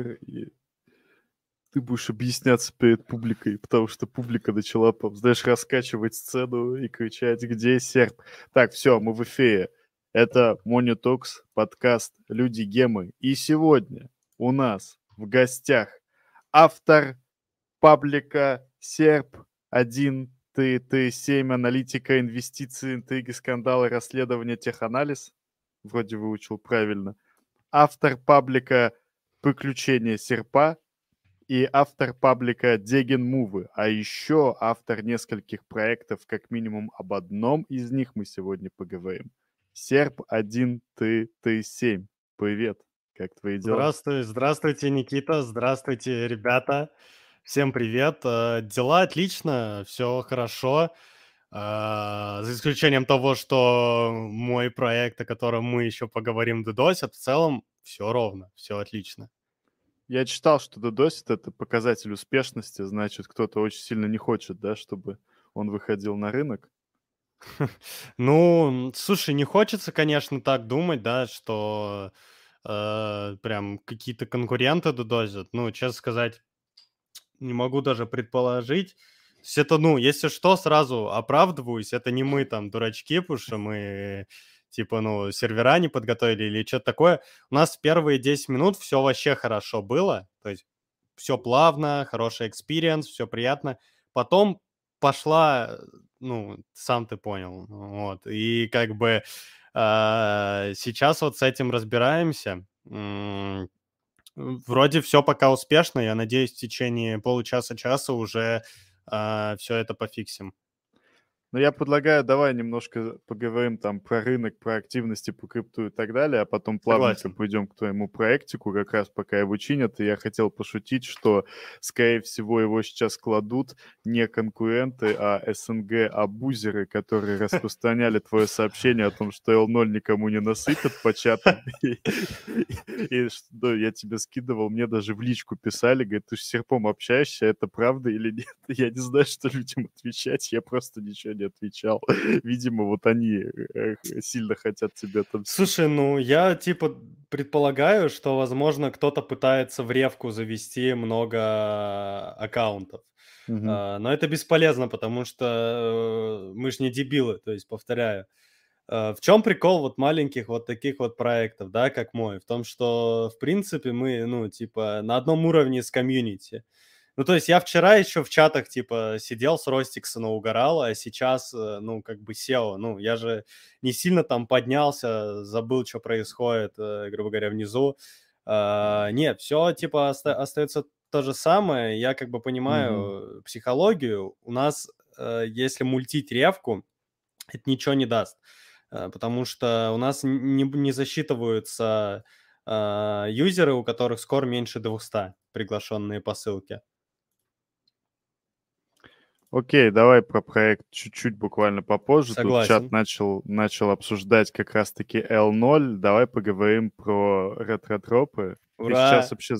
и ты будешь объясняться перед публикой, потому что публика начала, знаешь, раскачивать сцену и кричать, где SERP. Так, все, мы в эфире. Это MoneyTalks, подкаст «Люди Гемы». И сегодня у нас в гостях автор паблика SERP1337 аналитика инвестиции, интриги, скандалы, расследования, теханализ. Вроде выучил правильно. Автор паблика «Приключения серпа» и автор паблика Дегин Мувы, а еще автор нескольких проектов, как минимум об одном из них мы сегодня поговорим. Серп 1 ты ты 7. Привет, как твои дела? Здравствуй, здравствуйте, Никита, здравствуйте, ребята. Всем привет. Э, дела отлично, все хорошо. Uh, за исключением того, что мой проект, о котором мы еще поговорим, дудосит, в целом все ровно, все отлично. Я читал, что додосит это показатель успешности, значит, кто-то очень сильно не хочет, да, чтобы он выходил на рынок. Ну, слушай, не хочется, конечно, так думать, да, что э, прям какие-то конкуренты додозят. Ну, честно сказать, не могу даже предположить. То есть это, ну, если что, сразу оправдываюсь, это не мы там дурачки, потому что мы типа, ну, сервера не подготовили или что-то такое. У нас первые 10 минут все вообще хорошо было, то есть все плавно, хороший experience, все приятно. Потом пошла, ну, сам ты понял, вот, и как бы э, сейчас вот с этим разбираемся. Вроде все пока успешно, я надеюсь, в течение получаса-часа уже э, все это пофиксим. Но я предлагаю, давай немножко поговорим там про рынок, про активности по крипту и так далее, а потом плавненько Согласен. пойдем к твоему проектику, как раз пока его чинят. И я хотел пошутить, что, скорее всего, его сейчас кладут не конкуренты, а СНГ-абузеры, которые распространяли твое сообщение о том, что L0 никому не насыпят по чатам. И что я тебе скидывал, мне даже в личку писали, говорят, ты с серпом общаешься, это правда или нет? Я не знаю, что людям отвечать, я просто ничего не отвечал. Видимо, вот они э, сильно хотят тебе там... Слушай, ну я типа предполагаю, что, возможно, кто-то пытается в ревку завести много аккаунтов. Угу. Uh, но это бесполезно, потому что э, мы же не дебилы, то есть, повторяю. Uh, в чем прикол вот маленьких вот таких вот проектов, да, как мой? В том, что, в принципе, мы, ну, типа, на одном уровне с комьюнити. Uh, ну, то есть я вчера еще в чатах, типа, сидел с Ростиксона, угорал, а сейчас, э, ну, как бы сел. Ну, я же не сильно там поднялся, забыл, что происходит, э, грубо говоря, внизу. А, нет, все, типа, оста- остается то же самое. Я как бы понимаю mm-hmm. психологию. У нас, если мультить ревку, это ничего не даст. Потому что у нас не, не засчитываются юзеры, у которых скор меньше 200, приглашенные по ссылке. Окей, давай про проект чуть-чуть буквально попозже. Согласен. Тут чат начал, начал обсуждать как раз-таки L0. Давай поговорим про ретро-тропы. Ура! Ты сейчас вообще...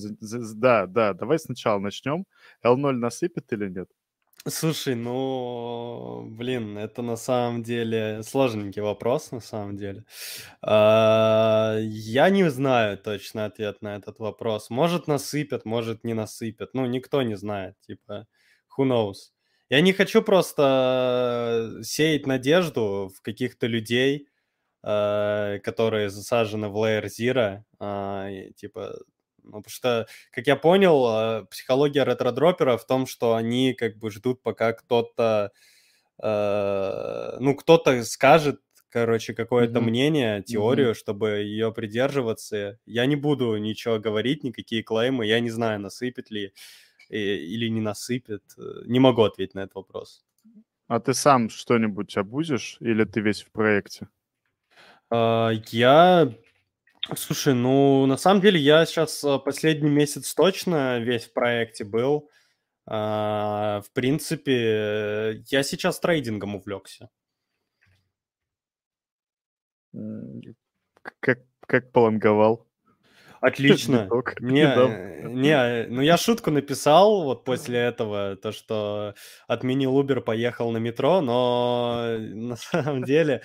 Да, да, давай сначала начнем. L0 насыпет или нет? Слушай, ну, блин, это на самом деле сложненький вопрос, на самом деле. А, я не знаю точно ответ на этот вопрос. Может, насыпят, может, не насыпят. Ну, никто не знает, типа, who knows. Я не хочу просто э, сеять надежду в каких-то людей, э, которые засажены в Layer Zero, э, типа, ну, потому что, как я понял, э, психология ретродропера в том, что они как бы ждут, пока кто-то, э, ну, кто-то скажет, короче, какое-то mm-hmm. мнение, теорию, mm-hmm. чтобы ее придерживаться. Я не буду ничего говорить, никакие клеймы, я не знаю, насыпет ли или не насыпет? Э, не могу ответить на этот вопрос. А ты сам что-нибудь обузишь или ты весь в проекте? А, я... Слушай, ну, на самом деле я сейчас э, последний месяц точно весь в проекте был. А, в принципе, я сейчас трейдингом увлекся. Как, как полонговал? Отлично. Не, не, ну я шутку написал вот после этого, то, что отменил Uber, поехал на метро, но на самом деле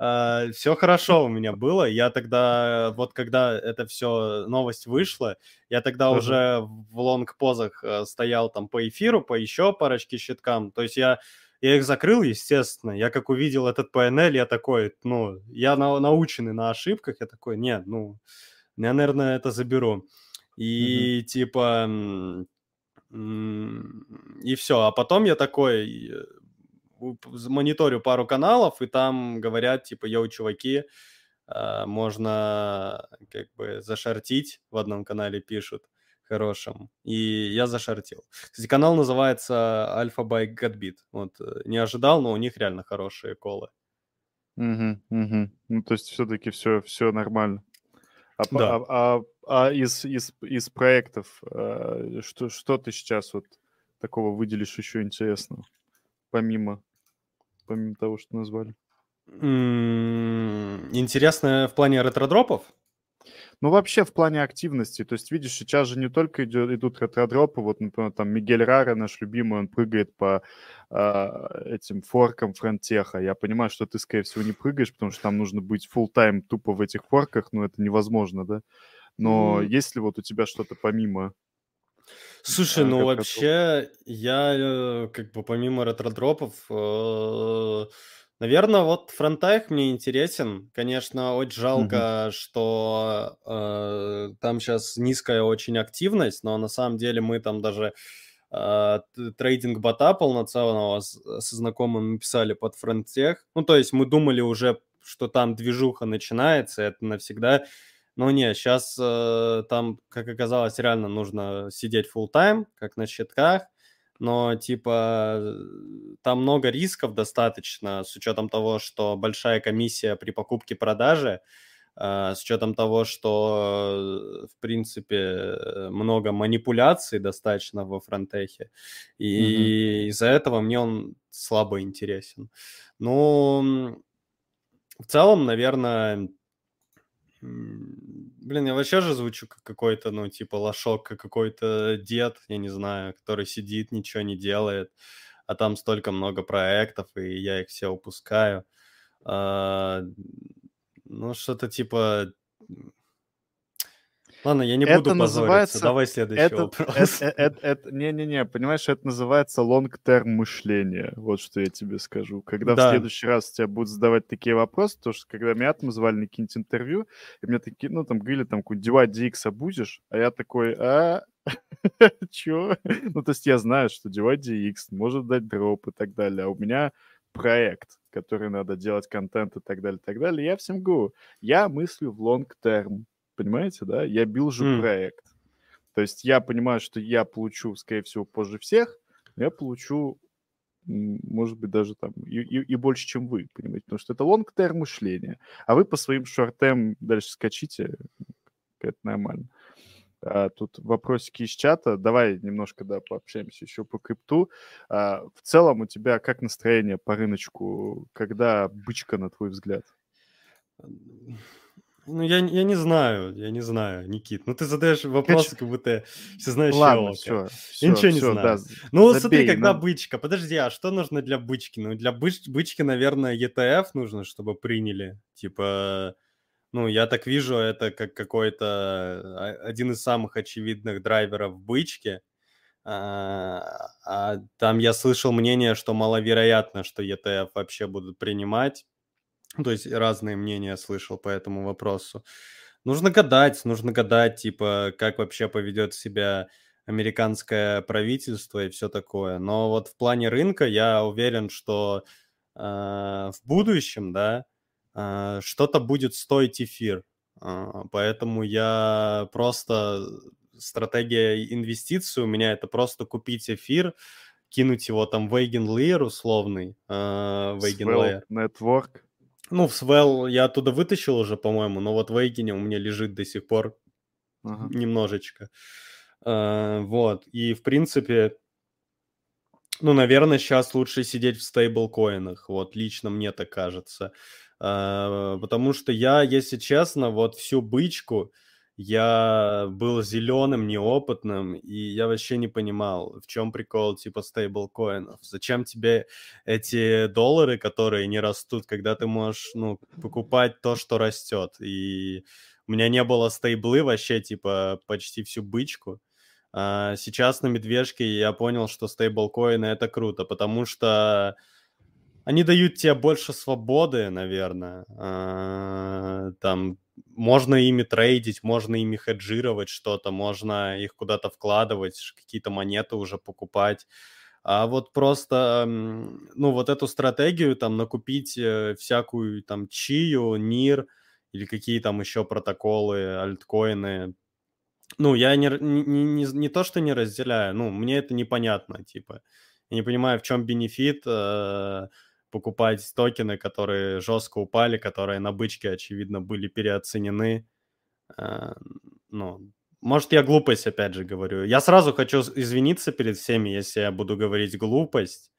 Uh, все хорошо у меня было. Я тогда, вот когда это все новость вышла, я тогда uh-huh. уже в лонг-позах uh, стоял там по эфиру, по еще парочке щиткам. То есть я, я их закрыл, естественно. Я как увидел этот PNL, я такой, ну, я на, наученный на ошибках, я такой, нет, ну, я, наверное, это заберу. И uh-huh. типа и все. А потом я такой мониторю пару каналов, и там говорят, типа, йоу, чуваки, а, можно как бы зашортить, в одном канале пишут, хорошем. И я зашортил. Кстати, канал называется Alpha by Godbeat. Вот, э, не ожидал, но у них реально хорошие колы. Угу, угу. Ну, то есть все-таки все, все нормально. А, да. а, а, а из, из, из проектов, а, что, что ты сейчас вот такого выделишь еще интересного, помимо помимо того, что назвали? Интересно в плане ретродропов? Ну, вообще в плане активности. То есть, видишь, сейчас же не только идет, идут ретродропы, вот, например, там Мигель Рара, наш любимый, он прыгает по э, этим форкам фронтеха. Я понимаю, что ты, скорее всего, не прыгаешь, потому что там нужно быть full тайм тупо в этих форках, но это невозможно, да? Но mm. есть ли вот у тебя что-то помимо Слушай, ну вообще, я э, как бы помимо ретродропов, э, наверное, вот фронтайх мне интересен. Конечно, очень жалко, что э, там сейчас низкая очень активность, но на самом деле мы там даже э, трейдинг бота полноценного с, со знакомым написали под фронтех. Ну, то есть мы думали уже, что там движуха начинается, это навсегда ну не, сейчас э, там, как оказалось, реально нужно сидеть full тайм как на щитках, но типа там много рисков достаточно с учетом того, что большая комиссия при покупке-продаже, э, с учетом того, что в принципе много манипуляций достаточно во фронтехе, и mm-hmm. из-за этого мне он слабо интересен. Ну, в целом, наверное, Блин, я вообще же звучу как какой-то, ну, типа, лошок, как какой-то дед, я не знаю, который сидит, ничего не делает, а там столько много проектов, и я их все упускаю. А, ну, что-то типа Ладно, я не это буду называется... Давай следующий это, вопрос. Не-не-не, понимаешь, это называется long-term мышление. Вот что я тебе скажу. Когда да. в следующий раз тебя будут задавать такие вопросы, то что когда меня там звали на какие-нибудь интервью, и мне такие, ну, там говорили, там, какой девать DX будешь? А я такой, а, чё? Ну, то есть я знаю, что девать DX может дать дроп и так далее, а у меня проект, который надо делать контент и так далее, и так далее. Я всем говорю, я мыслю в long-term понимаете, да? Я билжу mm. проект. То есть я понимаю, что я получу, скорее всего, позже всех, но я получу, может быть, даже там и, и, и больше, чем вы, понимаете? Потому что это лонг-терм мышление. А вы по своим шорт-терм дальше скачите, это нормально. А, тут вопросики из чата. Давай немножко, да, пообщаемся еще по крипту. А, в целом у тебя как настроение по рыночку? Когда бычка, на твой взгляд? Ну, я, я не знаю, я не знаю, Никит. Ну, ты задаешь вопросы, как будто все знаешь Ладно, все, все, Я ничего не знаю. Да, ну, забей, смотри, когда но... бычка. Подожди, а что нужно для бычки? Ну, для быч... бычки, наверное, ETF нужно, чтобы приняли. Типа, ну, я так вижу, это как какой-то а, один из самых очевидных драйверов бычки. А, а там я слышал мнение, что маловероятно, что ETF вообще будут принимать. Ну, то есть разные мнения слышал по этому вопросу. Нужно гадать, нужно гадать, типа, как вообще поведет себя американское правительство и все такое. Но вот в плане рынка я уверен, что э, в будущем, да, э, что-то будет стоить эфир. Э, поэтому я просто стратегия инвестиций у меня это просто купить эфир, кинуть его там в Eigen Layer условный, э, в Eigen Layer. Network. Ну, в Свел я оттуда вытащил уже, по-моему, но вот в Эйгене у меня лежит до сих пор ага. немножечко. А, вот, и в принципе, ну, наверное, сейчас лучше сидеть в стейблкоинах, вот, лично мне так кажется. А, потому что я, если честно, вот всю бычку я был зеленым, неопытным, и я вообще не понимал, в чем прикол типа стейблкоинов. Зачем тебе эти доллары, которые не растут, когда ты можешь, ну, покупать то, что растет. И у меня не было стейблы вообще, типа, почти всю бычку. А сейчас на медвежке я понял, что стейблкоины это круто, потому что они дают тебе больше свободы, наверное. А, там можно ими трейдить, можно ими хеджировать что-то, можно их куда-то вкладывать, какие-то монеты уже покупать. А вот просто, ну, вот эту стратегию, там, накупить э, всякую, там, чию, нир или какие там еще протоколы, альткоины, ну, я не, не, не, не то, что не разделяю, ну, мне это непонятно, типа, я не понимаю, в чем бенефит, э, покупать токены, которые жестко упали, которые на бычке, очевидно, были переоценены. А, ну, может, я глупость, опять же, говорю. Я сразу хочу извиниться перед всеми, если я буду говорить глупость.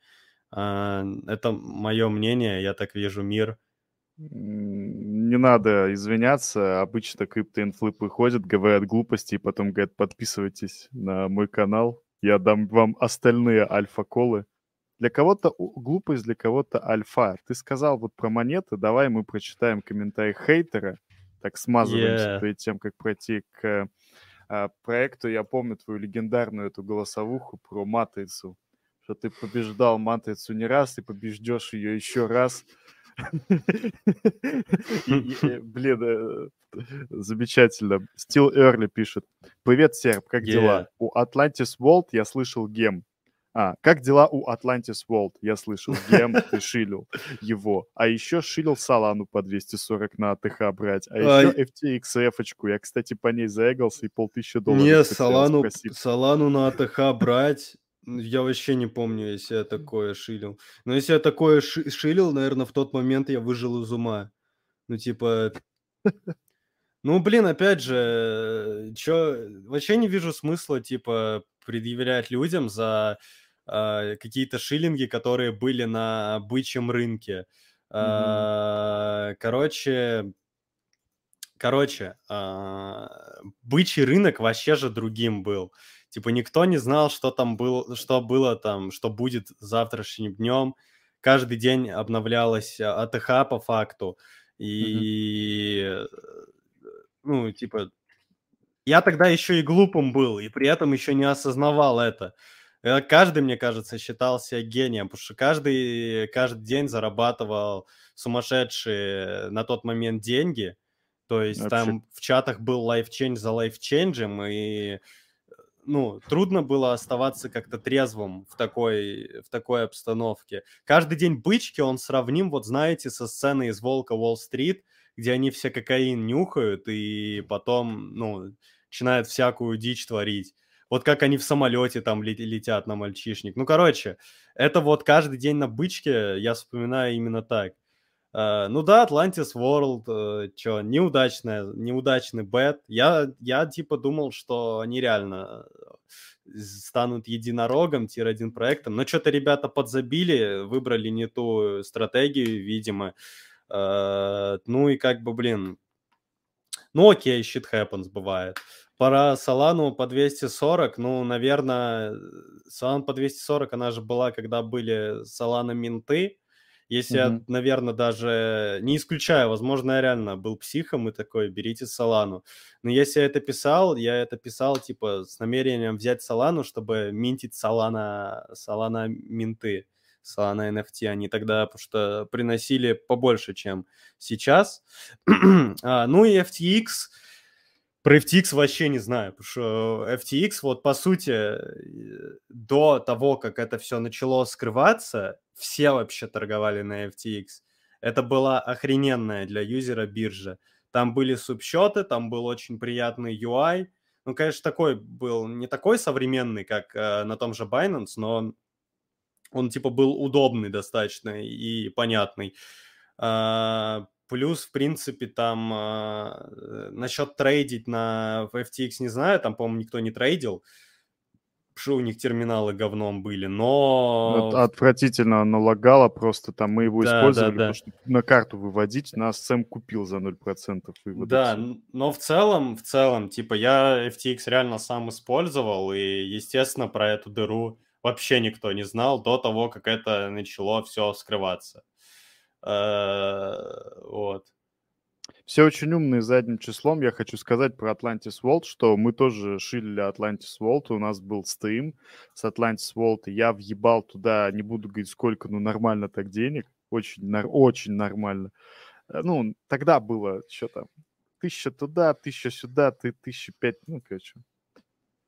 А, это мое мнение, я так вижу мир. Не надо извиняться. Обычно криптоинфлы приходят, говорят глупости, и потом говорят, подписывайтесь на мой канал. Я дам вам остальные альфа-колы. Для кого-то глупость, для кого-то альфа. Ты сказал вот про монеты, давай мы прочитаем комментарий хейтера, так смазываемся yeah. перед тем, как пройти к а, проекту. Я помню твою легендарную эту голосовуху про матрицу, что ты побеждал матрицу не раз и побеждешь ее еще раз. Блин, э, замечательно. Still Early пишет. Привет, Серб, как дела? У Atlantis World я слышал гем. А, как дела у Atlantis World? Я слышал, Гем, ты шилил его. А еще шилил Салану по 240 на АТХ брать. А еще FTXF-очку. Я, кстати, по ней заэгался и полтысячи долларов. Не, Салану, Салану на АТХ брать, я вообще не помню, если я такое шилил. Но если я такое шилил, наверное, в тот момент я выжил из ума. Ну, типа... Ну, блин, опять же, чё... Вообще не вижу смысла, типа, предъявлять людям за э, какие-то шиллинги, которые были на бычьем рынке. Mm-hmm. Э, короче, короче, э, бычий рынок вообще же другим был. Типа никто не знал, что там было, что было там, что будет завтрашним днем. Каждый день обновлялась АТХ по факту. И, mm-hmm. Ну, типа, я тогда еще и глупым был, и при этом еще не осознавал это. Э, каждый, мне кажется, считался гением, потому что каждый, каждый день зарабатывал сумасшедшие на тот момент деньги. То есть Вообще. там в чатах был lifechange за lifechange ем, и ну, трудно было оставаться как-то трезвым в такой, в такой обстановке. Каждый день бычки, он сравним, вот знаете, со сценой из «Волка Уолл-стрит», где они все кокаин нюхают и потом, ну, начинают всякую дичь творить. Вот как они в самолете там летят на мальчишник. Ну, короче, это вот каждый день на бычке я вспоминаю именно так. Uh, ну да, Atlantis World, uh, чё, неудачная, неудачный бет. Я, я типа думал, что они реально станут единорогом, тир-1 проектом. Но что-то ребята подзабили, выбрали не ту стратегию, видимо. Ну и как бы, блин, ну окей, shit happens, бывает. Пора Солану по 240, ну, наверное, Солан по 240, она же была, когда были Солана минты. Если mm-hmm. я, наверное, даже не исключаю, возможно, я реально был психом и такой, берите Солану. Но если я это писал, я это писал, типа, с намерением взять Солану, чтобы минтить Солана, Солана минты. Solana NFT, они тогда что приносили побольше, чем сейчас. а, ну и FTX, про FTX вообще не знаю, потому что FTX, вот по сути, э, до того, как это все начало скрываться, все вообще торговали на FTX. Это была охрененная для юзера биржа. Там были субсчеты, там был очень приятный UI. Ну, конечно, такой был не такой современный, как э, на том же Binance, но он типа был удобный достаточно и понятный. А, плюс, в принципе, там а, насчет трейдить на FTX не знаю, там, по-моему, никто не трейдил. что у них терминалы говном были, но... Отвратительно оно лагало просто, там мы его да, использовали, да, да. потому что на карту выводить нас Сэм купил за 0% вывода. Да, но в целом, в целом, типа я FTX реально сам использовал, и, естественно, про эту дыру вообще никто не знал до того, как это начало все скрываться. Э, вот. Все очень умные задним числом. Я хочу сказать про Atlantis World, что мы тоже шили Atlantis World. У нас был стрим с Atlantis World, я въебал туда, не буду говорить сколько, но нормально так денег. Очень, очень нормально. Э, ну, тогда было что там, тысяча туда, тысяча сюда, ты тысяча пять, ну, короче.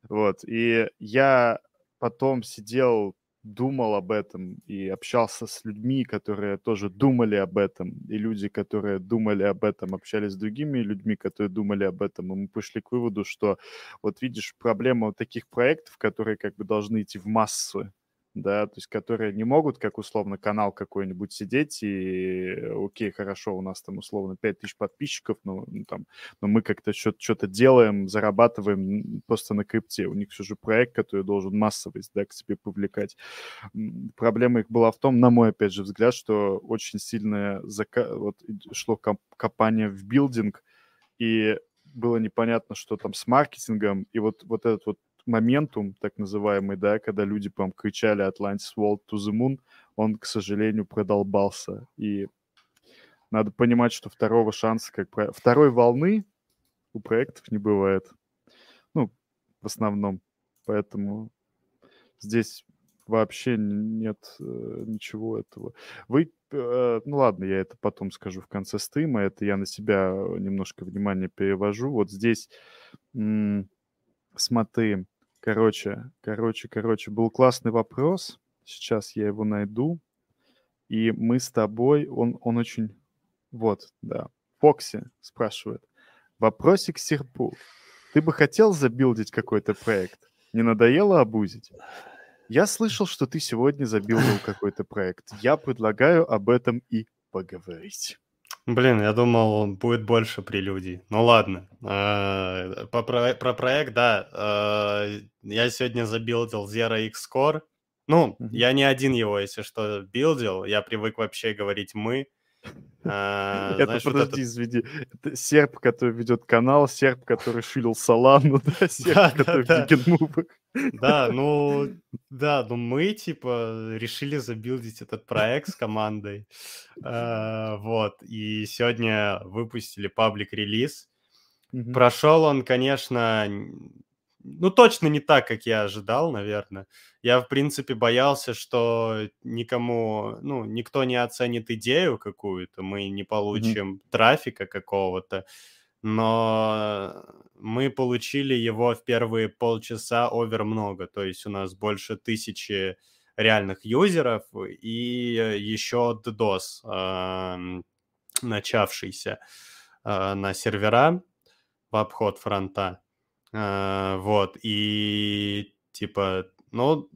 Вот, и я потом сидел думал об этом и общался с людьми, которые тоже думали об этом, и люди, которые думали об этом, общались с другими людьми, которые думали об этом, и мы пришли к выводу, что вот видишь, проблема таких проектов, которые как бы должны идти в массы, да, то есть которые не могут, как условно, канал какой-нибудь сидеть и, окей, хорошо, у нас там условно 5000 подписчиков, но, ну, там, но мы как-то что-то делаем, зарабатываем просто на крипте. У них все же проект, который должен массовость, да, к себе привлекать. Проблема их была в том, на мой, опять же, взгляд, что очень сильное зака... вот, шло копание в билдинг, и было непонятно, что там с маркетингом, и вот, вот этот вот моментум, так называемый, да, когда люди, по кричали Atlantis World to the Moon, он, к сожалению, продолбался. И надо понимать, что второго шанса, как про... второй волны у проектов не бывает. Ну, в основном. Поэтому здесь вообще нет э, ничего этого. Вы, э, ну ладно, я это потом скажу в конце стрима, это я на себя немножко внимание перевожу. Вот здесь, м- смотри, Короче, короче, короче, был классный вопрос. Сейчас я его найду. И мы с тобой, он, он очень... Вот, да. Фокси спрашивает. Вопросик Серпу. Ты бы хотел забилдить какой-то проект? Не надоело обузить? Я слышал, что ты сегодня забилдил какой-то проект. Я предлагаю об этом и поговорить. Блин, я думал, будет больше прелюдий. Ну ладно. А, по, про, про проект, да. А, я сегодня забилдил Zero X Core. Ну, я не один его, если что, билдил. Я привык вообще говорить «мы». А, это, знаешь, подожди, вот это... извини. Это серб, который ведет канал, серб, который шилил Солану, да, серб, да, который да, в да. ну, да, ну мы, типа, решили забилдить этот проект с командой, а, вот, и сегодня выпустили паблик-релиз. Прошел он, конечно, ну, точно не так, как я ожидал, наверное. Я, в принципе, боялся, что никому, ну, никто не оценит идею какую-то, мы не получим mm-hmm. трафика какого-то, но мы получили его в первые полчаса овер много, то есть у нас больше тысячи реальных юзеров и еще DDoS, э, начавшийся э, на сервера в обход фронта. Э, вот, и типа, ну,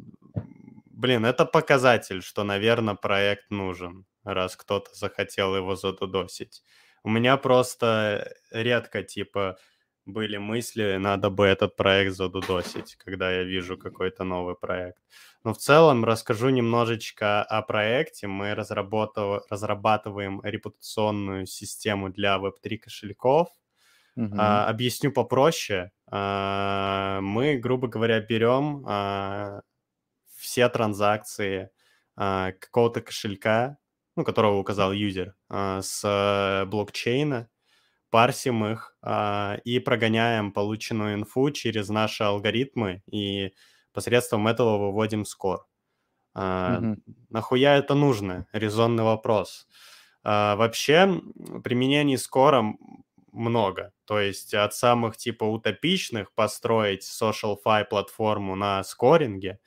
блин, это показатель, что, наверное, проект нужен, раз кто-то захотел его задудосить. У меня просто редко, типа, были мысли, надо бы этот проект задудосить, когда я вижу какой-то новый проект. Но в целом расскажу немножечко о проекте. Мы разрабатываем репутационную систему для Web3 кошельков – Uh-huh. А, объясню попроще. А, мы, грубо говоря, берем а, все транзакции а, какого-то кошелька, ну, которого указал юзер, а, с блокчейна, парсим их а, и прогоняем полученную инфу через наши алгоритмы и посредством этого выводим скор. А. Нахуя это нужно? Резонный вопрос. А, вообще, применений скора много. То есть от самых типа утопичных построить social-fi платформу на скоринге,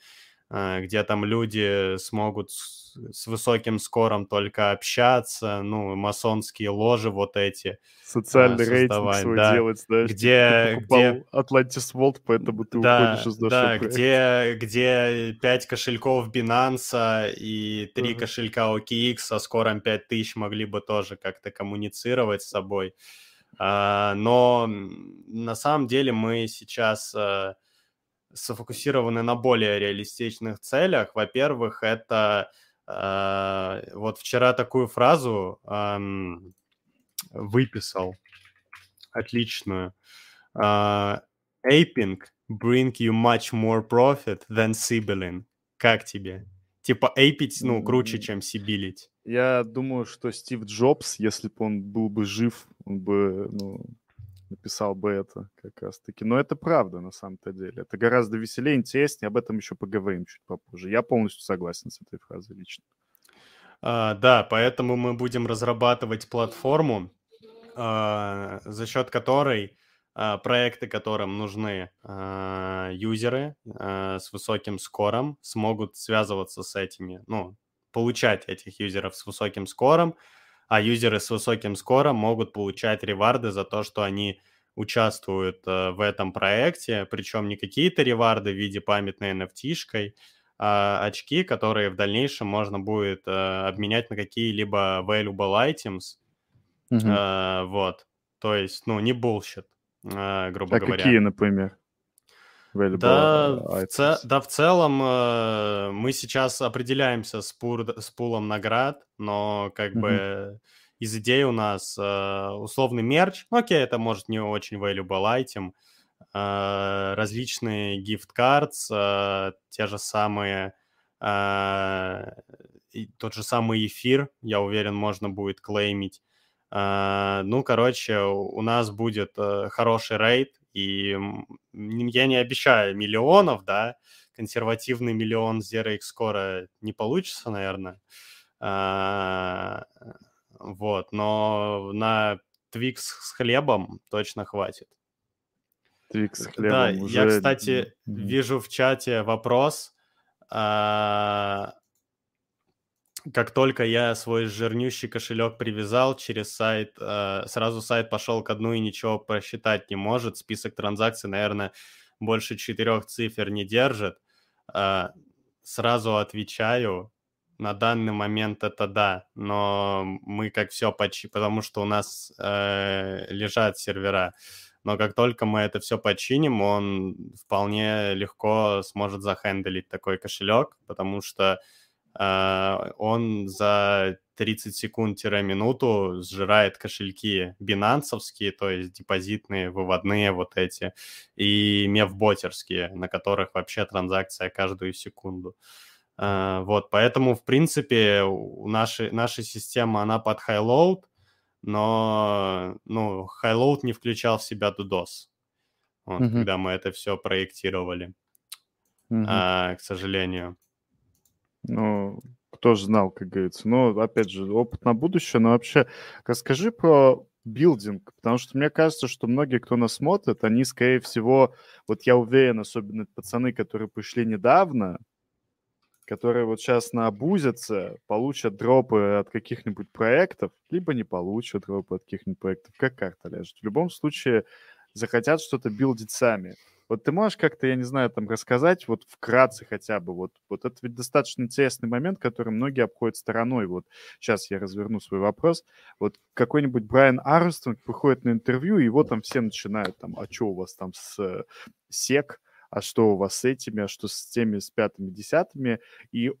э, где там люди смогут с, высоким скором только общаться, ну, масонские ложи вот эти. Социальный э, рейтинг свой да. делать, знаешь. Где... Ты где... Atlantis World, поэтому ты да, уходишь из нашего Да, проекта. где, где 5 кошельков Binance и 3 uh-huh. кошелька OKX со скором 5000 могли бы тоже как-то коммуницировать с собой. А, но на самом деле мы сейчас э, сфокусированы на более реалистичных целях. Во-первых, это э, вот вчера такую фразу выписал отличную. Uh, aping bring you much more profit than sibling. Как тебе? Типа эйпить, ну, круче, чем сибилить. Я думаю, что Стив Джобс, если бы он был бы жив, он бы, ну, написал бы это как раз-таки. Но это правда на самом-то деле. Это гораздо веселее, интереснее. Об этом еще поговорим чуть попозже. Я полностью согласен с этой фразой лично. А, да, поэтому мы будем разрабатывать платформу, а, за счет которой проекты, которым нужны а, юзеры а, с высоким скором, смогут связываться с этими, ну, получать этих юзеров с высоким скором, а юзеры с высоким скором могут получать реварды за то, что они участвуют в этом проекте, причем не какие-то реварды в виде памятной NFT-шкой, а очки, которые в дальнейшем можно будет обменять на какие-либо valuable items, Uh-huh. вот. То есть, ну, не bullshit, грубо а говоря. какие, например? Да в, ц... да, в целом э, мы сейчас определяемся с, пур... с пулом наград, но как uh-huh. бы из идей у нас э, условный мерч, ну окей, это может не очень valuable item, э, различные gift cards, э, те же самые, э, тот же самый эфир, я уверен, можно будет клеймить, ну, короче, у нас будет э, хороший рейд, и я не обещаю миллионов, да, консервативный миллион Zero X скоро не получится, наверное. А, вот, но на Twix с хлебом точно хватит. Twix с хлебом Да, уже... я, кстати, вижу в чате вопрос. А, как только я свой жирнющий кошелек привязал через сайт, э, сразу сайт пошел ко дну и ничего просчитать не может. Список транзакций, наверное, больше четырех цифр не держит. Э, сразу отвечаю, на данный момент это да, но мы как все почти, потому что у нас э, лежат сервера. Но как только мы это все починим, он вполне легко сможет захендлить такой кошелек, потому что он за 30 секунд-минуту сжирает кошельки бинансовские, то есть депозитные, выводные вот эти, и мевботерские, на которых вообще транзакция каждую секунду. А, вот, поэтому, в принципе, у нашей, наша система, она под high-load, но, ну, high-load не включал в себя DDoS, вот, mm-hmm. когда мы это все проектировали, mm-hmm. а, к сожалению. Ну, кто же знал, как говорится. Но, опять же, опыт на будущее. Но вообще, расскажи про билдинг, потому что мне кажется, что многие, кто нас смотрит, они, скорее всего, вот я уверен, особенно пацаны, которые пришли недавно, которые вот сейчас наобузятся, получат дропы от каких-нибудь проектов, либо не получат дропы от каких-нибудь проектов, как карта ляжет. В любом случае захотят что-то билдить сами. Вот ты можешь как-то, я не знаю, там рассказать вот вкратце хотя бы, вот, вот это ведь достаточно интересный момент, который многие обходят стороной. Вот сейчас я разверну свой вопрос. Вот какой-нибудь Брайан Армстронг выходит на интервью, и его там все начинают там, а что у вас там с э, сек, а что у вас с этими, а что с теми, с пятыми, десятыми, и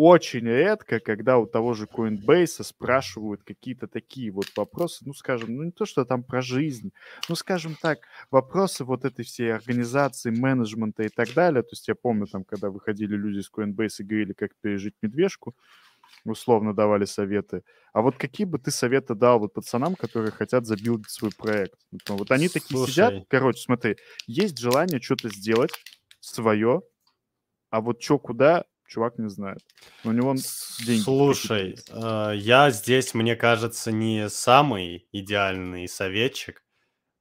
очень редко, когда у того же Coinbase спрашивают какие-то такие вот вопросы, ну, скажем, ну, не то, что там про жизнь, ну, скажем так, вопросы вот этой всей организации, менеджмента и так далее. То есть я помню там, когда выходили люди с Coinbase и говорили, как пережить медвежку, условно давали советы. А вот какие бы ты советы дал вот пацанам, которые хотят забилдить свой проект? Вот они такие Слушай. сидят, короче, смотри, есть желание что-то сделать свое, а вот что куда, чувак не знает. У него деньги. Слушай, э, я здесь, мне кажется, не самый идеальный советчик.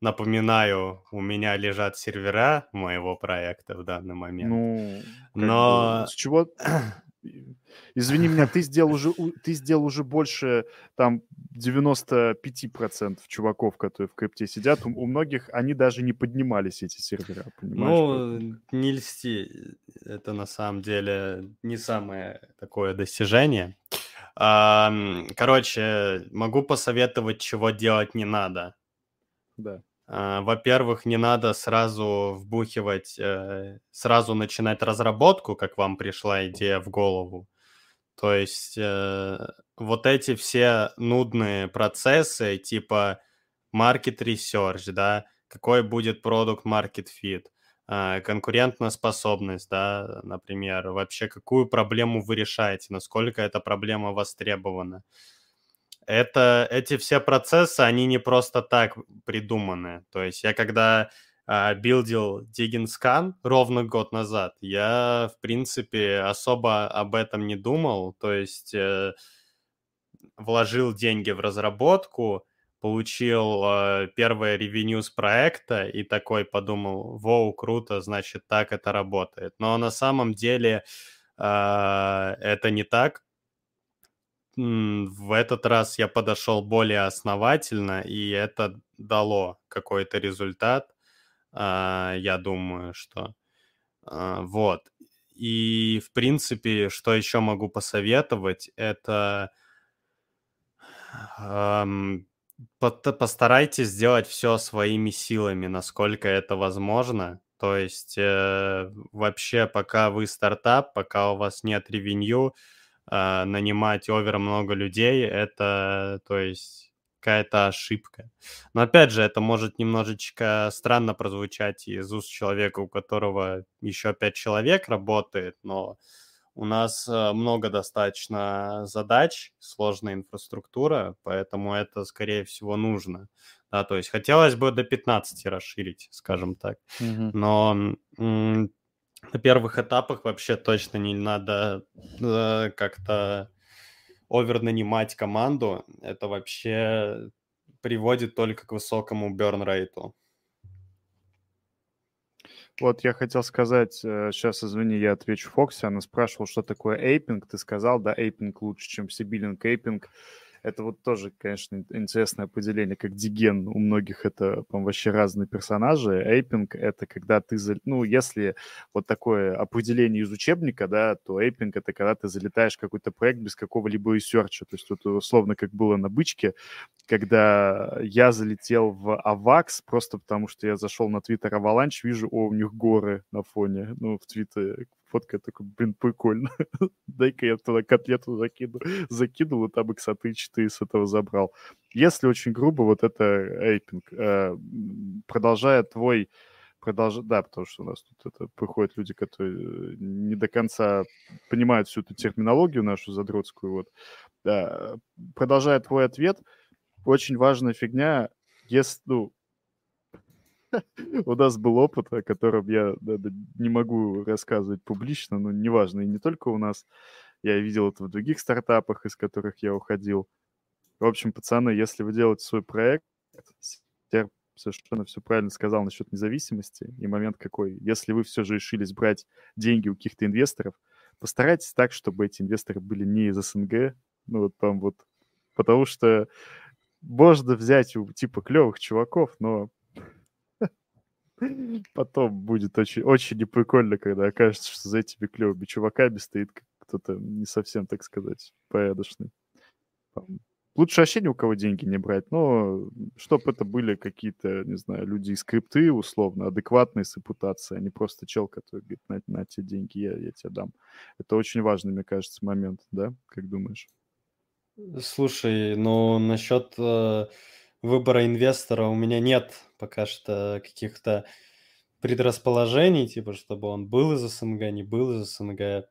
Напоминаю, у меня лежат сервера моего проекта в данный момент. Ну, но бы, с чего Извини меня, ты сделал уже, ты сделал уже больше там 95% чуваков, которые в крипте сидят. У, у многих они даже не поднимались, эти сервера, понимаешь? Ну, не льсти. Это на самом деле не самое такое достижение. Короче, могу посоветовать, чего делать не надо. Да. А, во-первых, не надо сразу вбухивать, э, сразу начинать разработку, как вам пришла идея в голову. То есть э, вот эти все нудные процессы, типа market research, да, какой будет продукт market fit, э, конкурентная способность, да, например, вообще какую проблему вы решаете, насколько эта проблема востребована это, эти все процессы, они не просто так придуманы. То есть я когда билдил DiggingScan ровно год назад, я, в принципе, особо об этом не думал. То есть э, вложил деньги в разработку, получил э, первое ревеню с проекта и такой подумал, воу, круто, значит, так это работает. Но на самом деле э, это не так в этот раз я подошел более основательно, и это дало какой-то результат, а, я думаю, что а, вот. И, в принципе, что еще могу посоветовать, это постарайтесь сделать все своими силами, насколько это возможно. То есть э, вообще, пока вы стартап, пока у вас нет ревеню, э, нанимать овер много людей, это, то есть, какая-то ошибка. Но опять же, это может немножечко странно прозвучать из уст человека, у которого еще пять человек работает, но у нас э, много достаточно задач, сложная инфраструктура, поэтому это, скорее всего, нужно. Да, то есть хотелось бы до 15 расширить, скажем так. Mm-hmm. Но на первых этапах вообще точно не надо э, как-то овер нанимать команду. Это вообще приводит только к высокому берн-рейту. Вот я хотел сказать, сейчас, э, извини, я отвечу Фокси, она спрашивала, что такое эйпинг, ты сказал, да, эйпинг лучше, чем сибилинг эйпинг. Это вот тоже, конечно, интересное определение, как degen. У многих это, по вообще разные персонажи. Эйпинг — это когда ты... Ну, если вот такое определение из учебника, да, то aping — это когда ты залетаешь в какой-то проект без какого-либо research а. То есть вот условно, как было на «Бычке», когда я залетел в AVAX просто потому, что я зашел на Твиттер Avalanche, вижу, о, у них горы на фоне, ну, в Твиттере, фотка, такой, блин, прикольно. Дай-ка я туда котлету закину. Закинул, и там XA3 с этого забрал. Если очень грубо, вот это эйпинг. Э, продолжая твой продолжать, да, потому что у нас тут это приходят люди, которые не до конца понимают всю эту терминологию нашу задротскую, вот. Да. Продолжая твой ответ, очень важная фигня, если, ну, у нас был опыт, о котором я не могу рассказывать публично, но неважно, и не только у нас. Я видел это в других стартапах, из которых я уходил. В общем, пацаны, если вы делаете свой проект, я совершенно все правильно сказал насчет независимости. И момент какой, если вы все же решились брать деньги у каких-то инвесторов, постарайтесь так, чтобы эти инвесторы были не из СНГ, ну вот там вот, потому что можно взять у типа клевых чуваков, но Потом будет очень, очень неприкольно, когда окажется, что за этими клевыми чуваками стоит кто-то не совсем, так сказать, порядочный. Лучше вообще ни у кого деньги не брать, но чтобы это были какие-то, не знаю, люди из крипты, условно, адекватные с репутацией, а не просто чел, который говорит, на, на те деньги я, я тебе дам. Это очень важный, мне кажется, момент, да? Как думаешь? Слушай, ну насчет э, выбора инвестора у меня нет пока что каких-то предрасположений, типа, чтобы он был из СНГ, не был из СНГ.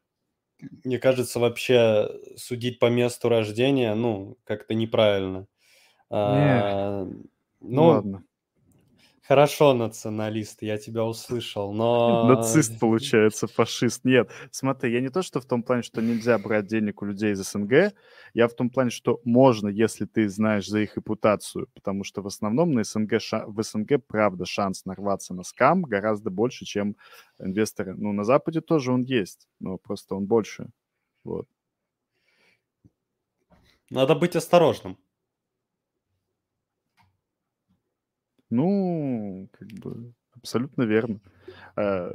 Мне кажется, вообще судить по месту рождения, ну, как-то неправильно. Не, А, ну, ладно. Хорошо, националист, я тебя услышал, но... Нацист, получается, фашист. Нет, смотри, я не то, что в том плане, что нельзя брать денег у людей из СНГ, я в том плане, что можно, если ты знаешь за их репутацию, потому что в основном на СНГ, в СНГ, правда, шанс нарваться на скам гораздо больше, чем инвесторы. Ну, на Западе тоже он есть, но просто он больше. Вот. Надо быть осторожным. Ну, как бы абсолютно верно. А,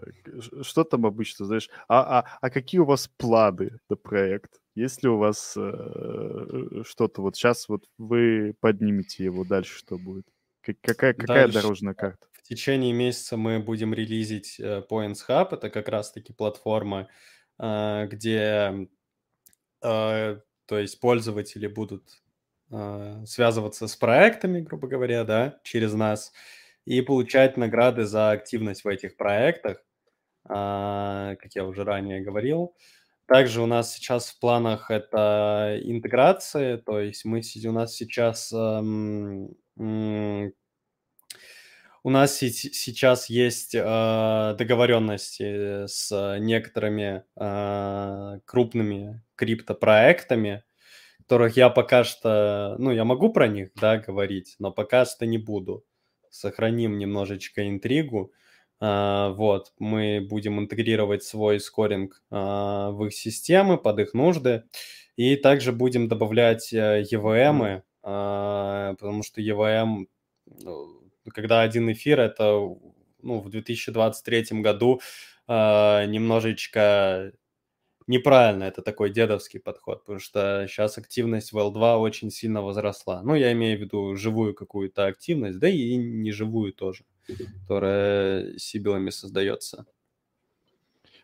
что там обычно, знаешь? А, а, а какие у вас планы на проект? Есть ли у вас э, что-то вот сейчас вот вы поднимете его, дальше что будет? Какая, какая Дальше, дорожная карта? В течение месяца мы будем релизить э, Points Hub. Это как раз-таки платформа, э, где э, то есть пользователи будут связываться с проектами, грубо говоря, да, через нас, и получать награды за активность в этих проектах, как я уже ранее говорил. Также у нас сейчас в планах это интеграция, то есть мы, у нас сейчас у нас сейчас есть э, договоренности с некоторыми крупными криптопроектами, которых я пока что, ну, я могу про них, да, говорить, но пока что не буду. Сохраним немножечко интригу. Э, вот, мы будем интегрировать свой скоринг э, в их системы под их нужды. И также будем добавлять э, EVM, э, потому что EVM ну, когда один эфир, это ну, в 2023 году э, немножечко неправильно, это такой дедовский подход, потому что сейчас активность в L2 очень сильно возросла. Ну, я имею в виду живую какую-то активность, да и неживую тоже, которая сибилами создается.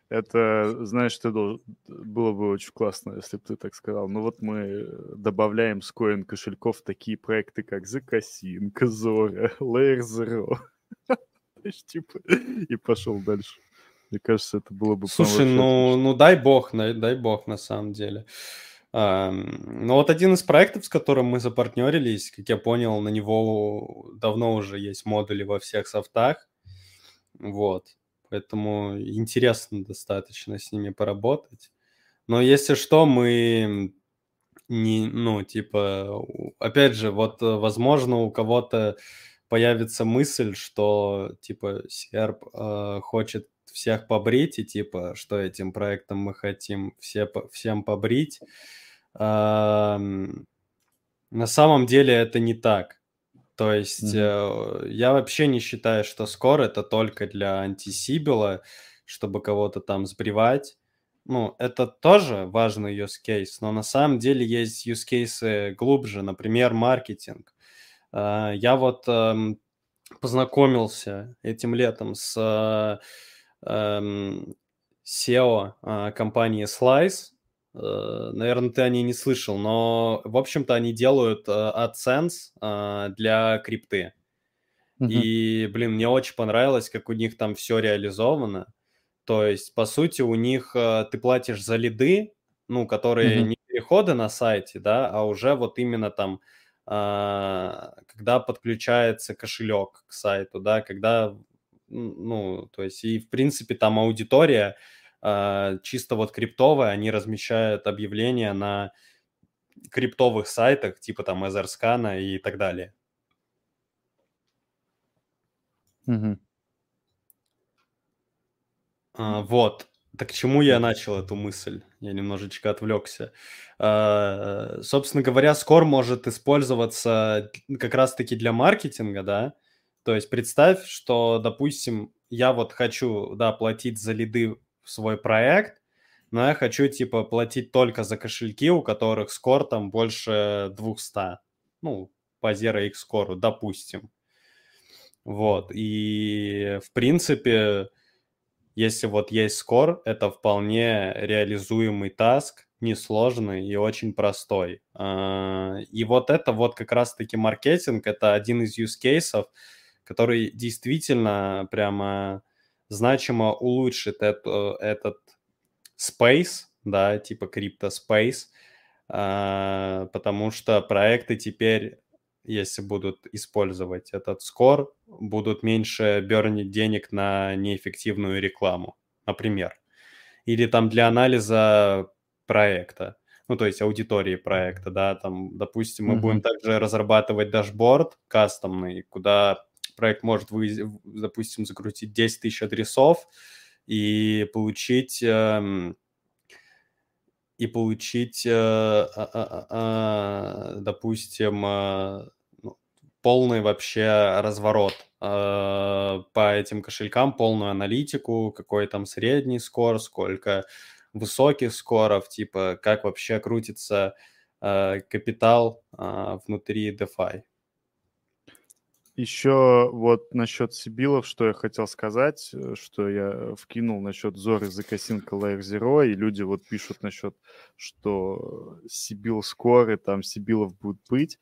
Это, знаешь, ты должен... было бы очень классно, если бы ты так сказал. Ну вот мы добавляем с коин кошельков такие проекты, как Закасин, Зора, Layer Zero. типа, и пошел дальше. Мне кажется, это было бы... Слушай, ну, ну дай бог, дай бог на самом деле. Ну вот один из проектов, с которым мы запартнерились, как я понял, на него давно уже есть модули во всех софтах. Вот. Поэтому интересно достаточно с ними поработать. Но если что, мы не, ну, типа, опять же, вот, возможно, у кого-то появится мысль, что, типа, серп э, хочет всех побрить, и, типа, что этим проектом мы хотим все, всем побрить. Э, на самом деле это не так. То есть mm-hmm. э, я вообще не считаю, что скоро это только для антисибила, чтобы кого-то там сбривать. Ну, это тоже важный use case, но на самом деле есть use cases глубже, например, маркетинг. Э, я вот э, познакомился этим летом с э, SEO э, компании Slice, Э, наверное, ты о ней не слышал, но, в общем-то, они делают э, AdSense э, для крипты. И, блин, мне очень понравилось, как у них там все реализовано. То есть, по сути, у них ты платишь за лиды, ну, которые не переходы на сайте, да, а уже вот именно там, когда подключается кошелек к сайту, да, когда, ну, то есть, и, в принципе, там аудитория, а, чисто вот криптовые, они размещают объявления на криптовых сайтах, типа там Эзерскана и так далее. Угу. А, вот. Так к чему я начал эту мысль? Я немножечко отвлекся. А, собственно говоря, Скор может использоваться как раз-таки для маркетинга, да? То есть представь, что, допустим, я вот хочу, да, платить за лиды в свой проект, но я хочу, типа, платить только за кошельки, у которых скор там больше 200. Ну, по Zero X скору, допустим. Вот, и, в принципе, если вот есть скор, это вполне реализуемый таск, несложный и очень простой. А, и вот это вот как раз-таки маркетинг, это один из use cases, который действительно прямо значимо улучшит это, этот space, да, типа CryptoSpace, а, потому что проекты теперь, если будут использовать этот скор, будут меньше бернить денег на неэффективную рекламу, например. Или там для анализа проекта, ну, то есть аудитории проекта, да, там, допустим, мы mm-hmm. будем также разрабатывать дашборд кастомный, куда проект может, вы, допустим, закрутить 10 тысяч адресов и получить эм, и получить, э, а, а, а, допустим, э, ну, полный вообще разворот э, по этим кошелькам, полную аналитику, какой там средний скор, сколько высоких скоров, типа как вообще крутится капитал внутри DeFi. Еще вот насчет Сибилов, что я хотел сказать, э, что я вкинул насчет Зоры Закосинка Layer Zero, и люди вот пишут насчет, что Сибил скоро, там Сибилов будут быть.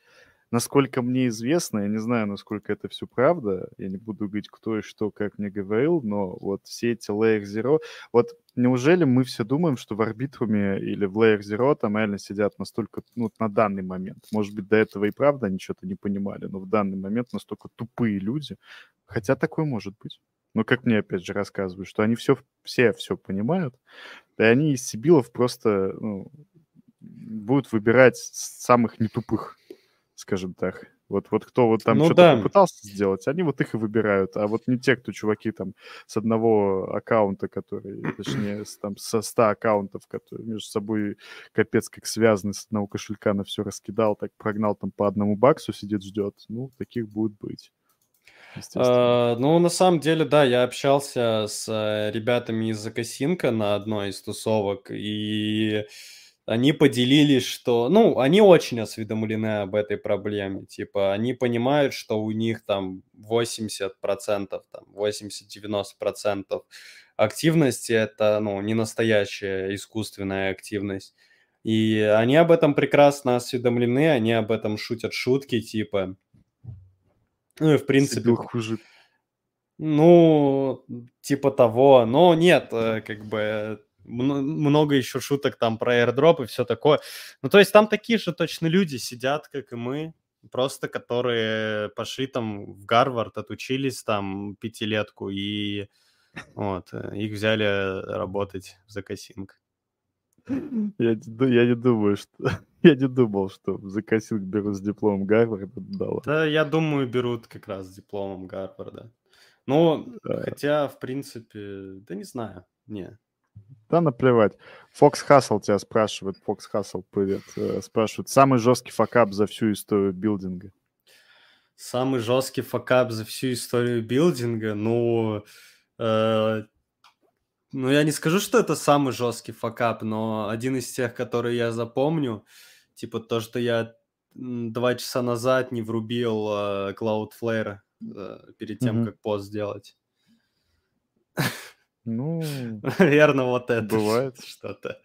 Насколько мне известно, я не знаю, насколько это все правда, я не буду говорить, кто и что, как мне говорил, но вот все эти Layer Zero... Вот неужели мы все думаем, что в Арбитруме или в Layer Zero там реально сидят настолько, ну, на данный момент, может быть, до этого и правда они что-то не понимали, но в данный момент настолько тупые люди, хотя такое может быть. Но как мне опять же рассказывают, что они все, все все понимают, и они из Сибилов просто ну, будут выбирать самых нетупых скажем так. Вот, вот кто вот там ну, что-то да. попытался сделать, они вот их и выбирают. А вот не те, кто чуваки там с одного аккаунта, который, точнее, с, там, со 100 аккаунтов, которые между собой капец как связаны, с одного кошелька на все раскидал, так прогнал там по одному баксу, сидит, ждет. Ну, таких будет быть. Uh, ну, на самом деле, да, я общался с э, ребятами из Закосинка на одной из тусовок, и они поделились, что, ну, они очень осведомлены об этой проблеме, типа, они понимают, что у них там 80%, там, 80-90% активности это, ну, не настоящая искусственная активность. И они об этом прекрасно осведомлены, они об этом шутят шутки, типа, ну и в принципе... хуже. Ну, типа того, но нет, э, как бы много еще шуток там про airdrop и все такое. Ну, то есть там такие же точно люди сидят, как и мы, просто которые пошли там в Гарвард, отучились там пятилетку, и вот, э, их взяли работать в Закосинг. Я, я не думаю, что... Я не думал, что в Закосинг берут с дипломом Гарварда. Да, да, я думаю, берут как раз с дипломом Гарварда. Ну, да. хотя, в принципе, да не знаю, не. Да, наплевать. Фокс Хассел тебя спрашивает. Фокс Хассел, привет. Спрашивает, самый жесткий факап за всю историю билдинга? Самый жесткий факап за всю историю билдинга? Ну, э, ну, я не скажу, что это самый жесткий факап, но один из тех, которые я запомню, типа то, что я два часа назад не врубил э, Cloudflare э, перед тем, mm-hmm. как пост сделать. Ну, наверное, вот это бывает что-то.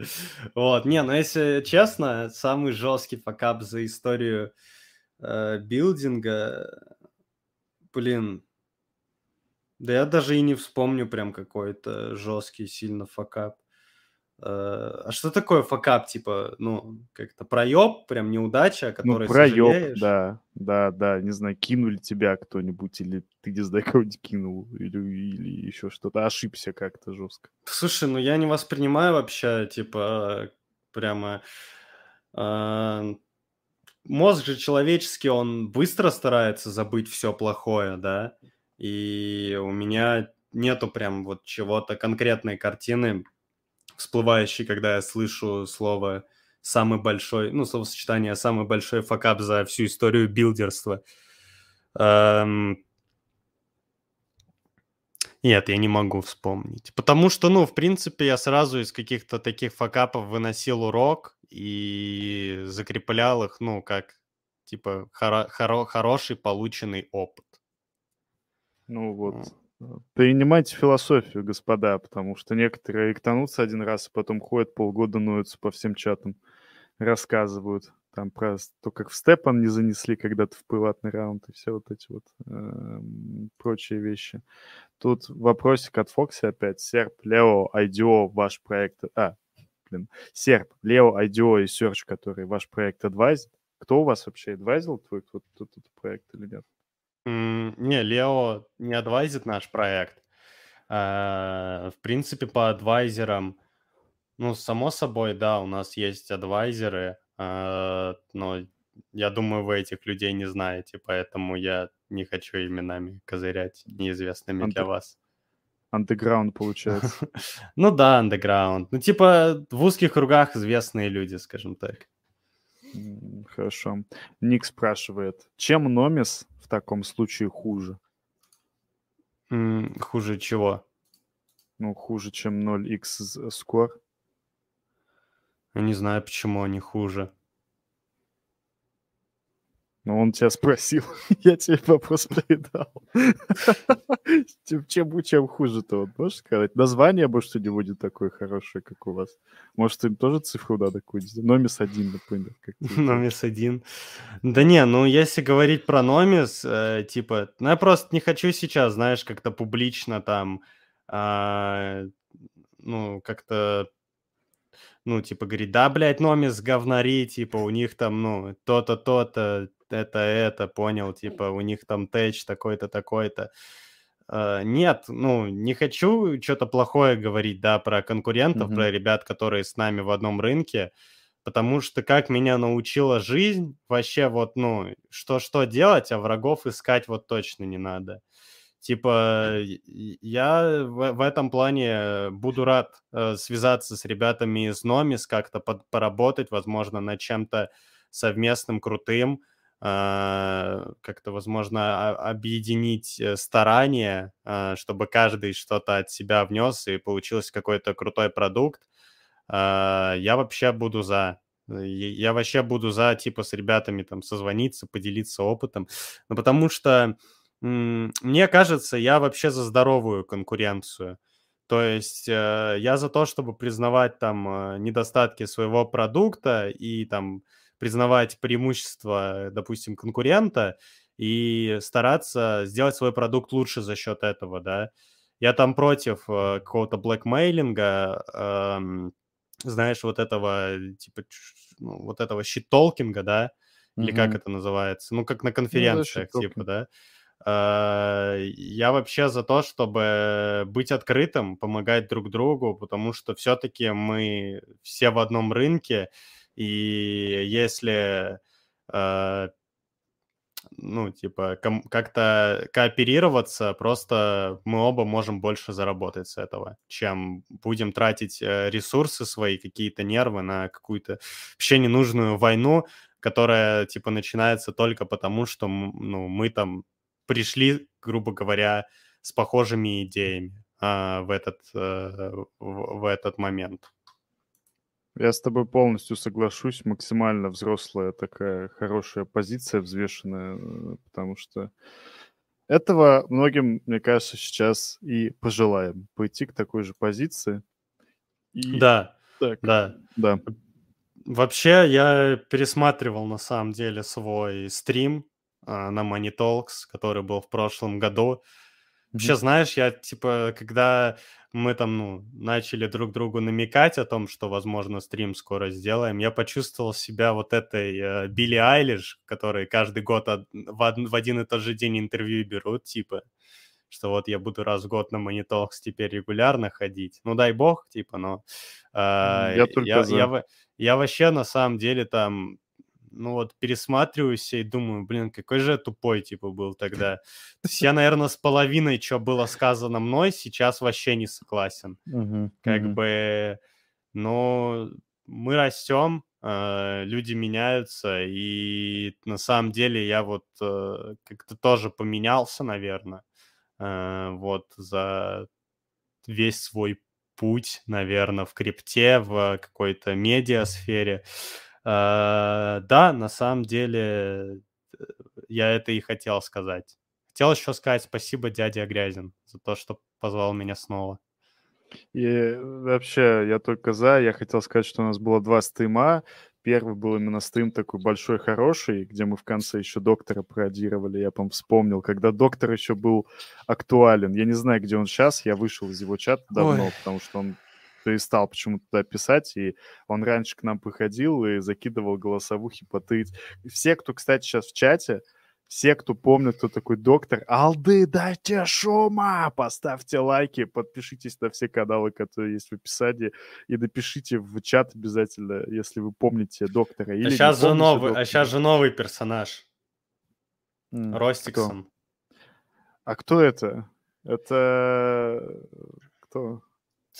Вот, не, ну если честно, самый жесткий факап за историю э, билдинга, блин, да я даже и не вспомню прям какой-то жесткий сильно факап. Э, а что такое факап? Типа, ну, как-то проеб, прям неудача, о Ну, проеб, да, да, да, не знаю, кинули тебя кто-нибудь, или ты, не знаю, кого-нибудь кинул, или, или еще что-то, ошибся как-то жестко. Слушай, ну я не воспринимаю вообще, типа, прямо... э, Мозг же человеческий, он быстро старается забыть все плохое, да? И у меня нету прям вот чего-то конкретной картины, всплывающий, когда я слышу слово самый большой, ну, словосочетание самый большой факап за всю историю билдерства. Эм... Нет, я не могу вспомнить. Потому что, ну, в принципе, я сразу из каких-то таких факапов выносил урок и закреплял их, ну, как, типа, хоро- хоро- хороший полученный опыт. Ну, вот, Принимайте философию, господа, потому что некоторые ректанутся один раз, а потом ходят полгода, ноются по всем чатам, рассказывают там про то, как в Степан не занесли когда-то в приватный раунд и все вот эти вот э, прочие вещи. Тут вопросик от Фокси опять. Серп, Лео, IDO, ваш проект... А, блин. Серп, Лео, IDO и Search, который ваш проект адвайзит. Кто у вас вообще адвайзил твой тут проект или нет? Не, Лео не адвайзит наш проект. А, в принципе, по адвайзерам, ну, само собой, да, у нас есть адвайзеры, а, но я думаю, вы этих людей не знаете, поэтому я не хочу именами козырять неизвестными для вас. Андеграунд, получается. Ну да, андеграунд. Ну, типа, в узких кругах известные люди, скажем так. Хорошо. Ник спрашивает, чем Номис таком случае хуже? М, хуже чего? Ну, хуже, чем 0x score. Я не знаю, почему они хуже. Ну, он тебя спросил, я тебе вопрос передал. чем, чем хуже-то, он можешь сказать? Название, может, не будет такое хорошее, как у вас. Может, им тоже цифру надо какую-нибудь? Номис один, например. Номис один. Да не, ну, если говорить про Номис, э, типа, ну, я просто не хочу сейчас, знаешь, как-то публично там, э, ну, как-то ну, типа, говорит, да, блядь, Номис говнари, типа, у них там, ну, то-то, то-то, это, это, понял, типа, у них там тэч такой-то, такой-то. Uh, нет, ну, не хочу что-то плохое говорить, да, про конкурентов, mm-hmm. про ребят, которые с нами в одном рынке, потому что как меня научила жизнь, вообще вот, ну, что-что делать, а врагов искать вот точно не надо. Типа, я в, в этом плане буду рад э, связаться с ребятами из Номис, как-то под, поработать, возможно, над чем-то совместным, крутым, как-то, возможно, объединить э, старания, а, чтобы каждый что-то от себя внес и получился какой-то крутой продукт, а, я вообще буду за. Я вообще буду за, типа, с ребятами там созвониться, поделиться опытом. Ну, потому что, мне кажется, я вообще за здоровую конкуренцию. То есть э, я за то, чтобы признавать там э, недостатки своего продукта и там признавать преимущества, допустим, конкурента и стараться сделать свой продукт лучше за счет этого, да. Я там против э, какого-то блэкмейлинга, э, знаешь, вот этого, типа, ну, вот этого щитолкинга, да, или mm-hmm. как это называется, ну, как на конференциях, ну, типа, да. Uh, я вообще за то, чтобы быть открытым, помогать друг другу, потому что все-таки мы все в одном рынке, и если, э, ну, типа, как-то кооперироваться, просто мы оба можем больше заработать с этого, чем будем тратить э, ресурсы свои, какие-то нервы на какую-то вообще ненужную войну, которая, типа, начинается только потому, что, ну, мы там пришли, грубо говоря, с похожими идеями а, в, этот, а, в, в этот момент. Я с тобой полностью соглашусь. Максимально взрослая такая хорошая позиция, взвешенная, э, потому что этого многим, мне кажется, сейчас и пожелаем. Пойти к такой же позиции. И... Да, так, да. Да. Вообще, я пересматривал на самом деле свой стрим а, на Money Talks, который был в прошлом году. Вообще, знаешь, я, типа, когда мы там, ну, начали друг другу намекать о том, что, возможно, стрим скоро сделаем, я почувствовал себя вот этой э, Билли Айлиш, который каждый год од... в, од... в один и тот же день интервью берут, типа, что вот я буду раз в год на монитолкс теперь регулярно ходить. Ну, дай бог, типа, но... Э, я, только я, за. я, я вообще, на самом деле, там ну вот пересматриваюсь и думаю, блин, какой же я тупой, типа, был тогда. То есть я, наверное, с половиной, что было сказано мной, сейчас вообще не согласен. Как бы, но мы растем, э, люди меняются, и на самом деле я вот э, как-то тоже поменялся, наверное, э, вот за весь свой путь, наверное, в крипте, в какой-то медиасфере. сфере да, на самом деле э, я это и хотел сказать. Хотел еще сказать спасибо дяде Грязин за то, что позвал меня снова. И вообще, я только за. Я хотел сказать, что у нас было два стрима. Первый был именно стрим такой большой, хороший, где мы в конце еще доктора пародировали. Я, по вспомнил, когда доктор еще был актуален. Я не знаю, где он сейчас. Я вышел из его чата давно, Ой. потому что он перестал почему-то туда писать, и он раньше к нам приходил и закидывал голосовухи по 30. Все, кто, кстати, сейчас в чате, все, кто помнит, кто такой доктор, алды, дайте шума, поставьте лайки, подпишитесь на все каналы, которые есть в описании, и напишите в чат обязательно, если вы помните доктора. Или а сейчас же новый, доктора. а сейчас же новый персонаж. Mm, Ростиксон. Кто? А кто это? Это кто?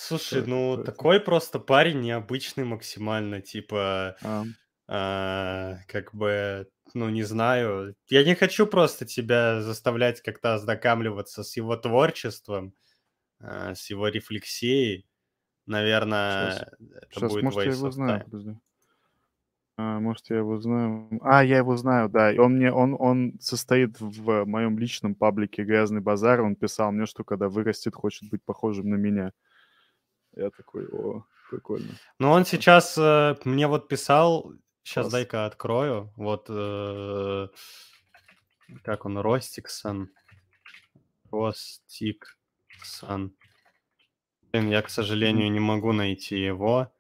Слушай, ну это? такой просто парень необычный максимально, типа, а. а, как бы, ну не знаю, я не хочу просто тебя заставлять как-то ознакомливаться с его творчеством, а, с его рефлексией. Наверное, Сейчас. это Сейчас, будет может, я его знаю, А, может, я его знаю. А, я его знаю, да. И он мне, он, он состоит в моем личном паблике «Грязный базар». Он писал мне, что когда вырастет, хочет быть похожим на меня. Я такой, о, прикольно. Ну, он сейчас э, мне вот писал, сейчас Класс. дай-ка открою, вот, э, как он, Ростиксон, Ростиксон. Блин, я, к сожалению, не могу найти его.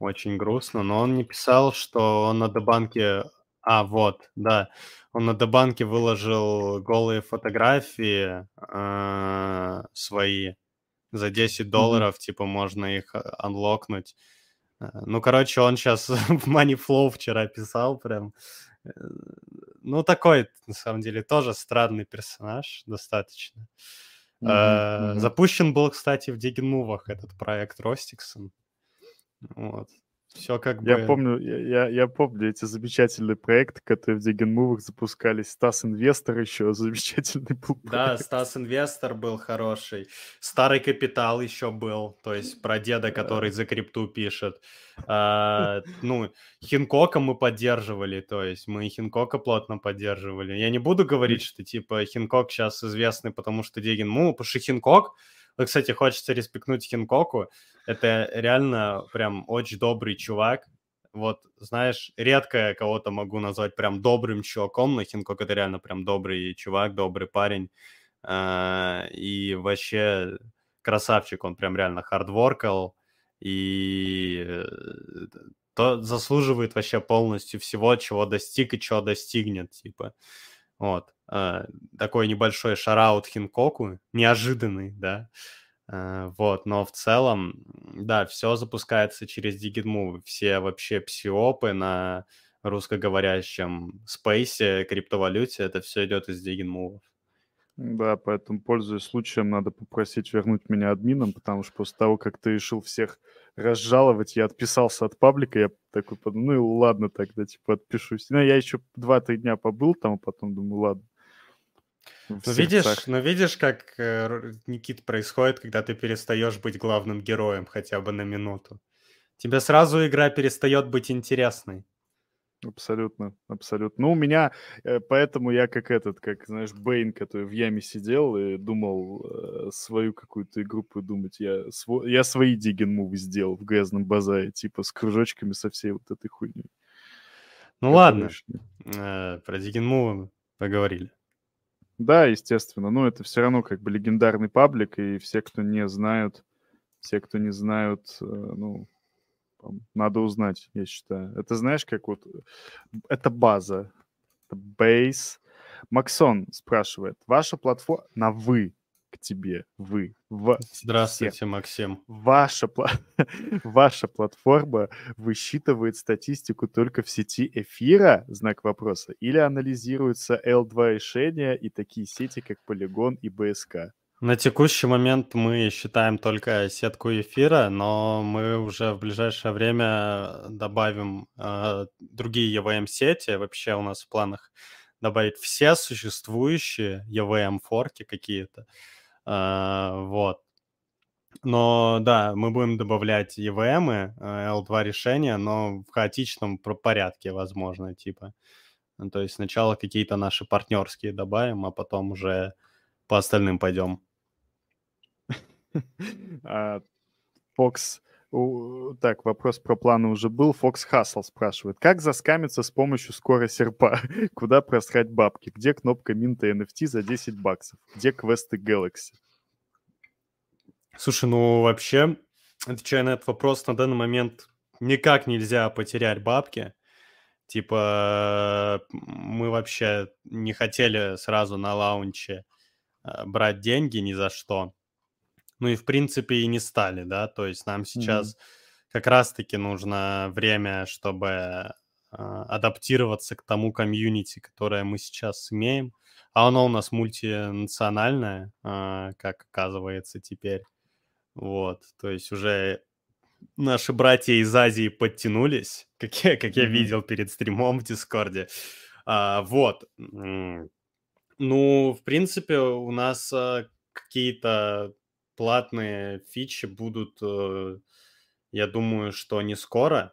Очень грустно, но он не писал, что он на Дебанке... А, вот, да. Он на Дебанке выложил голые фотографии э, свои за 10 долларов, mm-hmm. типа, можно их а, анлокнуть. Э, ну, короче, он сейчас в Moneyflow вчера писал прям. Э, ну, такой, на самом деле, тоже странный персонаж достаточно. Mm-hmm. Mm-hmm. Запущен был, кстати, в Дигенмувах этот проект Ростиксон. Вот. Все как я бы... Помню, я, я, я помню эти замечательные проекты, которые в Дигенмувах запускались. Стас Инвестор еще замечательный был проект. Да, Стас Инвестор был хороший. Старый Капитал еще был, то есть про деда, который за крипту пишет. А, ну, Хинкока мы поддерживали, то есть мы Хинкока плотно поддерживали. Я не буду говорить, что типа Хинкок сейчас известный, потому что Дигенмув, потому что Хинкок вот, кстати, хочется респектнуть Хинкоку. Это реально прям очень добрый чувак. Вот, знаешь, редко кого-то могу назвать прям добрым чуваком, но Хинкок это реально прям добрый чувак, добрый парень. А, и вообще красавчик, он прям реально хардворкал. И э, то заслуживает вообще полностью всего, чего достиг и чего достигнет, типа. Вот. Э, такой небольшой шараут Хинкоку, неожиданный, да. Э, вот, но в целом, да, все запускается через DigitMove. Все вообще псиопы на русскоговорящем спейсе, криптовалюте, это все идет из DigitMove. Да, поэтому, пользуясь случаем, надо попросить вернуть меня админом, потому что после того, как ты решил всех разжаловать, я отписался от паблика, я такой, ну ладно тогда, типа, отпишусь. Ну, я еще 2-3 дня побыл там, а потом думаю, ладно. Ну видишь, ну видишь, как э, Никит происходит, когда ты перестаешь быть главным героем хотя бы на минуту. Тебе сразу игра перестает быть интересной. Абсолютно, абсолютно. Ну, у меня, э, поэтому я как этот, как, знаешь, Бейн, который в яме сидел и думал э, свою какую-то игру придумать. Я, сво, я свои диген мувы сделал в грязном базаре, типа с кружочками со всей вот этой хуйней. Ну ладно, э, про диген мувы поговорили. Да, естественно. Но это все равно как бы легендарный паблик, и все, кто не знают, все, кто не знают, э, ну, надо узнать, я считаю. Это знаешь, как вот... Это база. Это бейс. Максон спрашивает. Ваша платформа... На «вы» к тебе. Вы. В... Здравствуйте, всех. Максим. Ваша, Ваша платформа высчитывает статистику только в сети эфира, знак вопроса, или анализируются L2 решения и такие сети, как Polygon и BSK? На текущий момент мы считаем только сетку эфира, но мы уже в ближайшее время добавим э, другие EVM-сети. Вообще у нас в планах добавить все существующие EVM-форки какие-то. Э, вот. Но да, мы будем добавлять EVM, L2 решения, но в хаотичном порядке, возможно, типа. Ну, то есть сначала какие-то наши партнерские добавим, а потом уже по остальным пойдем. Фокс... Так, вопрос про планы уже был. Фокс Хасл спрашивает. Как заскамиться с помощью скорой серпа? Куда просрать бабки? Где кнопка минта NFT за 10 баксов? Где квесты Galaxy? Слушай, ну вообще, отвечая на этот вопрос, на данный момент никак нельзя потерять бабки. Типа, мы вообще не хотели сразу на лаунче э, брать деньги ни за что ну и в принципе и не стали, да, то есть нам сейчас mm-hmm. как раз-таки нужно время, чтобы э, адаптироваться к тому комьюнити, которое мы сейчас имеем, а оно у нас мультинациональное, э, как оказывается теперь, вот, то есть уже наши братья из Азии подтянулись, как я, как я mm-hmm. видел перед стримом в Дискорде, а, вот, ну, в принципе, у нас а, какие-то платные фичи будут, э, я думаю, что не скоро.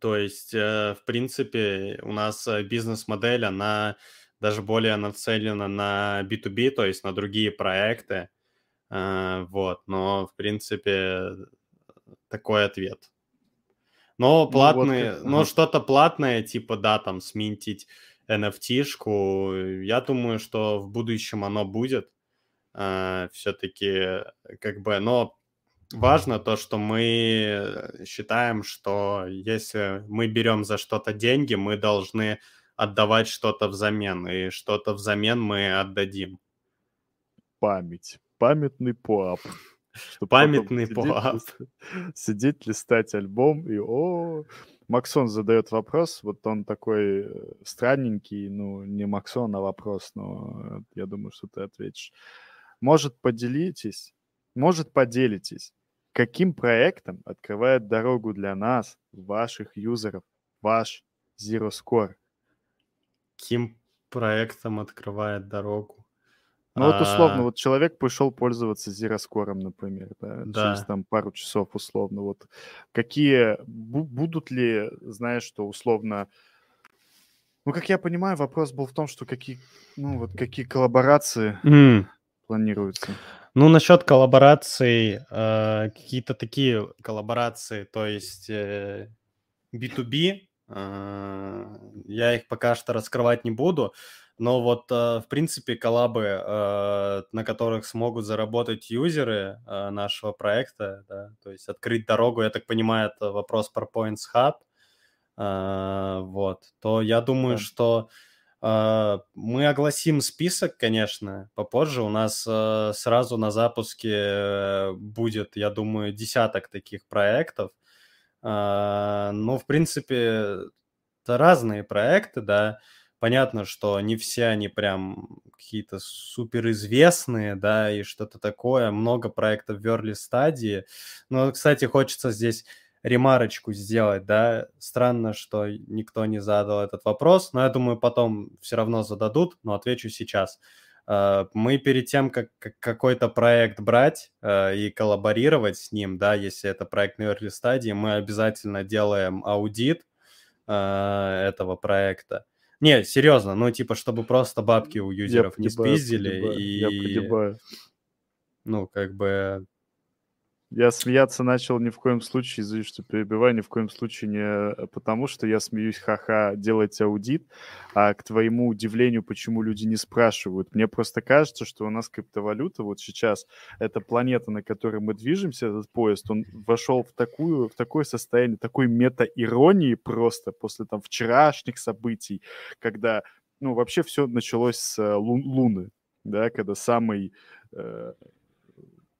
То есть, э, в принципе, у нас э, бизнес-модель, она даже более нацелена на B2B, то есть на другие проекты. Вот, но, в принципе, такой ответ. Но платные, ну, вот, но ага. что-то платное, типа, да, там, сминтить NFT-шку, я думаю, что в будущем оно будет. Все-таки, как бы, но важно то, что мы считаем, что если мы берем за что-то деньги, мы должны отдавать что-то взамен, и что-то взамен мы отдадим. Память. Памятный поап. Памятный поап. Сидеть, листать альбом и о Максон задает вопрос, вот он такой э, странненький, ну, не Максон, а вопрос, но я думаю, что ты ответишь. Может, поделитесь, может, поделитесь, каким проектом открывает дорогу для нас, ваших юзеров, ваш Zero Score? Каким проектом открывает дорогу? Ну вот условно, а... вот человек пришел пользоваться зироскором, например, да, да. через там пару часов условно. Вот какие будут ли, знаешь, что условно, ну как я понимаю, вопрос был в том, что какие, ну вот какие коллаборации mm. Планируются. Ну, насчет коллабораций, э, какие-то такие коллаборации, то есть э, B2B, э, я их пока что раскрывать не буду, но вот, э, в принципе, коллабы, э, на которых смогут заработать юзеры э, нашего проекта, да, то есть открыть дорогу, я так понимаю, это вопрос про Points Hub, э, вот, то я думаю, да. что мы огласим список, конечно, попозже. У нас э, сразу на запуске будет, я думаю, десяток таких проектов. А, ну, в принципе, это разные проекты, да. Понятно, что не все они прям какие-то суперизвестные, да, и что-то такое. Много проектов в early стадии. Но, кстати, хочется здесь ремарочку сделать, да. Странно, что никто не задал этот вопрос, но я думаю, потом все равно зададут, но отвечу сейчас. Э, мы перед тем, как какой-то проект брать э, и коллаборировать с ним, да, если это проект на early стадии, мы обязательно делаем аудит э, этого проекта. Не, серьезно, ну типа, чтобы просто бабки у юзеров я не спиздили и... Я погибаю. Ну, как бы я смеяться начал ни в коем случае, извини, что перебиваю, ни в коем случае не э, потому, что я смеюсь, ха-ха, делать аудит, а к твоему удивлению, почему люди не спрашивают. Мне просто кажется, что у нас криптовалюта вот сейчас, эта планета, на которой мы движемся, этот поезд, он вошел в, такую, в такое состояние, такой мета-иронии просто после там вчерашних событий, когда, ну, вообще все началось с э, лу- Луны, да, когда самый э,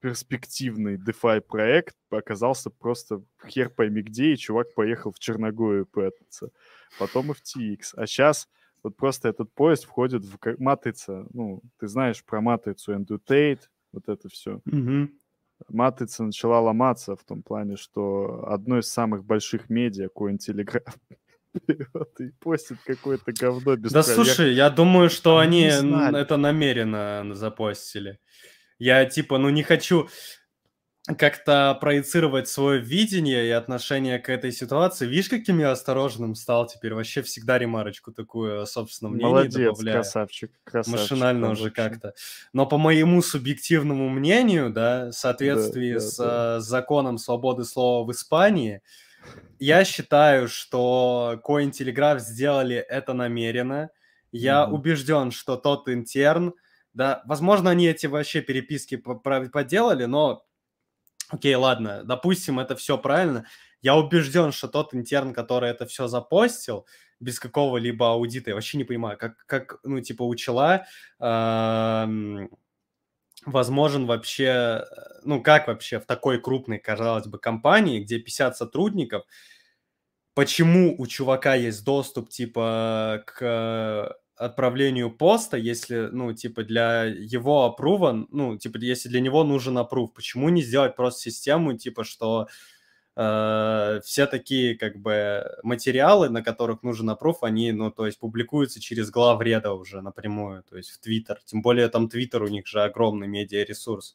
перспективный DeFi проект оказался просто хер пойми где, и чувак поехал в Черногорию пэтаться. Потом FTX. А сейчас вот просто этот поезд входит в матрица, ну, ты знаешь про матрицу Andrew Tate, вот это все. Mm-hmm. Матрица начала ломаться в том плане, что одно из самых больших медиа, Cointelegraph, и постит какое-то говно без Да проверки. слушай, я думаю, что они, они это намеренно запостили. Я типа, ну не хочу как-то проецировать свое видение и отношение к этой ситуации. Видишь, каким я осторожным стал теперь? Вообще всегда ремарочку такую собственно мнение Молодец, добавляю. красавчик, красавчик. Машинально уже как-то. Но по моему субъективному мнению, да, в соответствии да, да, с да. законом свободы слова в Испании, я считаю, что Cointelegraph сделали это намеренно. Я mm-hmm. убежден, что тот интерн, да, возможно, они эти вообще переписки поделали, но окей, ладно, допустим, это все правильно. Я убежден, что тот интерн, который это все запостил, без какого-либо аудита, я вообще не понимаю, как, как ну, типа, учила, э, возможен вообще, ну, как вообще в такой крупной, казалось бы, компании, где 50 сотрудников, почему у чувака есть доступ, типа, к отправлению поста, если, ну, типа, для его опрува, ну, типа, если для него нужен опрув, почему не сделать просто систему, типа, что э, все такие, как бы, материалы, на которых нужен опрув, они, ну, то есть, публикуются через главреда уже напрямую, то есть, в Твиттер. Тем более, там Твиттер у них же огромный медиаресурс.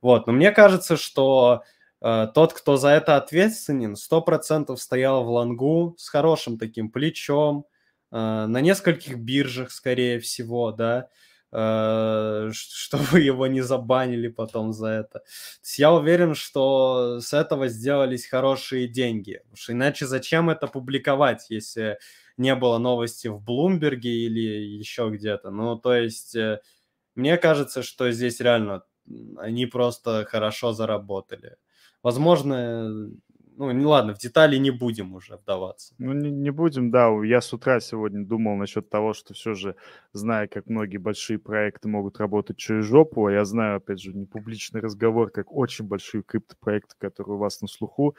Вот, но мне кажется, что э, тот, кто за это ответственен, 100% стоял в лонгу с хорошим таким плечом, на нескольких биржах, скорее всего, да, э, чтобы его не забанили потом за это. То есть я уверен, что с этого сделались хорошие деньги. Что иначе зачем это публиковать, если не было новости в Блумберге или еще где-то? Ну, то есть, э, мне кажется, что здесь реально они просто хорошо заработали. Возможно, ну, не ладно, в детали не будем уже вдаваться. Ну, не, не будем, да. Я с утра сегодня думал насчет того, что все же, зная, как многие большие проекты могут работать через жопу, а я знаю, опять же, не публичный разговор, как очень большие криптопроекты, которые у вас на слуху,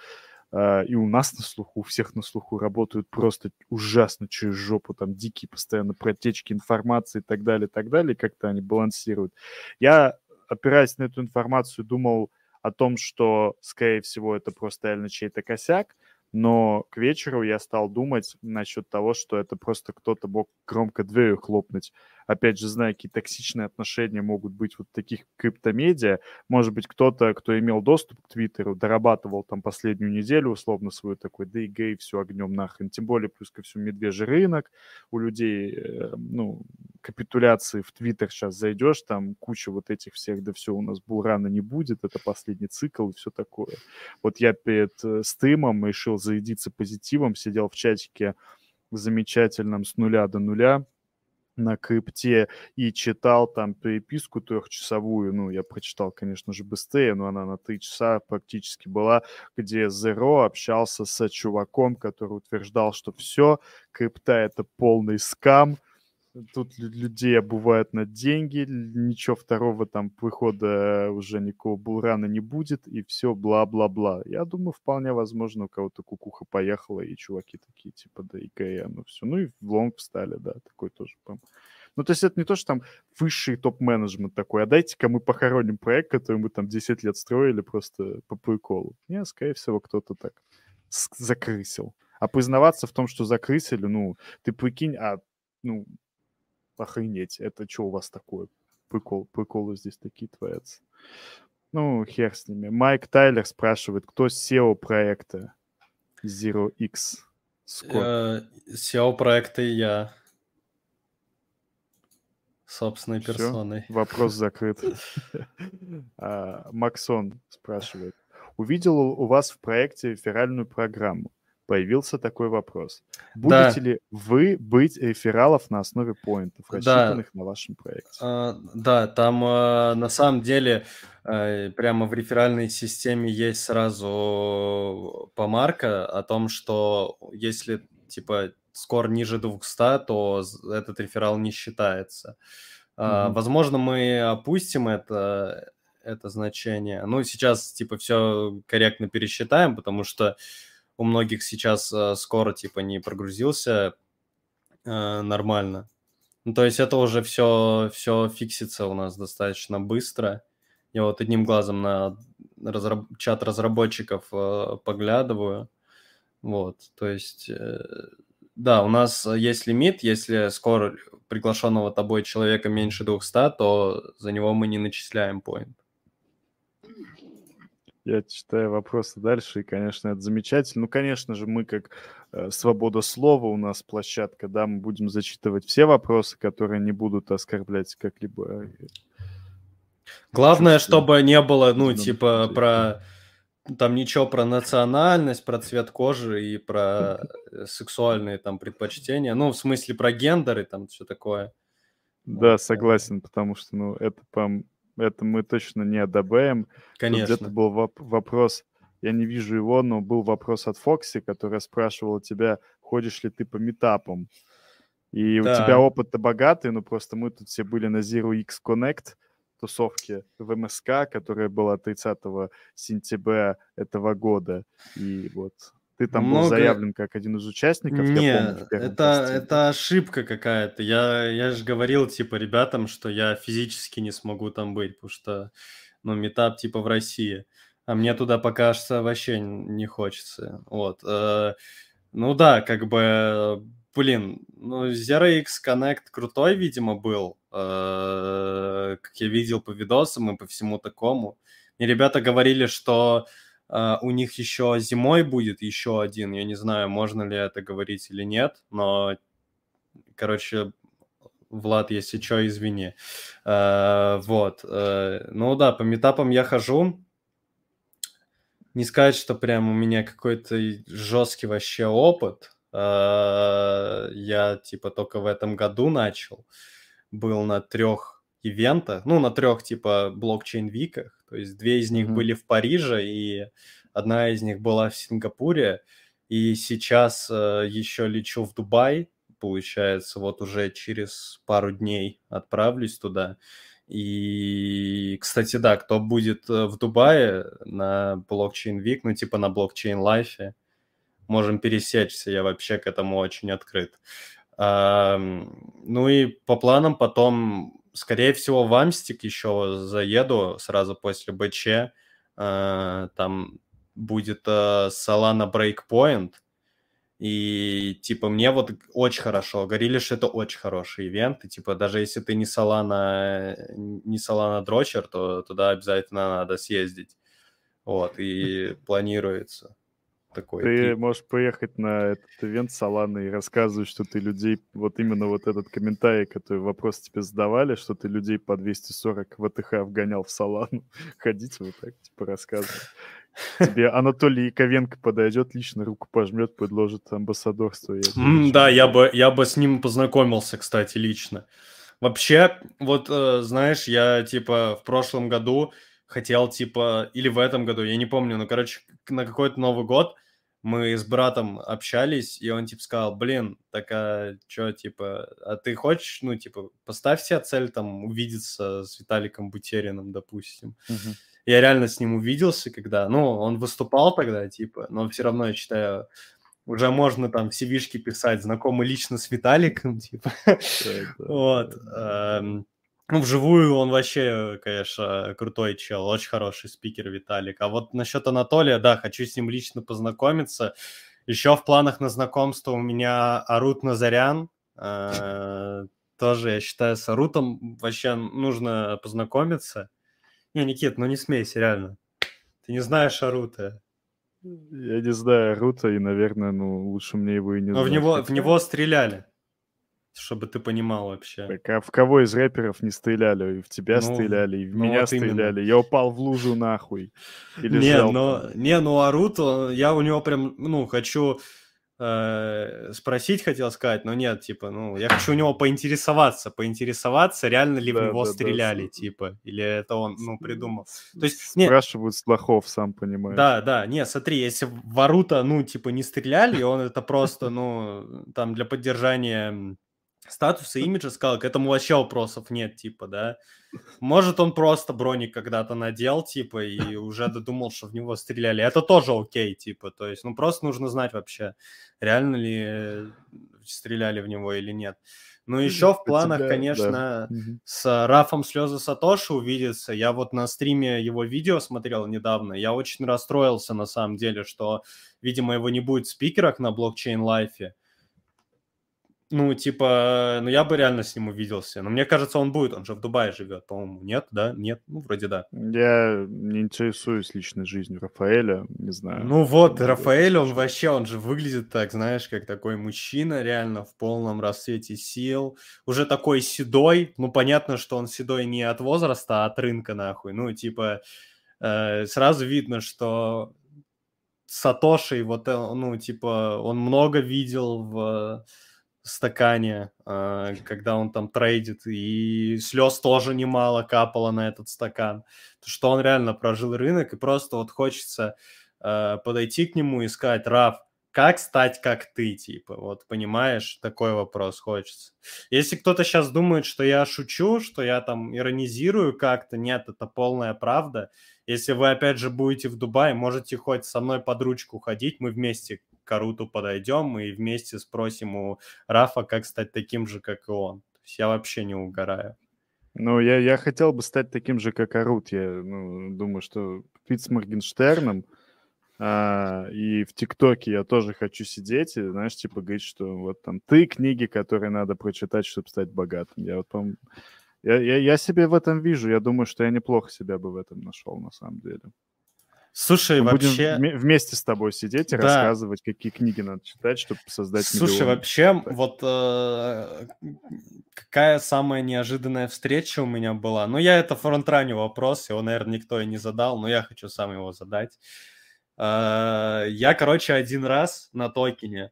Uh, и у нас на слуху, у всех на слуху работают просто ужасно через жопу, там дикие постоянно протечки информации и так далее, и так далее, как-то они балансируют. Я, опираясь на эту информацию, думал, о том, что, скорее всего, это просто реально чей-то косяк, но к вечеру я стал думать насчет того, что это просто кто-то мог громко дверью хлопнуть. Опять же, зная, какие токсичные отношения могут быть вот таких криптомедиа, может быть, кто-то, кто имел доступ к Твиттеру, дорабатывал там последнюю неделю условно свою такой, да и гей, все огнем нахрен. Тем более, плюс ко всему, медвежий рынок, у людей, э, ну, капитуляции в Твиттер сейчас зайдешь, там куча вот этих всех, да все, у нас булрана не будет, это последний цикл и все такое. Вот я перед э, стримом решил зарядиться позитивом, сидел в чатике замечательном с нуля до нуля, на крипте и читал там переписку трехчасовую, ну, я прочитал, конечно же, быстрее, но она на три часа практически была, где Zero общался с чуваком, который утверждал, что все, крипта — это полный скам, тут людей обувают на деньги, ничего второго там выхода уже никакого булрана не будет, и все бла-бла-бла. Я думаю, вполне возможно, у кого-то кукуха поехала, и чуваки такие, типа, да, ИКМ, ну все. Ну и в лонг встали, да, такой тоже, прям. Ну, то есть это не то, что там высший топ-менеджмент такой, а дайте-ка мы похороним проект, который мы там 10 лет строили просто по приколу. Не, скорее всего, кто-то так закрысил. А признаваться в том, что закрысили, ну, ты прикинь, а ну, охренеть, это что у вас такое? Прикол, приколы здесь такие творятся. Ну, хер с ними. Майк Тайлер спрашивает, кто SEO проекта Zero X? SEO проекта я. Собственной Всё? персоной. Вопрос закрыт. А, Максон спрашивает. Увидел у вас в проекте реферальную программу появился такой вопрос. Будете да. ли вы быть рефералов на основе поинтов, рассчитанных да. на вашем проекте? А, да, там а, на самом деле а, прямо в реферальной системе есть сразу помарка о том, что если типа скор ниже 200, то этот реферал не считается. Mm-hmm. Возможно, мы опустим это, это значение. Ну, сейчас типа все корректно пересчитаем, потому что у многих сейчас э, скоро типа не прогрузился э, нормально. Ну, то есть это уже все, все фиксится у нас достаточно быстро. Я вот одним глазом на разраб- чат разработчиков э, поглядываю. Вот, то есть, э, да, у нас есть лимит, если скоро приглашенного тобой человека меньше 200, то за него мы не начисляем поинт. Я читаю вопросы дальше, и, конечно, это замечательно. Ну, конечно же, мы как э, свобода слова, у нас площадка, да, мы будем зачитывать все вопросы, которые не будут оскорблять как-либо. Э, Главное, чтобы не было, ну, типа, про там ничего про национальность, про цвет кожи и про э, сексуальные там предпочтения. Ну, в смысле, про гендер и там все такое. Да, согласен, потому что, ну, это, прям это мы точно не одобряем. Конечно. Где-то был воп- вопрос, я не вижу его, но был вопрос от Фокси, который спрашивал тебя, ходишь ли ты по метапам. И да. у тебя опыт-то богатый, но просто мы тут все были на Zero X Connect тусовке в МСК, которая была 30 сентября этого года. И вот ты там Много... был заявлен как один из участников, Не, я помню. это, это ошибка какая-то. Я, я же говорил, типа, ребятам, что я физически не смогу там быть, потому что, ну, метап, типа, в России. А мне туда пока что вообще не хочется. Вот. Э, ну да, как бы, блин, ну, Zero X Connect крутой, видимо, был. Э, как я видел по видосам и по всему такому. Мне ребята говорили, что Uh, у них еще зимой будет еще один. Я не знаю, можно ли это говорить или нет, но, короче, Влад, если что, извини. Uh, вот. Uh, ну да, по метапам я хожу. Не сказать, что прям у меня какой-то жесткий вообще опыт. Я типа только в этом году начал. Был на трех ивентах, ну, на трех типа блокчейн-виках. То есть две из них mm-hmm. были в Париже, и одна из них была в Сингапуре. И сейчас э, еще лечу в Дубай, получается, вот уже через пару дней отправлюсь туда. И, кстати, да, кто будет э, в Дубае на блокчейн Вик, ну, типа на блокчейн лайфе, можем пересечься, я вообще к этому очень открыт. А, ну и по планам потом, скорее всего, в Амстик еще заеду сразу после БЧ. А, там будет а, Solana Breakpoint. И, типа, мне вот очень хорошо. Говорили, это очень хороший ивент. И, типа, даже если ты не Solana, не Solana дрочер, то туда обязательно надо съездить. Вот, и планируется такой. Ты можешь поехать на этот ивент Солана и рассказывать, что ты людей, вот именно вот этот комментарий, который вопрос тебе задавали, что ты людей по 240 ВТХ вгонял в Солану. Ходить вот так, типа, рассказывать. Тебе Анатолий Яковенко подойдет, лично руку пожмет, предложит амбассадорство. Mm, да, я бы, я бы с ним познакомился, кстати, лично. Вообще, вот, э, знаешь, я, типа, в прошлом году хотел, типа, или в этом году, я не помню, ну, короче, на какой-то Новый год мы с братом общались, и он, типа, сказал, блин, так а что, типа, а ты хочешь, ну, типа, поставь себе цель, там, увидеться с Виталиком Бутериным, допустим. Uh-huh. Я реально с ним увиделся, когда, ну, он выступал тогда, типа, но все равно, я считаю, уже можно там в cv писать, знакомый лично с Виталиком, типа. Вот. Ну, вживую он вообще, конечно, крутой чел, очень хороший спикер Виталик. А вот насчет Анатолия, да, хочу с ним лично познакомиться. Еще в планах на знакомство у меня Арут Назарян. Э, тоже, я считаю, с Арутом вообще нужно познакомиться. Не, Никит, ну не смейся, реально. Ты не знаешь Арута. Я не знаю Арута, и, наверное, ну, лучше мне его и не Но знать. в него, в него стреляли чтобы ты понимал вообще. Так, а в кого из рэперов не стреляли? И в тебя ну, стреляли, и в ну меня вот стреляли. Именно. Я упал в лужу нахуй. Или не, но, не, ну Аруто, я у него прям, ну, хочу э, спросить, хотел сказать, но нет, типа, ну, я хочу у него поинтересоваться, поинтересоваться, реально ли да, в него да, стреляли, да. типа, или это он, ну, придумал. То есть, Спрашивают с лохов, сам понимаешь. Да, да, не, смотри, если в Аруто, ну, типа, не стреляли, он это просто, ну, там, для поддержания статуса, имиджа сказал, к этому вообще вопросов нет, типа, да. Может, он просто броник когда-то надел, типа, и уже додумал, что в него стреляли. Это тоже окей, типа, то есть, ну, просто нужно знать вообще, реально ли стреляли в него или нет. Ну, еще в планах, тебя, конечно, да. с Рафом Слезы Сатоши увидеться. Я вот на стриме его видео смотрел недавно. Я очень расстроился, на самом деле, что, видимо, его не будет в спикерах на блокчейн-лайфе. Ну, типа, ну я бы реально с ним увиделся. Но мне кажется, он будет, он же в Дубае живет, по-моему. Нет, да? Нет? Ну, вроде да. Я не интересуюсь личной жизнью Рафаэля, не знаю. Ну вот, Рафаэль, он вообще, он же выглядит так, знаешь, как такой мужчина реально в полном расцвете сил. Уже такой седой. Ну, понятно, что он седой не от возраста, а от рынка, нахуй. Ну, типа, э, сразу видно, что Сатоши, вот, э, ну, типа, он много видел в стакане, а, когда он там трейдит, и слез тоже немало капало на этот стакан. То, что он реально прожил рынок, и просто вот хочется а, подойти к нему и сказать, Раф, как стать как ты, типа, вот, понимаешь, такой вопрос хочется. Если кто-то сейчас думает, что я шучу, что я там иронизирую как-то, нет, это полная правда. Если вы, опять же, будете в Дубае, можете хоть со мной под ручку ходить, мы вместе Каруту подойдем и вместе спросим у Рафа, как стать таким же, как и он. То есть я вообще не угораю. Ну, я, я хотел бы стать таким же, как Арут. Я ну, думаю, что пить с Моргенштерном, а, и в ТикТоке я тоже хочу сидеть и, знаешь, типа говорить, что вот там ты книги, которые надо прочитать, чтобы стать богатым. Я вот, по я, я, я себе в этом вижу. Я думаю, что я неплохо себя бы в этом нашел, на самом деле. Слушай, Мы вообще... будем вместе с тобой сидеть и Да. рассказывать, какие книги надо читать, чтобы создать Слушай, миллион. вообще, вот э, какая самая неожиданная встреча у меня была? Ну, я это фронтраню вопрос, его, наверное, никто и не задал, но я хочу сам его задать. Э, я, короче, один раз на токене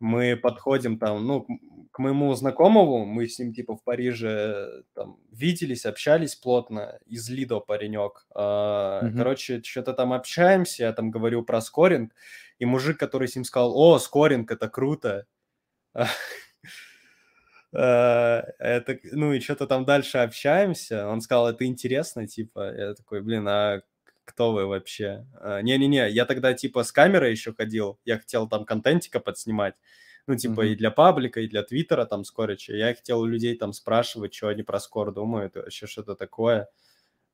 мы подходим там, ну, к- моему знакомому, мы с ним типа в Париже там виделись, общались плотно, из Лидо паренек. Мгм. Короче, что-то там общаемся, я там говорю про скоринг, и мужик, который с ним сказал, о, скоринг, это круто. Э, Это, ну и что-то там дальше общаемся. Он сказал, это интересно, типа. Я такой, блин, а кто вы вообще? «А, Не-не-не, я тогда типа с камерой еще ходил, я хотел там контентика подснимать, ну типа Мгм. и для паблика, и для твиттера там скорича. Я хотел у людей там спрашивать, что они про скор думают, вообще что-то такое.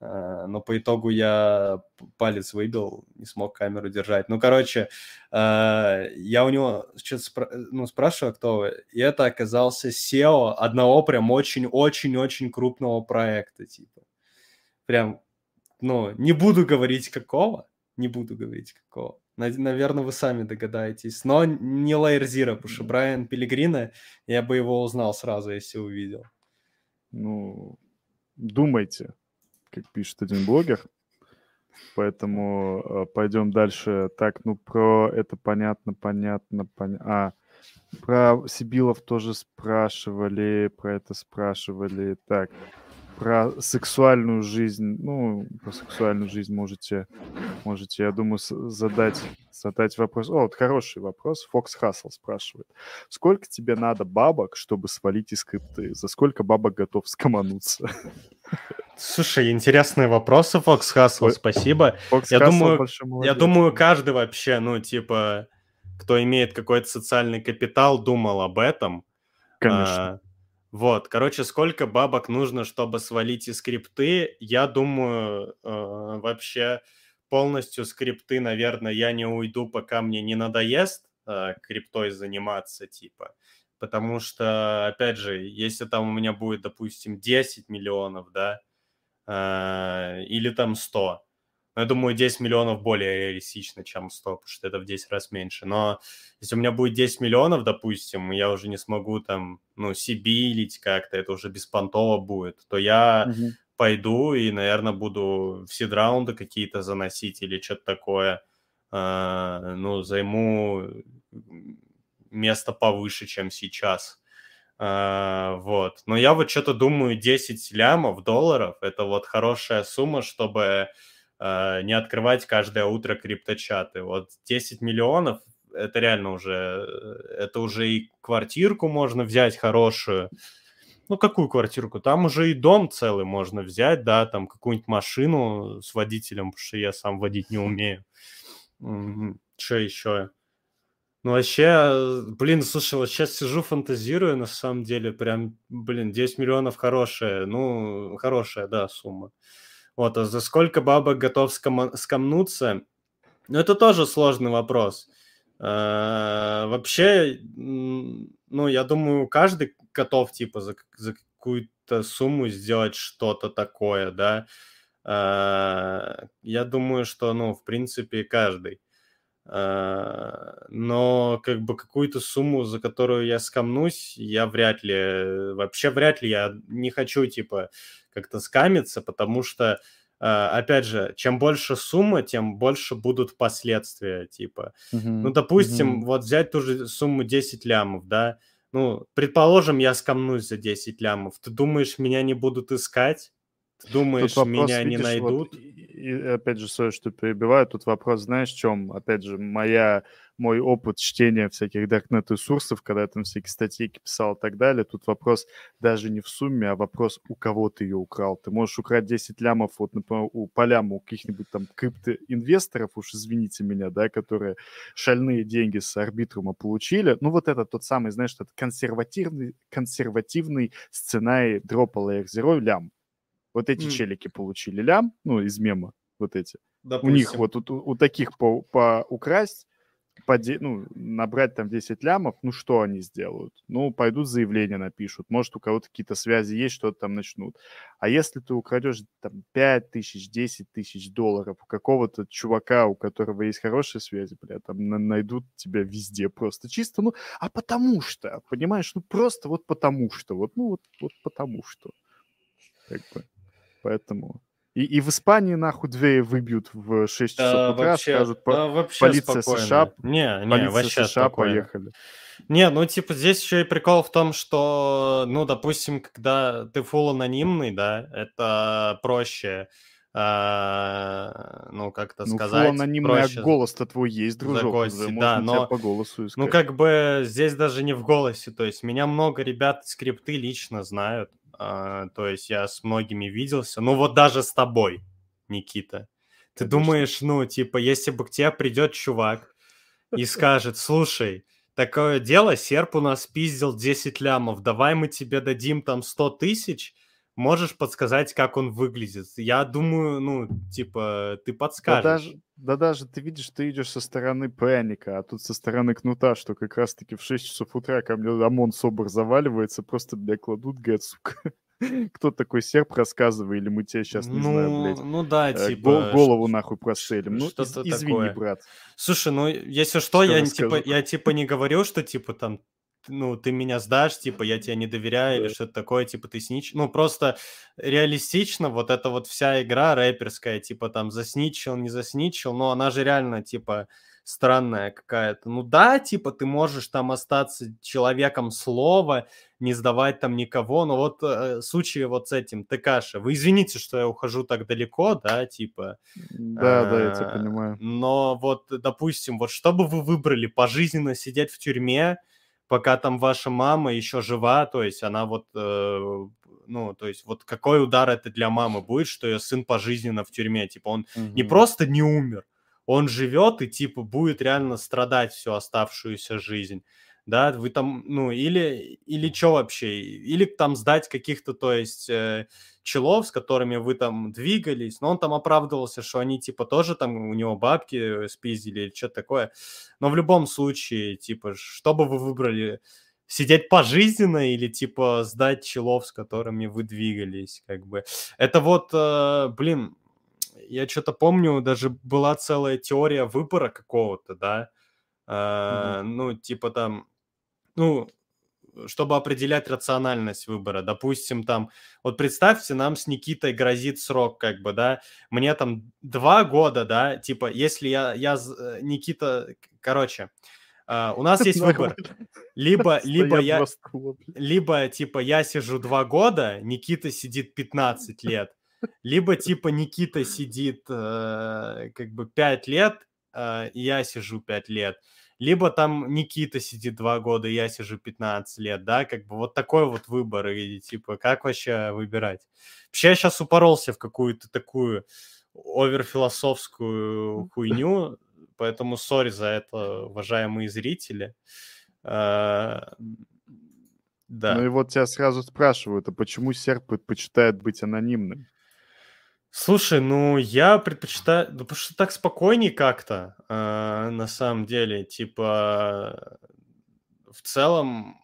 А, Но по итогу я палец выбил, не смог камеру держать. Ну, короче, а, я у него что-то ну, спрашиваю, кто вы, и это оказался SEO одного прям очень-очень-очень крупного проекта, типа. Прям ну, не буду говорить какого, не буду говорить какого. Наверное, вы сами догадаетесь. Но не Лайер Зира, потому что Брайан Пелегрина, я бы его узнал сразу, если увидел. Ну, думайте, как пишет один блогер. Поэтому э, пойдем дальше. Так, ну про это понятно, понятно, понятно. А, про Сибилов тоже спрашивали, про это спрашивали. Так, про сексуальную жизнь, ну, про сексуальную жизнь можете, можете, я думаю, задать, задать вопрос. О, вот хороший вопрос. Фокс Хассел спрашивает. Сколько тебе надо бабок, чтобы свалить из крипты? За сколько бабок готов скомануться? Слушай, интересные вопросы, Фокс Хассел, Ой, спасибо. Фокс Я Хассел думаю, Я думаю, каждый вообще, ну, типа, кто имеет какой-то социальный капитал, думал об этом. Конечно. А, вот, короче, сколько бабок нужно, чтобы свалить из скрипты? Я думаю, э, вообще полностью скрипты, наверное, я не уйду, пока мне не надоест э, криптой заниматься, типа. Потому что, опять же, если там у меня будет, допустим, 10 миллионов, да, э, или там 100, ну, я думаю, 10 миллионов более реалистично, чем 100, потому что это в 10 раз меньше. Но если у меня будет 10 миллионов, допустим, я уже не смогу там, ну, сибилить как-то, это уже беспонтово будет, то я Мгм. пойду и, наверное, буду в сид-раунды какие-то заносить или что-то такое. А, ну, займу место повыше, чем сейчас. А, вот. Но я вот что-то думаю, 10 лямов долларов – это вот хорошая сумма, чтобы не открывать каждое утро крипточаты. Вот 10 миллионов – это реально уже, это уже и квартирку можно взять хорошую. Ну, какую квартирку? Там уже и дом целый можно взять, да, там какую-нибудь машину с водителем, потому что я сам водить не умею. Что еще? Ну, вообще, блин, слушай, вот сейчас сижу, фантазирую, на самом деле, прям, блин, 10 миллионов хорошая, ну, хорошая, да, сумма. Вот, а за сколько бабок готов ском... скомнуться? Ну, это тоже сложный вопрос. А, вообще, ну, я думаю, каждый готов, типа, за, за какую-то сумму сделать что-то такое, да. А, я думаю, что, ну, в принципе, каждый. А, но как бы какую-то сумму, за которую я скомнусь, я вряд ли, вообще вряд ли, я не хочу, типа, как-то скамиться, потому что, опять же, чем больше сумма, тем больше будут последствия, типа. Uh-huh. Ну, допустим, uh-huh. вот взять ту же сумму 10 лямов, да, ну, предположим, я скомнусь за 10 лямов, ты думаешь, меня не будут искать? Ты думаешь, вопрос, меня видишь, не найдут? Вот, и, опять же, сори, что перебиваю, тут вопрос, знаешь, в чем? Опять же, моя, мой опыт чтения всяких даркнет-ресурсов, когда я там всякие статейки писал и так далее, тут вопрос даже не в сумме, а вопрос, у кого ты ее украл. Ты можешь украть 10 лямов, вот, например, у поляма, у каких-нибудь там криптоинвесторов, уж извините меня, да, которые шальные деньги с арбитрума получили. Ну, вот это тот самый, знаешь, этот консервативный, консервативный сценарий дропа Layer Zero лям. Вот эти mm. челики получили лям, ну, из мема, вот эти. Допустим. У них вот у, у таких по, по украсть, поде... ну, набрать там 10 лямов, ну что они сделают? Ну, пойдут заявление напишут, может, у кого-то какие-то связи есть, что-то там начнут. А если ты украдешь там 5 тысяч, 10 тысяч долларов у какого-то чувака, у которого есть хорошие связи, бля, там на- найдут тебя везде просто чисто, ну, а потому что, понимаешь, ну просто вот потому что, вот, ну вот, вот потому что. Как бы. Поэтому и, и в Испании нахуй двери выбьют в 6 часов Да, утра, вообще, скажут, да, вообще полиция спокойно. США, Не, не, полиция вообще США спокойно. поехали. Не, ну типа здесь еще и прикол в том, что, ну, допустим, когда ты full анонимный, да, это проще, а, ну, как-то Ну, сказать, фу, анонимный, а проще голос-то твой есть, дружок, загостить, уже да, но- по голосу искать. Ну, как бы здесь даже не в голосе, то есть меня много ребят скрипты лично знают, а, то есть я с многими виделся, ну вот даже с тобой, Никита. Ты Конечно. думаешь, ну, типа, если бы к тебе придет чувак и скажет, слушай, такое дело, серп у нас пиздил 10 лямов, давай мы тебе дадим там 100 тысяч, можешь подсказать, как он выглядит? Я думаю, ну, типа, ты Да подскажешь. даже, да даже ты видишь, ты идешь со стороны пряника, а тут со стороны кнута, что как раз-таки в 6 часов утра ко мне ОМОН СОБР заваливается, просто, бля, кладут, говорят, сука, кто такой серп, рассказывай, или мы тебя сейчас, не знаю, ну, блядь, ну да, э, типа... гол- голову нахуй прострелим. Ну, из- извини, такое. брат. Слушай, ну, если что, Что я, я не- типа, я типа не говорю, что типа там, ну, ты меня сдашь, типа, я тебе не доверяю или что-то такое, типа, ты снич... Ну, просто реалистично вот эта вот вся игра рэперская, типа, там, засничил, не засничил, но она же реально, типа, странная какая-то. Ну да, типа, ты можешь там остаться человеком слова, не сдавать там никого, но вот э, случай вот с этим, ТКша, вы извините, что я ухожу так далеко, да, типа, Да, да, я тебя а, понимаю. Но вот, допустим, вот что бы вы выбрали, пожизненно сидеть в тюрьме, пока там ваша мама еще жива, то есть она вот, э, ну, то есть вот какой удар это для мамы будет, что ее сын пожизненно в тюрьме, типа он не Мгм. просто не умер, он живет и типа будет реально страдать всю оставшуюся жизнь. Да, вы там, ну, или, или что вообще, или там сдать каких-то, то есть, э, челов, с которыми вы там двигались, но он там оправдывался, что они, типа, тоже там, у него бабки спиздили или что-то такое. Но в любом случае, типа, что бы вы выбрали, сидеть пожизненно или, типа, сдать челов, с которыми вы двигались, как бы. Это вот, э, блин, я что-то помню, даже была целая теория выбора какого-то, да, э, ну, типа там, ну, чтобы определять рациональность выбора. Допустим, там, вот представьте, нам с Никитой грозит срок, как бы, да, мне там два года, да, типа, если я, я, э, Никита, короче, э, у нас есть выбор. Либо, либо я, либо, типа, я сижу два года, Никита сидит 15 лет, либо, типа, Никита сидит, э, как бы, 5 лет, э, и я сижу 5 лет, либо там Никита сидит 2 года, я сижу 15 лет, да, как бы вот такой вот выбор, и, типа, как вообще выбирать? Вообще, я сейчас упоролся в какую-то такую оверфилософскую хуйню, поэтому сори за это, уважаемые зрители. Э, Да. Ну и вот тебя сразу спрашивают, а почему серп предпочитает быть анонимным? Слушай, ну я предпочитаю, ну, потому что так спокойней как-то, э, на самом деле, типа, в целом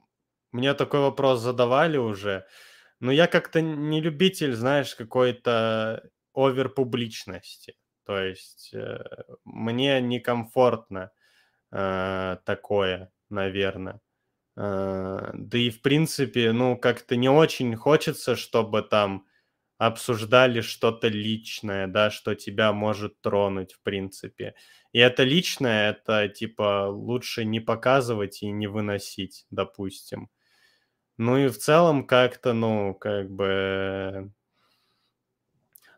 мне такой вопрос задавали уже, но я как-то не любитель, знаешь, какой-то оверпубличности, то есть э, мне некомфортно э, такое, наверное. Э, Да и в принципе, ну как-то не очень хочется, чтобы там обсуждали что-то личное, да, что тебя может тронуть, в принципе. И это личное, это типа лучше не показывать и не выносить, допустим. Ну и в целом как-то, ну, как бы...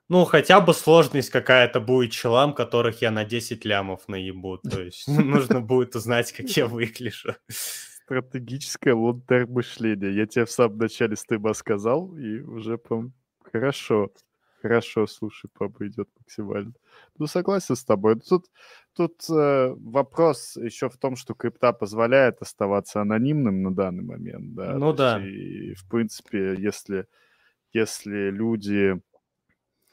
Ну, хотя бы сложность какая-то будет челам, которых я на 10 лямов наебу. То есть нужно будет узнать, как я выгляжу. Стратегическое лонг-терм мышление. Я тебе в самом начале стыба сказал, и уже прям хорошо. Хорошо, слушай, папа идет максимально. Ну, согласен с тобой. Тут, тут э, вопрос еще в том, что крипта позволяет оставаться анонимным на данный момент, да. Ну да. И, в принципе, если, если люди,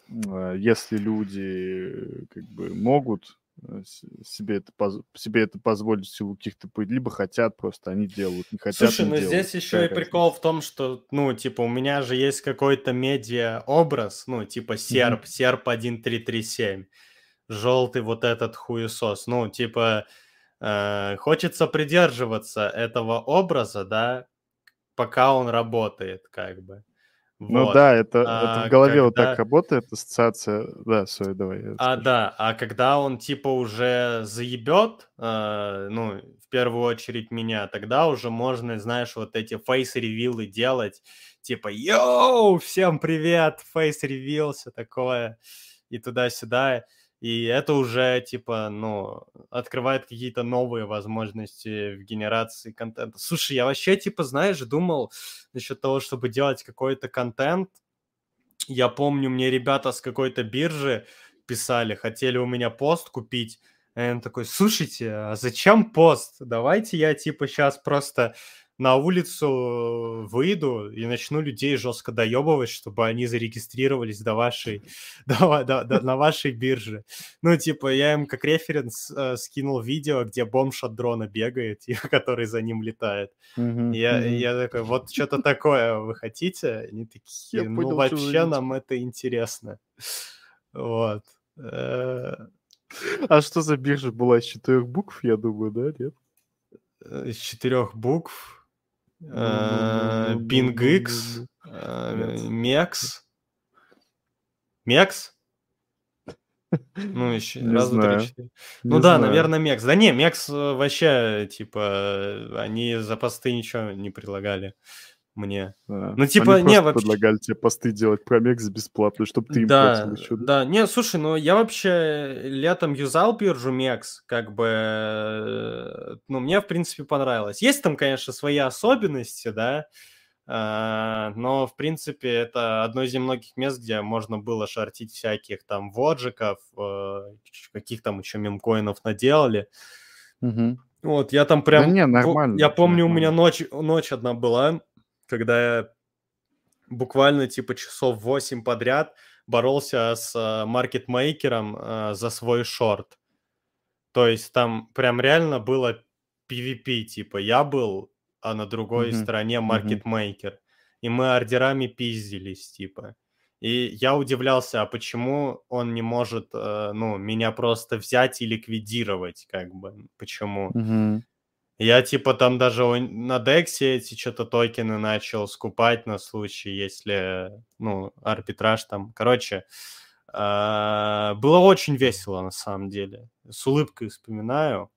э, если люди э, как бы могут себе это, себе это позволить в силу каких-то либо хотят просто, они делают, не хотят, Слушай, ну делают. здесь еще и прикол в том, что, ну, типа, у меня же есть какой-то медиа-образ, ну, типа серп, mm-hmm. серп 1337, желтый вот этот хуесос, ну, типа, э, хочется придерживаться этого образа, да, пока он работает, как бы. Ну вот. да, это, а, это в голове когда... вот так работает, ассоциация. Да, сори, давай. А, скажу. да, а когда он типа уже заебет, э, ну, в первую очередь меня, тогда уже можно, знаешь, вот эти фейс-ревилы делать, типа, йоу, всем привет, фейс-ревил, все такое, и туда-сюда. И это уже, типа, ну, открывает какие-то новые возможности в генерации контента. Слушай, я вообще, типа, знаешь, думал насчет того, чтобы делать какой-то контент. Я помню, мне ребята с какой-то биржи писали, хотели у меня пост купить. И он такой, слушайте, а зачем пост? Давайте я, типа, сейчас просто на улицу выйду и начну людей жестко доебывать, чтобы они зарегистрировались до вашей, до, до, до, на вашей бирже. Ну, типа, я им как референс э, скинул видео, где бомж от дрона бегает, и, который за ним летает. Mm-hmm, я, mm-hmm. я такой, вот что-то такое вы хотите? Они такие, я ну, понял, вообще нам это интересно. Вот. Э. А что за биржа была из четырех букв, я думаю, да, нет? Э, из четырех букв? Бингикс, Мекс. Мекс? Ну, еще не раз, два, три, четыре. Ну да, наверное, Мекс. Да не, Мекс э, вообще, типа, они за посты ничего не предлагали мне. А, ну, типа, они не, вообще... предлагали тебе посты делать про Мекс бесплатно, чтобы ты им да, платил еще. Да, не, слушай, ну я вообще летом юзал биржу Мекс, как бы, э, ну, мне, в принципе, понравилось. Есть там, конечно, свои особенности, да, а, но, в принципе, это одно из немногих мест, где можно было шортить всяких там воджиков, э, каких там еще мемкоинов наделали. Угу. Вот, я там прям... Да не, нормально. Я помню, нормально. у меня ночь, ночь одна была, когда я буквально типа часов 8 подряд боролся с э, маркетмейкером э, за свой шорт. То есть там прям реально было PvP, типа я был, а на другой mm-hmm. стороне маркетмейкер. Mm-hmm. И мы ордерами пиздились, типа. И я удивлялся, а почему он не может, э, ну, меня просто взять и ликвидировать, как бы, почему? Mm-hmm. Я типа там даже на Дексе эти что-то токены начал скупать на случай, если, ну, арбитраж там. Короче, а, было очень весело на самом деле. С улыбкой вспоминаю.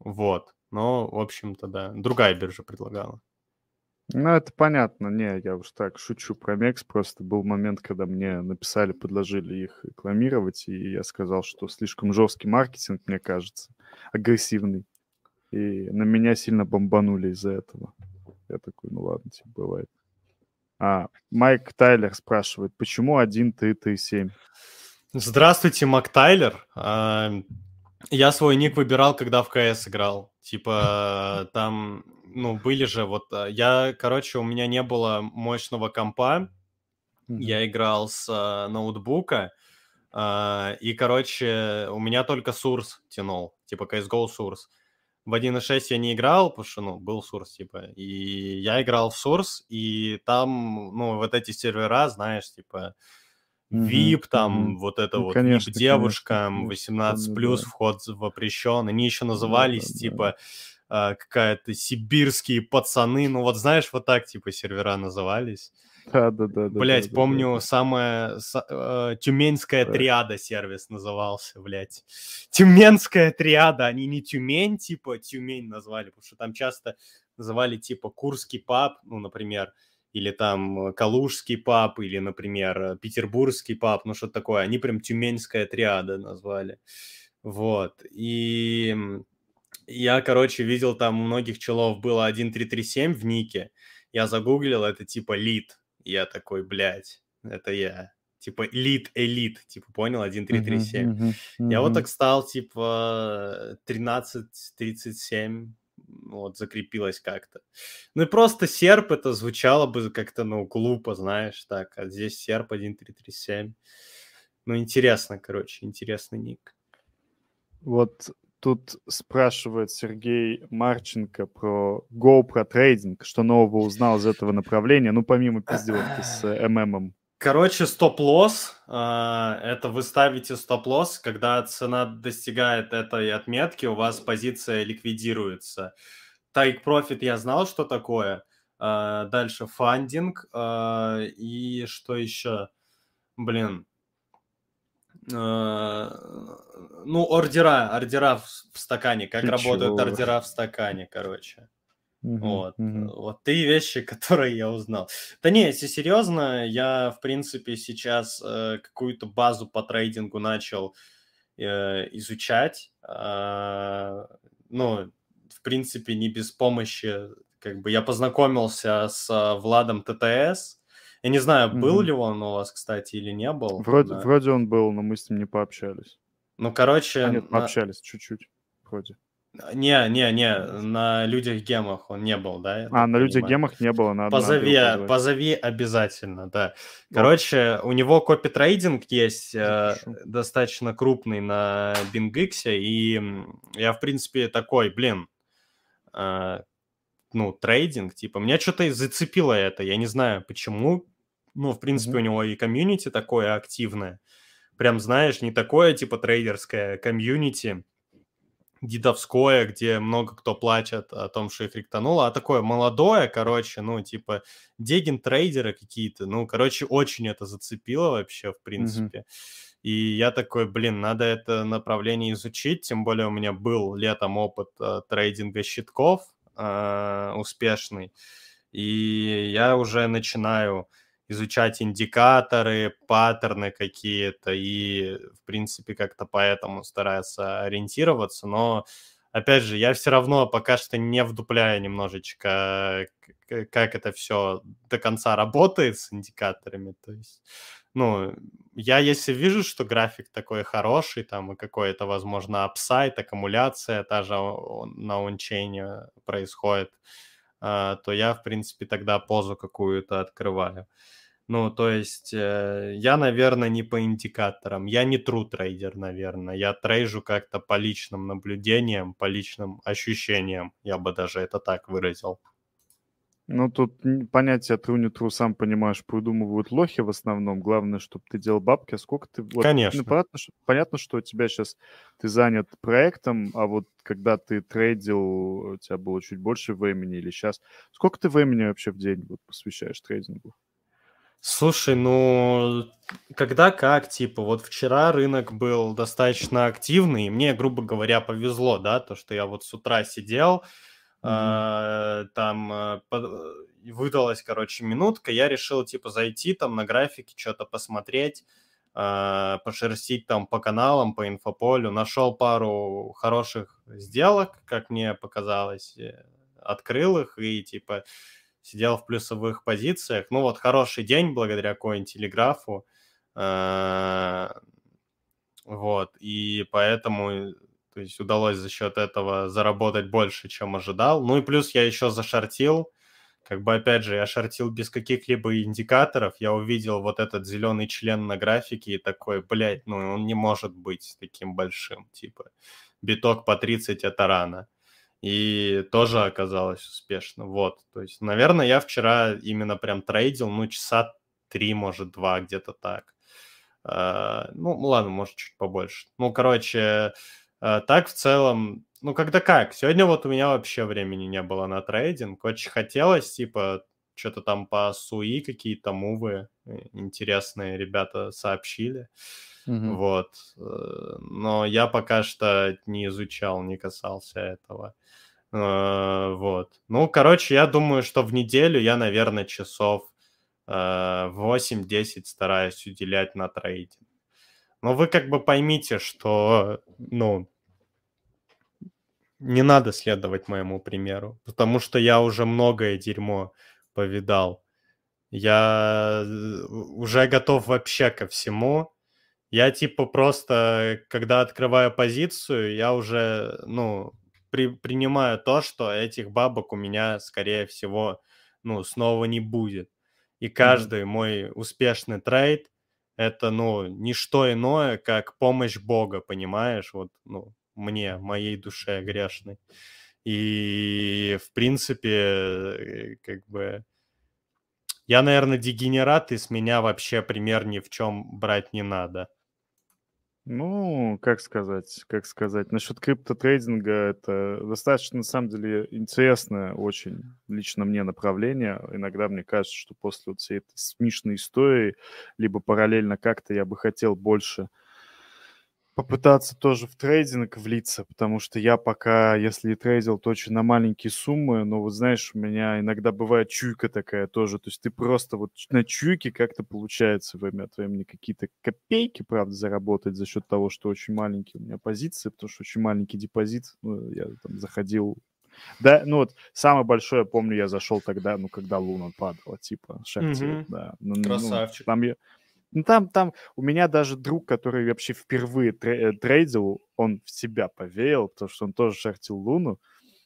Вот. Но, в общем-то, да. Другая биржа предлагала. Ну, это понятно. Не, я уж так шучу про Мекс. Просто был момент, когда мне написали, предложили их рекламировать, и я сказал, что слишком жесткий маркетинг, мне кажется, агрессивный. И на меня сильно бомбанули из-за этого. Я такой, ну ладно, типа, бывает. А, Майк Тайлер спрашивает, почему 1-3-3-7? Здравствуйте, Мак Тайлер. А, я свой ник выбирал, когда в КС играл. Типа, там, ну, были же вот... А, я, короче, у меня не было мощного компа. Я играл с а, ноутбука. И, короче, у меня только Source тянул. Типа CSGO Source в 1.6 я не играл, потому что, ну, был Source, типа, и я играл в Source, и там, ну, вот эти сервера, знаешь, типа, VIP, mm-hmm. там, mm-hmm. вот это ну, вот, конечно, VIP девушкам, 18 плюс, да. вход вопрещен, они еще назывались, да, типа, да. какая-то сибирские пацаны, ну, вот знаешь, вот так, типа, сервера назывались. Да, да, да. Блять, помню, самая э, Тюменская да. триада сервис назывался, блять. Тюменская триада, они не Тюмень, типа Тюмень назвали, потому что там часто называли типа Курский паб, ну, например, или там Калужский паб, или, например, Петербургский паб, ну, что такое. Они прям Тюменская триада назвали. Вот. И я, короче, видел там у многих челов было 1337 в нике. Я загуглил, это типа лид я такой, блядь, это я. Типа элит, элит, типа, понял, 1, 3, 3, 7. Uh-huh, uh-huh, uh-huh. Я вот так стал, типа, 13, 37, вот, закрепилось как-то. Ну и просто серп это звучало бы как-то, ну, глупо, знаешь, так, а здесь серп 1, 3, 3, 7. Ну, интересно, короче, интересный ник. Вот тут спрашивает Сергей Марченко про GoPro трейдинг, что нового узнал из этого направления, ну, помимо пиздевки с ММом. Короче, стоп-лосс э, это вы ставите стоп-лосс, когда цена достигает этой отметки, у вас позиция ликвидируется. Take Profit я знал, что такое. Э, дальше фандинг э, и что еще? Блин. Э, ну, ордера, ордера в, стакане, как Ты работают чего? ордера в стакане, короче. Угу, вот. Угу. вот три вещи, которые я узнал. Да не, если серьезно, я, в принципе, сейчас э, какую-то базу по трейдингу начал э, изучать. Э, ну, в принципе, не без помощи. Как бы я познакомился с э, Владом ТТС. Я не знаю, был mm ли он у вас, кстати, или не был. Вроде, да. вроде он был, но мы с ним не пообщались. Ну, короче... А нет, пообщались на... чуть-чуть, вроде. Не, не, не, на людях гемах он не был, да? А, на людях гемах не было, надо. Позови, надо позови обязательно, да. Короче, у него копи-трейдинг есть э, достаточно крупный на BingX, и я, в принципе, такой, блин, э, ну, трейдинг, типа, меня что-то зацепило это, я не знаю почему, ну, в принципе, mm-hmm. у него и комьюнити такое активное, прям, знаешь, не такое, типа, трейдерское комьюнити, дедовское, где много кто плачет о том, что их ректануло, а такое молодое, короче, ну, типа, деген-трейдеры какие-то, ну, короче, очень это зацепило вообще, в принципе. Mm-hmm. И я такой, блин, надо это направление изучить, тем более у меня был летом опыт э, трейдинга щитков э, успешный, и я уже начинаю изучать индикаторы, паттерны какие-то и, в принципе, как-то поэтому старается ориентироваться, но опять же, я все равно пока что не вдупляю немножечко, как это все до конца работает с индикаторами. То есть, ну, я если вижу, что график такой хороший, там, и какой-то, возможно, апсайт, аккумуляция та же на ончейне происходит, то я, в принципе, тогда позу какую-то открываю. Ну, то есть э, я, наверное, не по индикаторам. Я не true трейдер, наверное. Я трейжу как-то по личным наблюдениям, по личным ощущениям. Я бы даже это так выразил. Ну, тут понятие true, сам понимаешь, придумывают лохи в основном. Главное, чтобы ты делал бабки. А сколько ты... Вот, Конечно. Ну, понятно, что, понятно, что у тебя сейчас... Ты занят проектом, а вот когда ты трейдил, у тебя было чуть больше времени или сейчас... Сколько ты времени вообще в день вот, посвящаешь трейдингу? Слушай, ну, когда как, типа, вот вчера рынок был достаточно активный, и мне, грубо говоря, повезло, да, то, что я вот с утра сидел, mm-hmm. там под, выдалась, короче, минутка, я решил, типа, зайти там на графике, что-то посмотреть, э, пошерстить там по каналам, по инфополю, нашел пару хороших сделок, как мне показалось, э, открыл их и, типа, сидел в плюсовых позициях. Ну вот хороший день благодаря. Э, вот, и поэтому то есть удалось за счет этого заработать больше, чем ожидал. Ну и плюс я еще зашортил. Как бы, опять же, я шортил без каких-либо индикаторов. Я увидел вот этот зеленый член на графике и такой, блядь, ну он не может быть таким большим. Типа, биток по 30 это рано и тоже оказалось успешно. Вот, то есть, наверное, я вчера именно прям трейдил, ну, часа три, может, два, где-то так. Uh, ну, ладно, может, чуть побольше. Ну, короче, uh, так в целом, ну, когда как. Сегодня вот у меня вообще времени не было на трейдинг. Очень хотелось, типа, что-то там по СУИ, какие-то мувы э, интересные ребята сообщили. Mm-hmm. Вот. Э, но я пока что не изучал, не касался этого. Э, вот. Ну, короче, я думаю, что в неделю я, наверное, часов 8-10 э, стараюсь уделять на трейдинг. Но вы как бы поймите, что, ну, не надо следовать моему примеру, потому что я уже многое дерьмо повидал. Я уже готов вообще ко всему. Я типа просто, когда открываю позицию, я уже, ну, при, принимаю то, что этих бабок у меня, скорее всего, ну, снова не будет. И каждый mm-hmm. мой успешный трейд это, ну, не что иное, как помощь Бога, понимаешь? Вот, ну, мне, моей душе грешной. И, в принципе, э, как бы... Я, наверное, дегенерат, и с меня вообще пример ни в чем брать не надо. Ну, как сказать, как сказать. Насчет криптотрейдинга это достаточно, на самом деле, интересное очень лично мне направление. Иногда мне кажется, что после вот всей этой смешной истории, либо параллельно как-то я бы хотел больше попытаться тоже в трейдинг влиться, потому что я пока, если и трейдил, то очень на маленькие суммы, но вот знаешь, у меня иногда бывает чуйка такая тоже, то есть ты просто вот на чуйке как-то получается время от времени какие-то копейки, правда, заработать за счет того, что очень маленькие у меня позиции, потому что очень маленький депозит, ну, я там заходил да, ну вот самое большое, помню, я зашел тогда, ну, когда Луна падала, типа, шахтер, mm-hmm. да. Ну, ну Красавчик. Ну, там я, ну, там, там у меня даже друг, который вообще впервые трейдил, он в себя поверил, потому что он тоже шахтил Луну,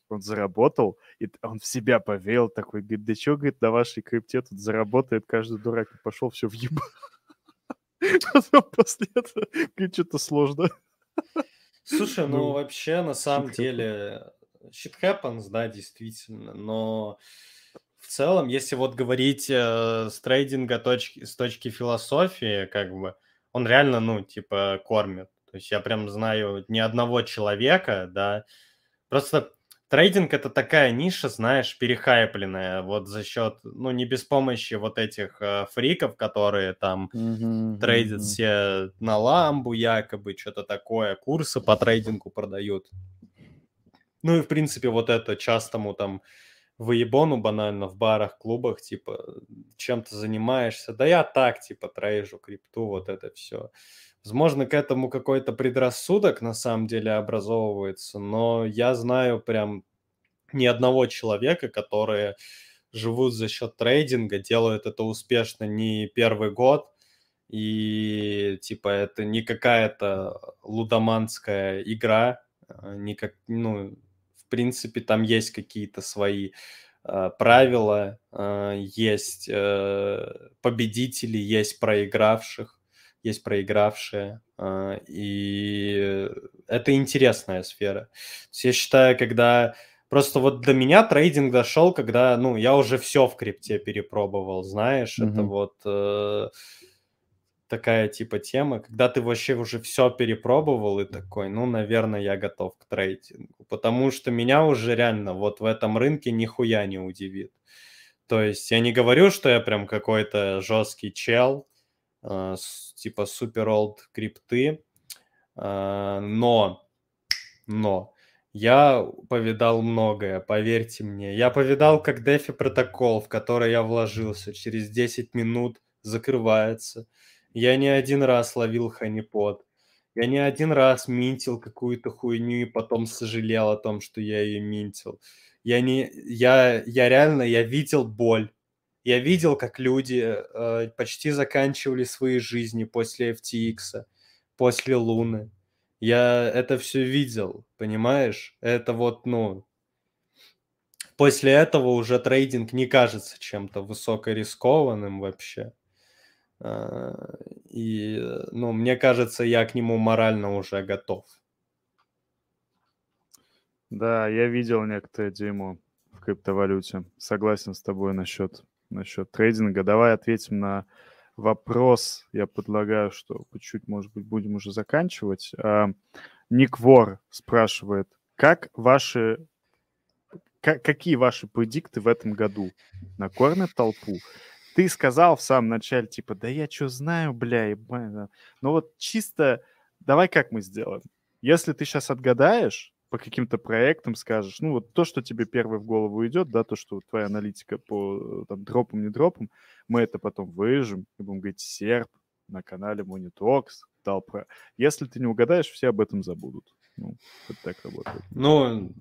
он заработал, и он в себя поверил, такой, говорит, да что, говорит, на вашей крипте тут заработает каждый дурак, и пошел все в еб. После этого, говорит, что-то сложно. Слушай, ну, ну вообще, на самом деле, shit happens, да, действительно, но в целом, если вот говорить э, с трейдинга точки, с точки философии, как бы, он реально, ну, типа, кормит. То есть я прям знаю ни одного человека, да. Просто трейдинг это такая ниша, знаешь, перехайпленная, вот за счет, ну, не без помощи вот этих э, фриков, которые там mm-hmm, трейдят все на ламбу якобы, что-то такое, курсы по трейдингу продают. Ну и, в принципе, вот это частому там выебону банально в барах, клубах, типа, чем ты занимаешься? Да я так, типа, трейжу крипту, вот это все. Возможно, к этому какой-то предрассудок на самом деле образовывается, но я знаю прям ни одного человека, которые живут за счет трейдинга, делают это успешно не первый год, и типа это не какая-то лудоманская игра, а, не как, ну, принципе, там есть какие-то свои э, правила, э, есть э, победители, есть проигравших, есть проигравшие, э, и это интересная сфера. я считаю, когда Просто вот до меня трейдинг дошел, когда, ну, я уже все в крипте перепробовал, знаешь, mm-hmm. это вот э, такая типа тема, когда ты вообще уже все перепробовал и такой, ну, наверное, я готов к трейдингу, потому что меня уже реально вот в этом рынке нихуя не удивит. То есть я не говорю, что я прям какой-то жесткий чел, э, с, типа супер олд крипты, э, но, но я повидал многое, поверьте мне. Я повидал, как DeFi протокол, в который я вложился, через 10 минут закрывается – я не один раз ловил ханипот. Я не один раз минтил какую-то хуйню и потом сожалел о том, что я ее минтил. Я не, я, я реально, я видел боль. Я видел, как люди э, почти заканчивали свои жизни после FTX, после Луны. Я это все видел, понимаешь? Это вот, ну, после этого уже трейдинг не кажется чем-то высокорискованным вообще. А, и, ну, мне кажется, я к нему морально уже готов. Да, я видел некоторые демо в криптовалюте. Согласен с тобой насчет, насчет трейдинга. Давай ответим на вопрос. Я предлагаю, что чуть-чуть, может быть, будем уже заканчивать. А, Ник Вор спрашивает, как ваши как, какие ваши предикты в этом году? Накормят толпу? Ты сказал в самом начале, типа, да я что знаю, бля, ебать. Ну вот чисто, давай как мы сделаем? Если ты сейчас отгадаешь по каким-то проектам, скажешь, ну вот то, что тебе первое в голову идет, да, то, что твоя аналитика по там, дропам, не дропам, мы это потом выжим и будем говорить серп на канале Monitox, дал про... Если ты не угадаешь, все об этом забудут. Ну, это так работает. Ну,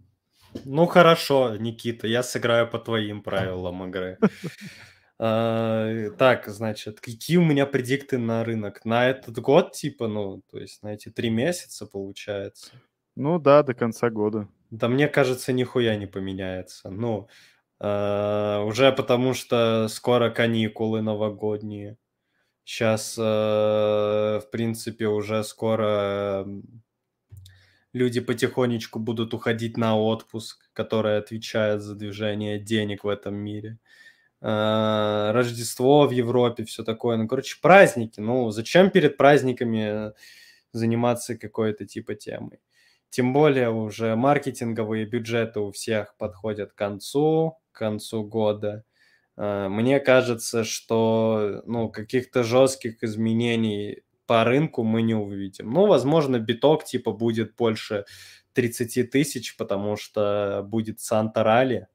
ну хорошо, Никита, я сыграю по твоим правилам игры. А, так, значит, какие у меня предикты на рынок? На этот год, типа, ну, то есть на эти три месяца, получается? Ну да, до конца года. Да мне кажется, нихуя не поменяется. Ну, э, уже потому что скоро каникулы новогодние. Сейчас, э, в принципе, уже скоро люди потихонечку будут уходить на отпуск, который отвечает за движение денег в этом мире. А, Рождество в Европе, все такое. Ну, короче, праздники. Ну, зачем перед праздниками заниматься какой-то типа темой? Тем более уже маркетинговые бюджеты у всех подходят к концу, к концу года. А, мне кажется, что ну, каких-то жестких изменений по рынку мы не увидим. Ну, возможно, биток типа будет больше 30 тысяч, потому что будет Санта-Ралли э,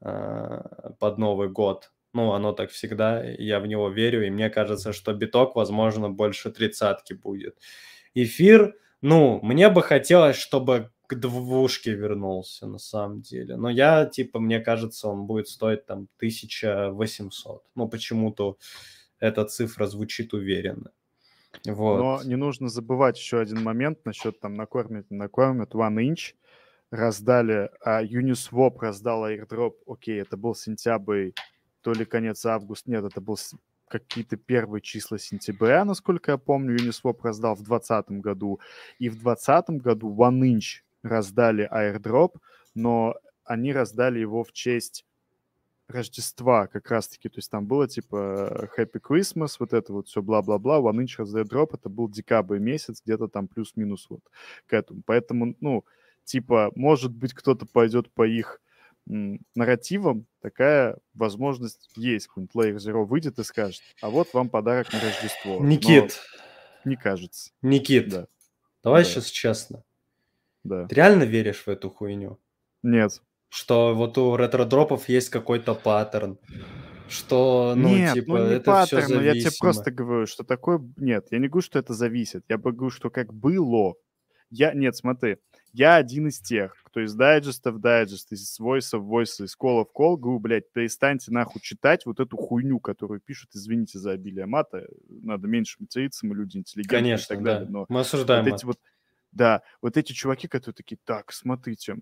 под Новый год. Ну, оно так всегда, я в него верю, и мне кажется, что биток, возможно, больше тридцатки будет. Эфир, ну, мне бы хотелось, чтобы к двушке вернулся, на самом деле. Но я, типа, мне кажется, он будет стоить там 1800. Ну, почему-то эта цифра звучит уверенно. Вот. Но не нужно забывать еще один момент насчет там накормят, накормят. One Inch раздали, а Uniswap раздал airdrop, окей, это был сентябрь, то ли конец августа, нет, это был какие-то первые числа сентября, насколько я помню, Uniswap раздал в 2020 году. И в 2020 году One Inch раздали airdrop, но они раздали его в честь Рождества как раз-таки, то есть там было типа Happy Christmas, вот это вот все бла-бла-бла, One Inch Drop, это был декабрь месяц, где-то там плюс-минус вот к этому. Поэтому, ну, типа, может быть, кто-то пойдет по их м, нарративам, такая возможность есть. Какой-нибудь Layer Zero выйдет и скажет, а вот вам подарок на Рождество. Никит. Но не кажется. Никит, да. давай да. сейчас честно. Да. Ты реально веришь в эту хуйню? Нет что вот у ретро-дропов есть какой-то паттерн, что, ну, нет, типа, ну не это паттерн, все я тебе просто говорю, что такое... Нет, я не говорю, что это зависит. Я говорю, что как было. Я... Нет, смотри, я один из тех, кто из дайджеста в дайджест, из войса в войс, из кола в кол, говорю, блядь, перестаньте нахуй читать вот эту хуйню, которую пишут, извините за обилие мата, надо меньше материться, мы люди интеллигентные Конечно, и так да. далее. Но мы осуждаем вот эти вот, да, вот эти чуваки, которые такие, так, смотрите,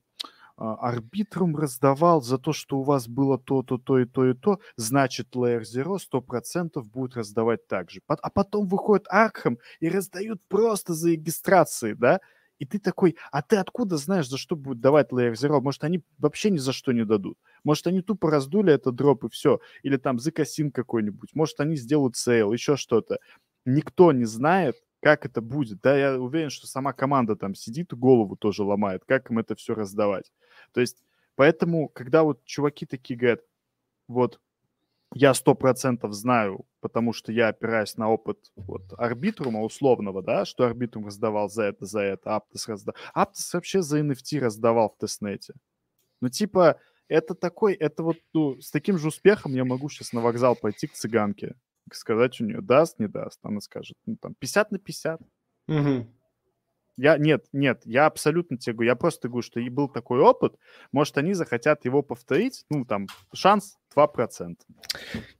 а, арбитрум раздавал за то, что у вас было то-то, то и то и то, значит, Layer Zero 100% будет раздавать так же. А потом выходит Архам и раздают просто за регистрации, да? И ты такой, а ты откуда знаешь, за что будет давать Layer Zero? Может, они вообще ни за что не дадут. Может, они тупо раздули этот дроп и все. Или там закосин какой-нибудь. Может, они сделают сейл, еще что-то. Никто не знает, как это будет. Да, я уверен, что сама команда там сидит и голову тоже ломает, как им это все раздавать. То есть, поэтому, когда вот чуваки такие говорят, вот, я сто процентов знаю, потому что я опираюсь на опыт вот, арбитрума условного, да, что арбитрум раздавал за это, за это, Аптос раздавал. Аптос вообще за NFT раздавал в тестнете. Ну, типа, это такой, это вот, ну, с таким же успехом я могу сейчас на вокзал пойти к цыганке, сказать у нее, даст, не даст. Она скажет, ну, там, 50 на 50. Угу. Я, нет, нет, я абсолютно тебе говорю, я просто говорю, что и был такой опыт, может, они захотят его повторить, ну, там, шанс 2%.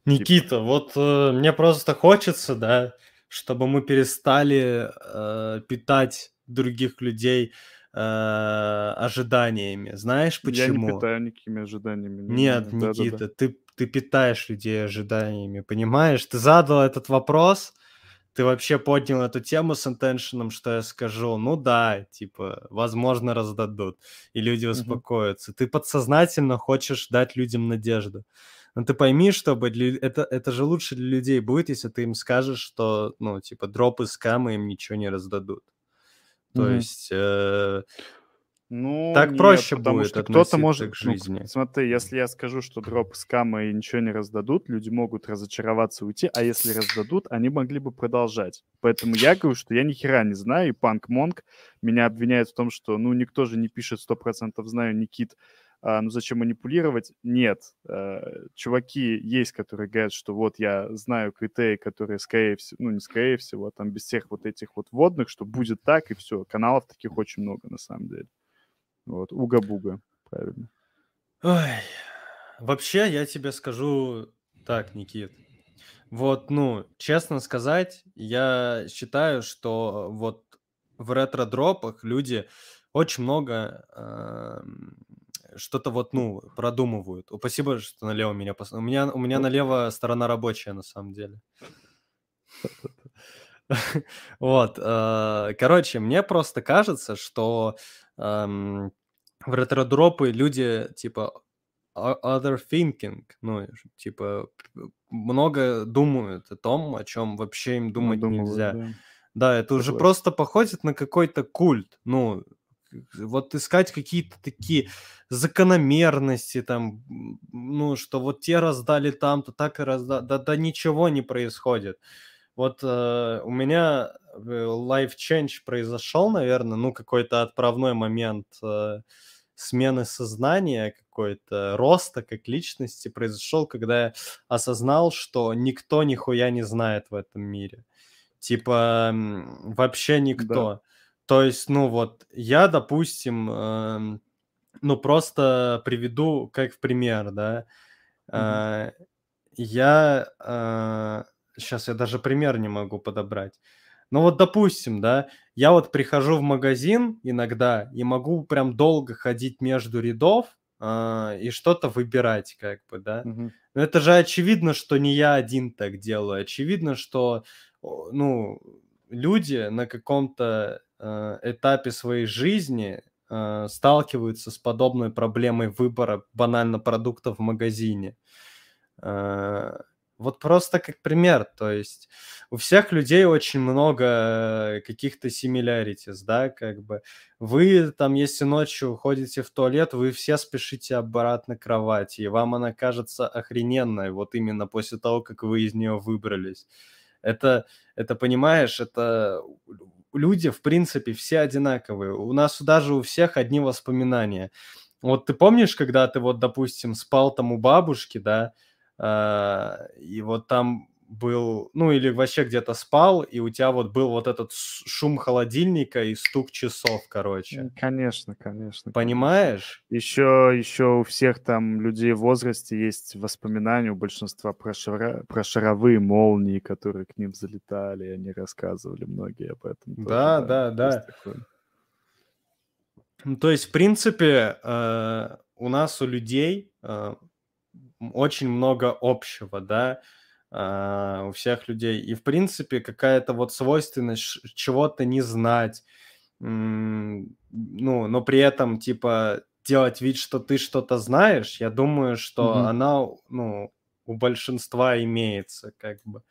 Никита, типа. вот э, мне просто хочется, да, чтобы мы перестали э, питать других людей э, ожиданиями. Знаешь почему? Я не питаю никакими ожиданиями. Нет, не, Никита, да, да. ты ты питаешь людей ожиданиями, понимаешь? Ты задал этот вопрос, ты вообще поднял эту тему с интеншеном, что я скажу, ну да, типа, возможно, раздадут, и люди успокоятся. Mm-hmm. Ты подсознательно хочешь дать людям надежду. Но ты пойми, чтобы для... это, это же лучше для людей будет, если ты им скажешь, что, ну, типа, дропы, скамы им ничего не раздадут. То mm-hmm. есть... Э... Ну, так нет, проще потому будет что кто-то может... к жизни. Ну, смотри, если я скажу, что дроп скама и ничего не раздадут, люди могут разочароваться уйти, а если раздадут, они могли бы продолжать. Поэтому я говорю, что я ни хера не знаю, и Панк Монг меня обвиняет в том, что, ну, никто же не пишет 100% знаю, Никит, а, ну, зачем манипулировать? Нет. А, чуваки есть, которые говорят, что вот я знаю критерии, которые, скорее всего, ну, не скорее всего, а там без всех вот этих вот водных, что будет так, и все. Каналов таких очень много, на самом деле. Вот, уга-буга, правильно. Ой, вообще, я тебе скажу так, Никит. Вот, ну, честно сказать, я считаю, что вот в ретро-дропах люди очень много э, что-то вот, ну, продумывают. Спасибо, что налево меня пос... У меня, у меня налево сторона рабочая, на самом деле. Вот, э, короче, мне просто кажется, что эм, в ретро-дропы люди, типа, other thinking, ну, типа, много думают о том, о чем вообще им думать нельзя. Да. да, это уже просто походит на какой-то культ, ну, вот искать какие-то такие закономерности там, ну, что вот те раздали там-то, так и раздали, да, да ничего не происходит. Вот э, у меня э, life change произошел, наверное, ну, какой-то отправной момент э, смены сознания, какой-то роста как личности произошел, когда я осознал, что никто нихуя не знает в этом мире. Типа, вообще никто. Да. То есть, ну вот, я, допустим, э, ну просто приведу как в пример, да. Mm-hmm. Э, я э, сейчас я даже пример не могу подобрать. Ну вот, допустим, да, я вот прихожу в магазин иногда и могу прям долго ходить между рядов э, и что-то выбирать, как бы, да. Mm-hmm. Но это же очевидно, что не я один так делаю. Очевидно, что, ну, люди на каком-то э, этапе своей жизни э, сталкиваются с подобной проблемой выбора банально продуктов в магазине. Э, вот просто как пример, то есть у всех людей очень много каких-то similarities, да, как бы вы там, если ночью ходите в туалет, вы все спешите обратно к кровати, и вам она кажется охрененной, вот именно после того, как вы из нее выбрались. Это, это понимаешь, это люди, в принципе, все одинаковые. У нас даже у всех одни воспоминания. Вот ты помнишь, когда ты вот, допустим, спал там у бабушки, да, э, и вот там был, ну или вообще где-то спал, и у тебя вот был вот этот шум холодильника и стук часов, короче. Конечно, конечно. Понимаешь? Еще, еще у всех там людей в возрасте есть воспоминания у большинства про, шара, про шаровые молнии, которые к ним залетали, и они рассказывали многие об этом. Да, тоже, да, да. да. То есть, в принципе, э, у нас, у людей э, очень много общего, да, а, у всех людей. И, в принципе, какая-то вот свойственность чего-то не знать, ну, но при этом, типа, делать вид, что ты что-то знаешь, я думаю, что угу. она, ну, у большинства имеется, как бы.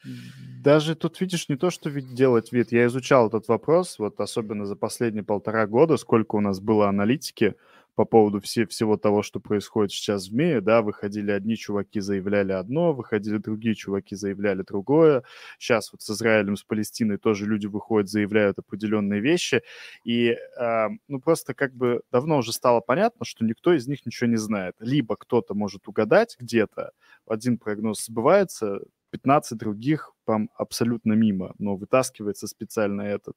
Даже тут, видишь, не то, что вид делать вид. Я изучал этот вопрос, вот особенно за последние полтора года, сколько у нас было аналитики, по поводу все, всего того, что происходит сейчас в мире, да, выходили одни чуваки, заявляли одно, выходили другие чуваки, заявляли другое. Сейчас вот с Израилем, с Палестиной тоже люди выходят, заявляют определенные вещи. И, э, ну, просто как бы давно уже стало понятно, что никто из них ничего не знает. Либо кто-то может угадать где-то, один прогноз сбывается, 15 других там абсолютно мимо, но вытаскивается специально этот.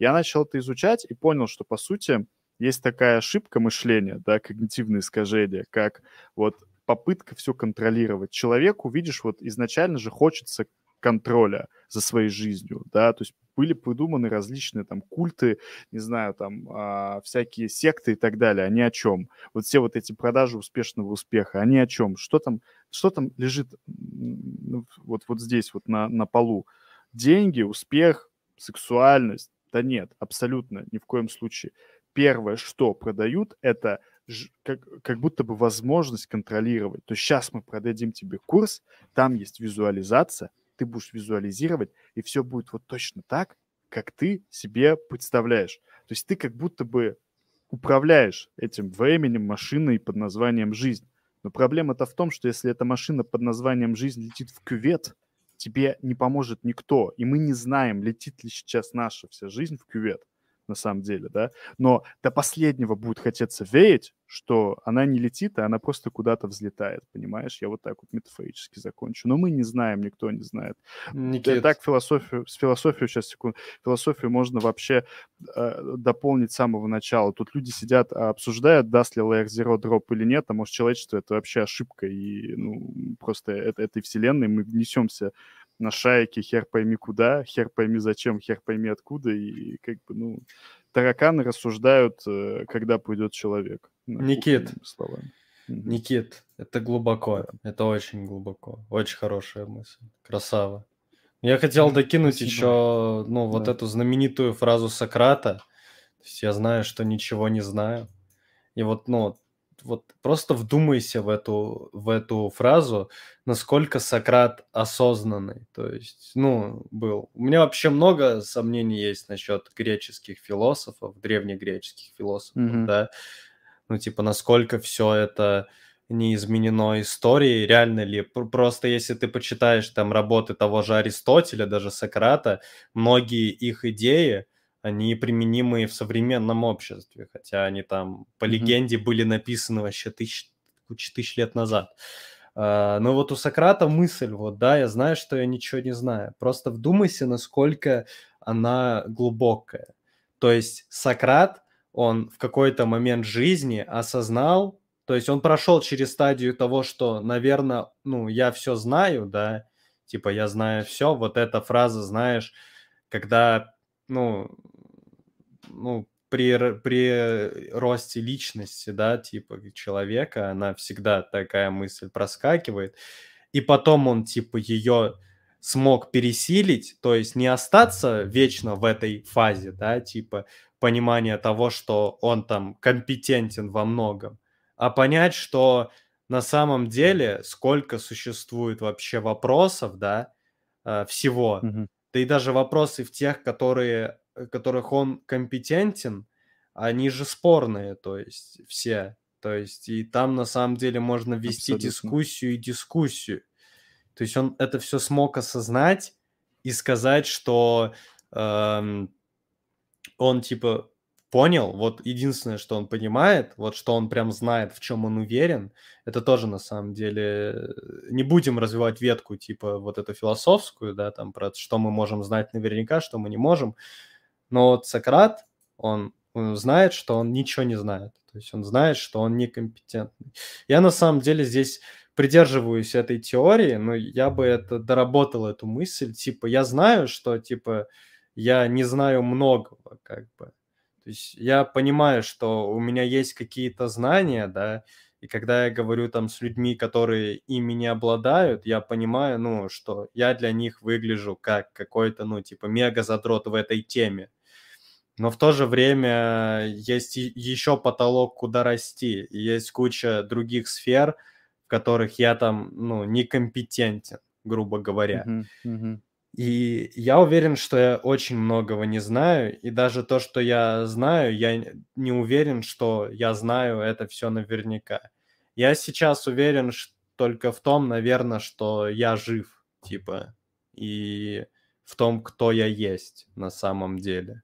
Я начал это изучать и понял, что, по сути, есть такая ошибка мышления, да, когнитивное искажение, как вот попытка все контролировать. Человеку, видишь, вот изначально же хочется контроля за своей жизнью, да, то есть были придуманы различные там культы, не знаю, там а, всякие секты и так далее, они о чем? Вот все вот эти продажи успешного успеха, они о чем? Что там, что там лежит вот, вот здесь вот на, на полу? Деньги, успех, сексуальность? Да нет, абсолютно, ни в коем случае первое, что продают, это как, как будто бы возможность контролировать. То есть сейчас мы продадим тебе курс, там есть визуализация, ты будешь визуализировать, и все будет вот точно так, как ты себе представляешь. То есть ты как будто бы управляешь этим временем, машиной под названием «жизнь». Но проблема-то в том, что если эта машина под названием «жизнь» летит в кювет, тебе не поможет никто. И мы не знаем, летит ли сейчас наша вся жизнь в кювет на самом деле, да, но до последнего будет хотеться верить, что она не летит, а она просто куда-то взлетает, понимаешь? Я вот так вот метафорически закончу. Но мы не знаем, никто не знает. Никит. Так философию, с философией, сейчас, секунду, философию можно вообще э, дополнить с самого начала. Тут люди сидят, а обсуждают, даст ли Layer Zero дроп или нет, а может человечество это вообще ошибка, и ну, просто это, этой вселенной мы внесемся на шайке хер пойми куда, хер пойми зачем, хер пойми откуда, и как бы, ну, тараканы рассуждают, э, когда пойдет человек. Никит, словами. Никит, это глубоко, это очень глубоко, очень хорошая мысль, красава. Я хотел докинуть Спасибо. еще, ну, вот да. эту знаменитую фразу Сократа. То есть я знаю, что ничего не знаю. И вот, ну, вот просто вдумайся в эту, в эту фразу, насколько Сократ осознанный. То есть, ну, был. У меня вообще много сомнений есть насчет греческих философов, древнегреческих философов, mm-hmm. да. Ну, типа, насколько все это не изменено историей, реально ли? Просто если ты почитаешь там работы того же Аристотеля, даже Сократа, многие их идеи, они применимы в современном обществе, хотя они там по mm-hmm. легенде были написаны вообще тысяч, куча тысяч лет назад. Uh, но вот у Сократа мысль, вот, да, я знаю, что я ничего не знаю. Просто вдумайся, насколько она глубокая. То есть Сократ, он в какой-то момент жизни осознал, то есть он прошел через стадию того, что, наверное, ну, я все знаю, да, типа я знаю все. Вот эта фраза, знаешь, когда, ну, ну, при, при росте личности, да, типа человека, она всегда такая мысль проскакивает. И потом он, типа, ее смог пересилить, то есть не остаться вечно в этой фазе, да, типа понимания того, что он там компетентен во многом, а понять, что на самом деле сколько существует вообще вопросов, да, э, всего, mm-hmm. Да и даже вопросы в тех, которые, э, которых он компетентен, они же спорные, то есть все, то есть и там на самом деле можно вести Абсолютно. дискуссию и дискуссию. То есть он это все смог осознать и сказать, что эм, он типа понял, вот единственное, что он понимает, вот что он прям знает, в чем он уверен, это тоже на самом деле, э, не будем развивать ветку типа вот эту философскую, да, там про что мы можем знать наверняка, что мы не можем, но вот Сократ, он, он знает, что он ничего не знает, то есть он знает, что он некомпетентный. Я на самом деле здесь придерживаюсь этой теории, но я бы это доработал эту мысль, типа я знаю, что типа я не знаю многого, как бы, есть я понимаю, что у меня есть какие-то знания, да, и когда я говорю там с людьми, которые ими не обладают, я понимаю, ну, что я для них выгляжу как какой-то, ну, типа, мега-задрот в этой теме. Но в то же время есть еще потолок, куда расти. Есть куча других сфер, в которых я там, ну, некомпетентен, грубо говоря. Uh-huh, uh-huh. И я уверен, что я очень многого не знаю, и даже то, что я знаю, я не уверен, что я знаю это все наверняка. Я сейчас уверен только в том, наверное, что я жив, типа, и в том, кто я есть на самом деле.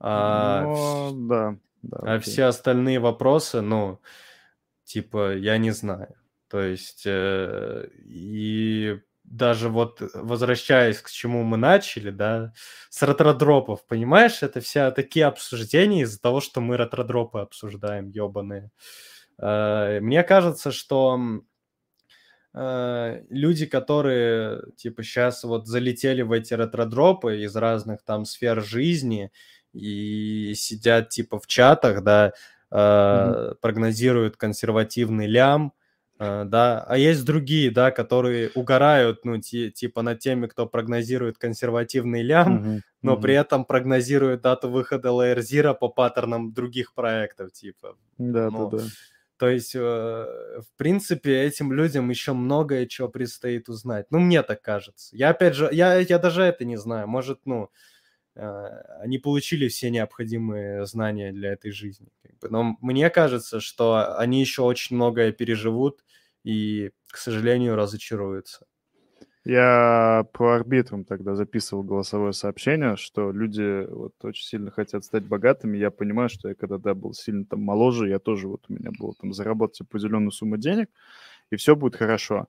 А, ну, да, да. А окей. все остальные вопросы, ну, типа, я не знаю. То есть, э, и даже вот возвращаясь к чему мы начали, да, с ретродропов, понимаешь, это вся такие обсуждения из-за того, что мы ретродропы обсуждаем, ебаные. Э, мне кажется, что э, люди, которые, типа, сейчас вот залетели в эти ретродропы из разных там сфер жизни и сидят, типа, в чатах, да, mm-hmm. прогнозируют консервативный лям, да, а есть другие, да, которые угорают, ну, ти, типа на теме, кто прогнозирует консервативный лям, uh-huh, но uh-huh. при этом прогнозирует дату выхода Layer Zero по паттернам других проектов, типа. Да, ну, да, да. То есть, э, в принципе, этим людям еще многое чего предстоит узнать. Ну, мне так кажется. Я, опять же, я, я даже это не знаю. Может, ну, э, они получили все необходимые знания для этой жизни. Но мне кажется, что они еще очень многое переживут и, к сожалению, разочаруются. Я по арбитрам тогда записывал голосовое сообщение, что люди вот очень сильно хотят стать богатыми. Я понимаю, что я когда был сильно там моложе, я тоже вот у меня было там заработать определенную сумму денег, и все будет хорошо.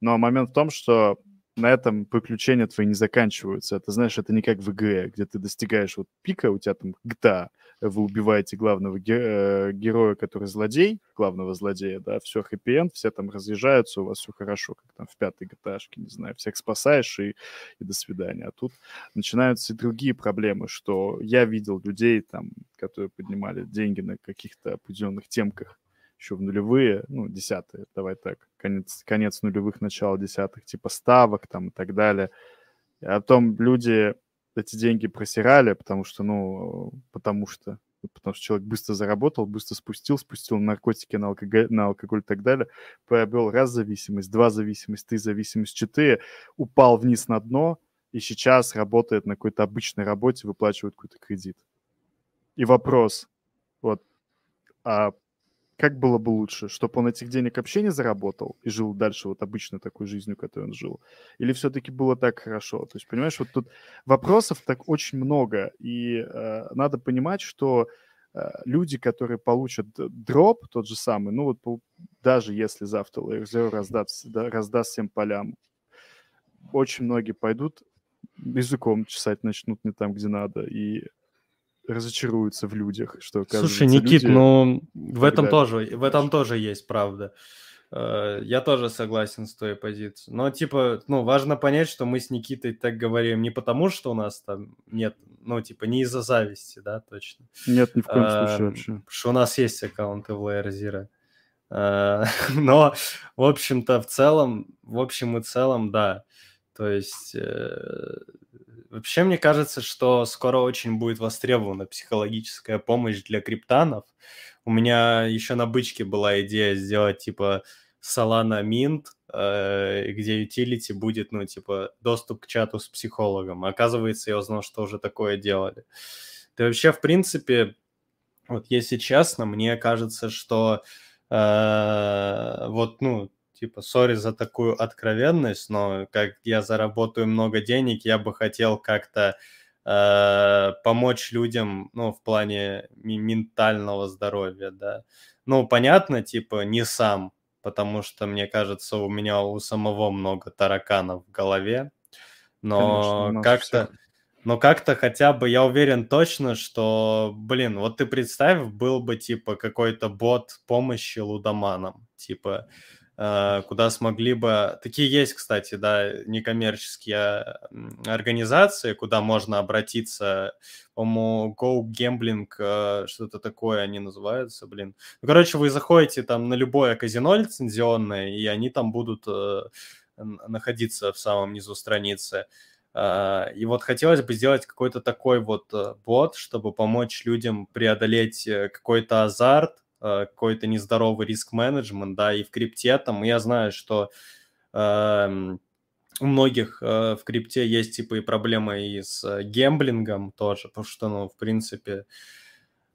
Но момент в том, что на этом приключения твои не заканчиваются. Это, знаешь, это не как в игре, где ты достигаешь вот пика, у тебя там GTA, вы убиваете главного ге- э, героя, который злодей, главного злодея, да, все хэппи все там разъезжаются, у вас все хорошо, как там в пятой gta не знаю, всех спасаешь и, и до свидания. А тут начинаются и другие проблемы, что я видел людей там, которые поднимали деньги на каких-то определенных темках, еще в нулевые, ну, десятые, давай так, конец, конец нулевых, начало десятых, типа ставок там и так далее. А потом люди эти деньги просирали, потому что, ну, потому что потому что человек быстро заработал, быстро спустил, спустил наркотики на алкоголь, на алкоголь и так далее, приобрел раз зависимость, два зависимость, три зависимость, четыре, упал вниз на дно, и сейчас работает на какой-то обычной работе, выплачивает какой-то кредит. И вопрос, вот, а как было бы лучше, чтобы он этих денег вообще не заработал и жил дальше вот обычной такой жизнью, которой он жил? Или все-таки было так хорошо? То есть, понимаешь, вот тут вопросов так очень много, и э, надо понимать, что э, люди, которые получат дроп, тот же самый, ну вот даже если завтра Layer раздаст, да, раздаст всем полям, очень многие пойдут языком чесать начнут не там, где надо, и разочаруются в людях, что Слушай, Никит, люди... ну в этом тоже, в этом тоже есть правда. Э, я тоже согласен с твоей позицией. Но, типа, ну, важно понять, что мы с Никитой так говорим не потому, что у нас там нет, ну, типа, не из-за зависти, да, точно. Нет, ни в коем а, случае вообще. Что у нас есть аккаунты в Layer Zero. А, но, в общем-то, в целом, в общем и целом, да. То есть э, Вообще, мне кажется, что скоро очень будет востребована психологическая помощь для криптанов. У меня еще на бычке была идея сделать типа Solana Mint, э, где utility будет, ну, типа, доступ к чату с психологом. Оказывается, я узнал, что уже такое делали. Да вообще, в принципе, вот если честно, мне кажется, что э, вот, ну, типа, сори за такую откровенность, но как я заработаю много денег, я бы хотел как-то э, помочь людям, ну, в плане ментального здоровья, да. Ну, понятно, типа, не сам, потому что, мне кажется, у меня у самого много тараканов в голове, но как-то... Но как-то хотя бы я уверен точно, что, блин, вот ты представь, был бы типа какой-то бот помощи лудоманам, типа куда смогли бы... Такие есть, кстати, да, некоммерческие организации, куда можно обратиться, по-моему, Go Gambling, э, что-то такое они называются, блин. Ну, короче, вы заходите там на любое казино лицензионное, и они там будут э, находиться в самом низу страницы. И вот хотелось бы сделать какой-то такой вот бот, чтобы помочь людям преодолеть какой-то азарт, Э, какой-то нездоровый риск-менеджмент, да, и в крипте там, я знаю, что э, у многих э, в крипте есть типа и проблемы и с э, гемблингом тоже, потому что, ну, в принципе,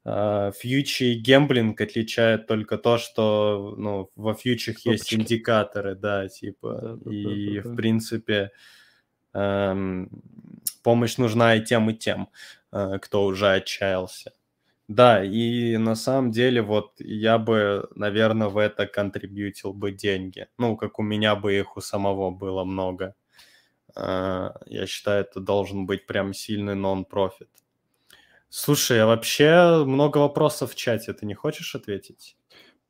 э, фьючи и гемблинг отличает только то, что, ну, во фьючах есть индикаторы, да, типа, да, да, и, да, да, в принципе, э, помощь нужна и тем, и тем, э, кто уже отчаялся. Да, и на самом деле вот я бы, наверное, в это контрибьютил бы деньги. Ну, как у меня бы их у самого было много. А, я считаю, это должен быть прям сильный нон-профит. Слушай, а вообще много вопросов в чате. Ты не хочешь ответить?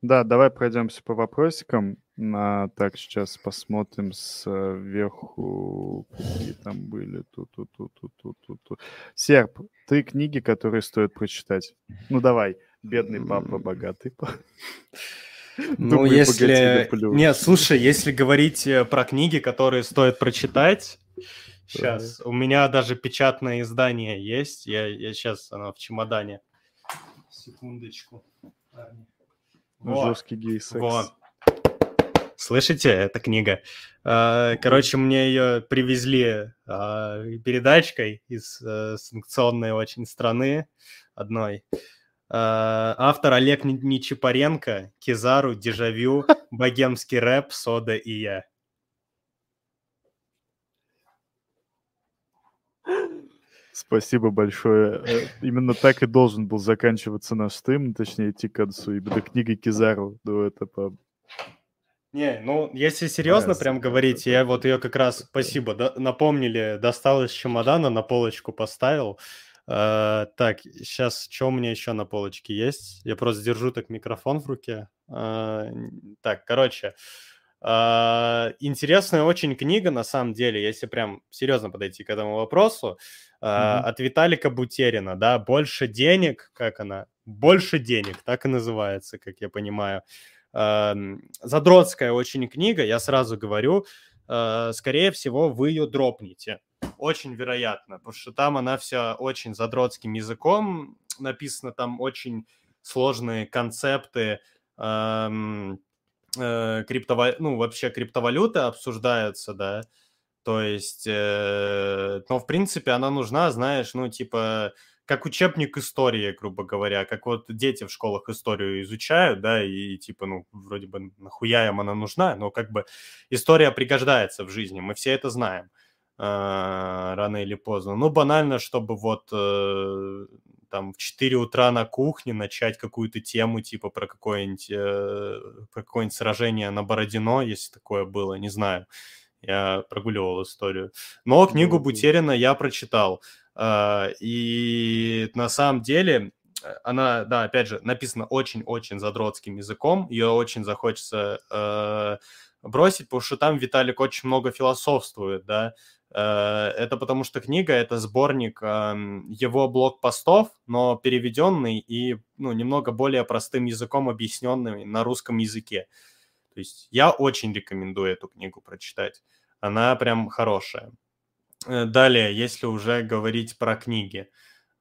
Да, давай пройдемся по вопросикам. А, так, сейчас посмотрим сверху, какие там были. Тут, тут, тут, тут, тут, тут, тут. Серп, ты книги, которые стоит прочитать. Ну, давай. Бедный папа, богатый папа. Ну, Думаю, если... Нет, слушай, если говорить э, про книги, которые стоит прочитать, сейчас, у меня даже печатное издание есть, я, я сейчас, оно в чемодане. Секундочку. Парни. Вот. Жесткий гей-секс. Вот. Слышите, эта книга. А, короче, мне ее привезли а, передачкой из э, санкционной очень страны одной. А, автор Олег Нечипаренко, Кизару, Дежавю, Богемский рэп, Сода и я. Спасибо большое. Э, именно так и должен был заканчиваться наш стрим, точнее идти к концу. Именно книга Кизару. Ну, это по... Не, ну, если серьезно да, прям говорить, я вот ее как раз, спасибо, да, напомнили, достал из чемодана, на полочку поставил. Uh, так, сейчас, что у меня еще на полочке есть? Я просто держу так микрофон в руке. Uh, так, короче, uh, интересная очень книга, на самом деле, если прям серьезно подойти к этому вопросу. Mm-hmm. От Виталика Бутерина, да, «Больше денег», как она? «Больше денег», так и называется, как я понимаю. Задротская очень книга, я сразу говорю, uh, скорее всего, вы ее дропнете очень вероятно, потому что там она вся очень задротским языком написано, там очень сложные концепты эм, э, криптовалют, ну, вообще криптовалюты обсуждаются, да, то есть, э, но, в принципе, она нужна, знаешь, ну, типа, как учебник истории, грубо говоря, как вот дети в школах историю изучают, да, и типа, ну, вроде бы нахуя им она нужна, но как бы история пригождается в жизни, мы все это знаем э, рано или поздно. Ну, банально, чтобы вот э, там в 4 утра на кухне начать какую-то тему, типа про какое-нибудь, э, про какое-нибудь сражение на Бородино, если такое было, не знаю. Я прогуливал историю. Но книгу Бутерина я прочитал. Э, и на самом деле э, она, да, опять же, написана очень-очень задротским языком. Ее очень захочется э, бросить, потому что там Виталик очень много философствует, да, это потому что книга — это сборник его блог-постов, но переведенный и ну, немного более простым языком объясненный на русском языке. То есть я очень рекомендую эту книгу прочитать. Она прям хорошая. Э, далее, если уже говорить про книги.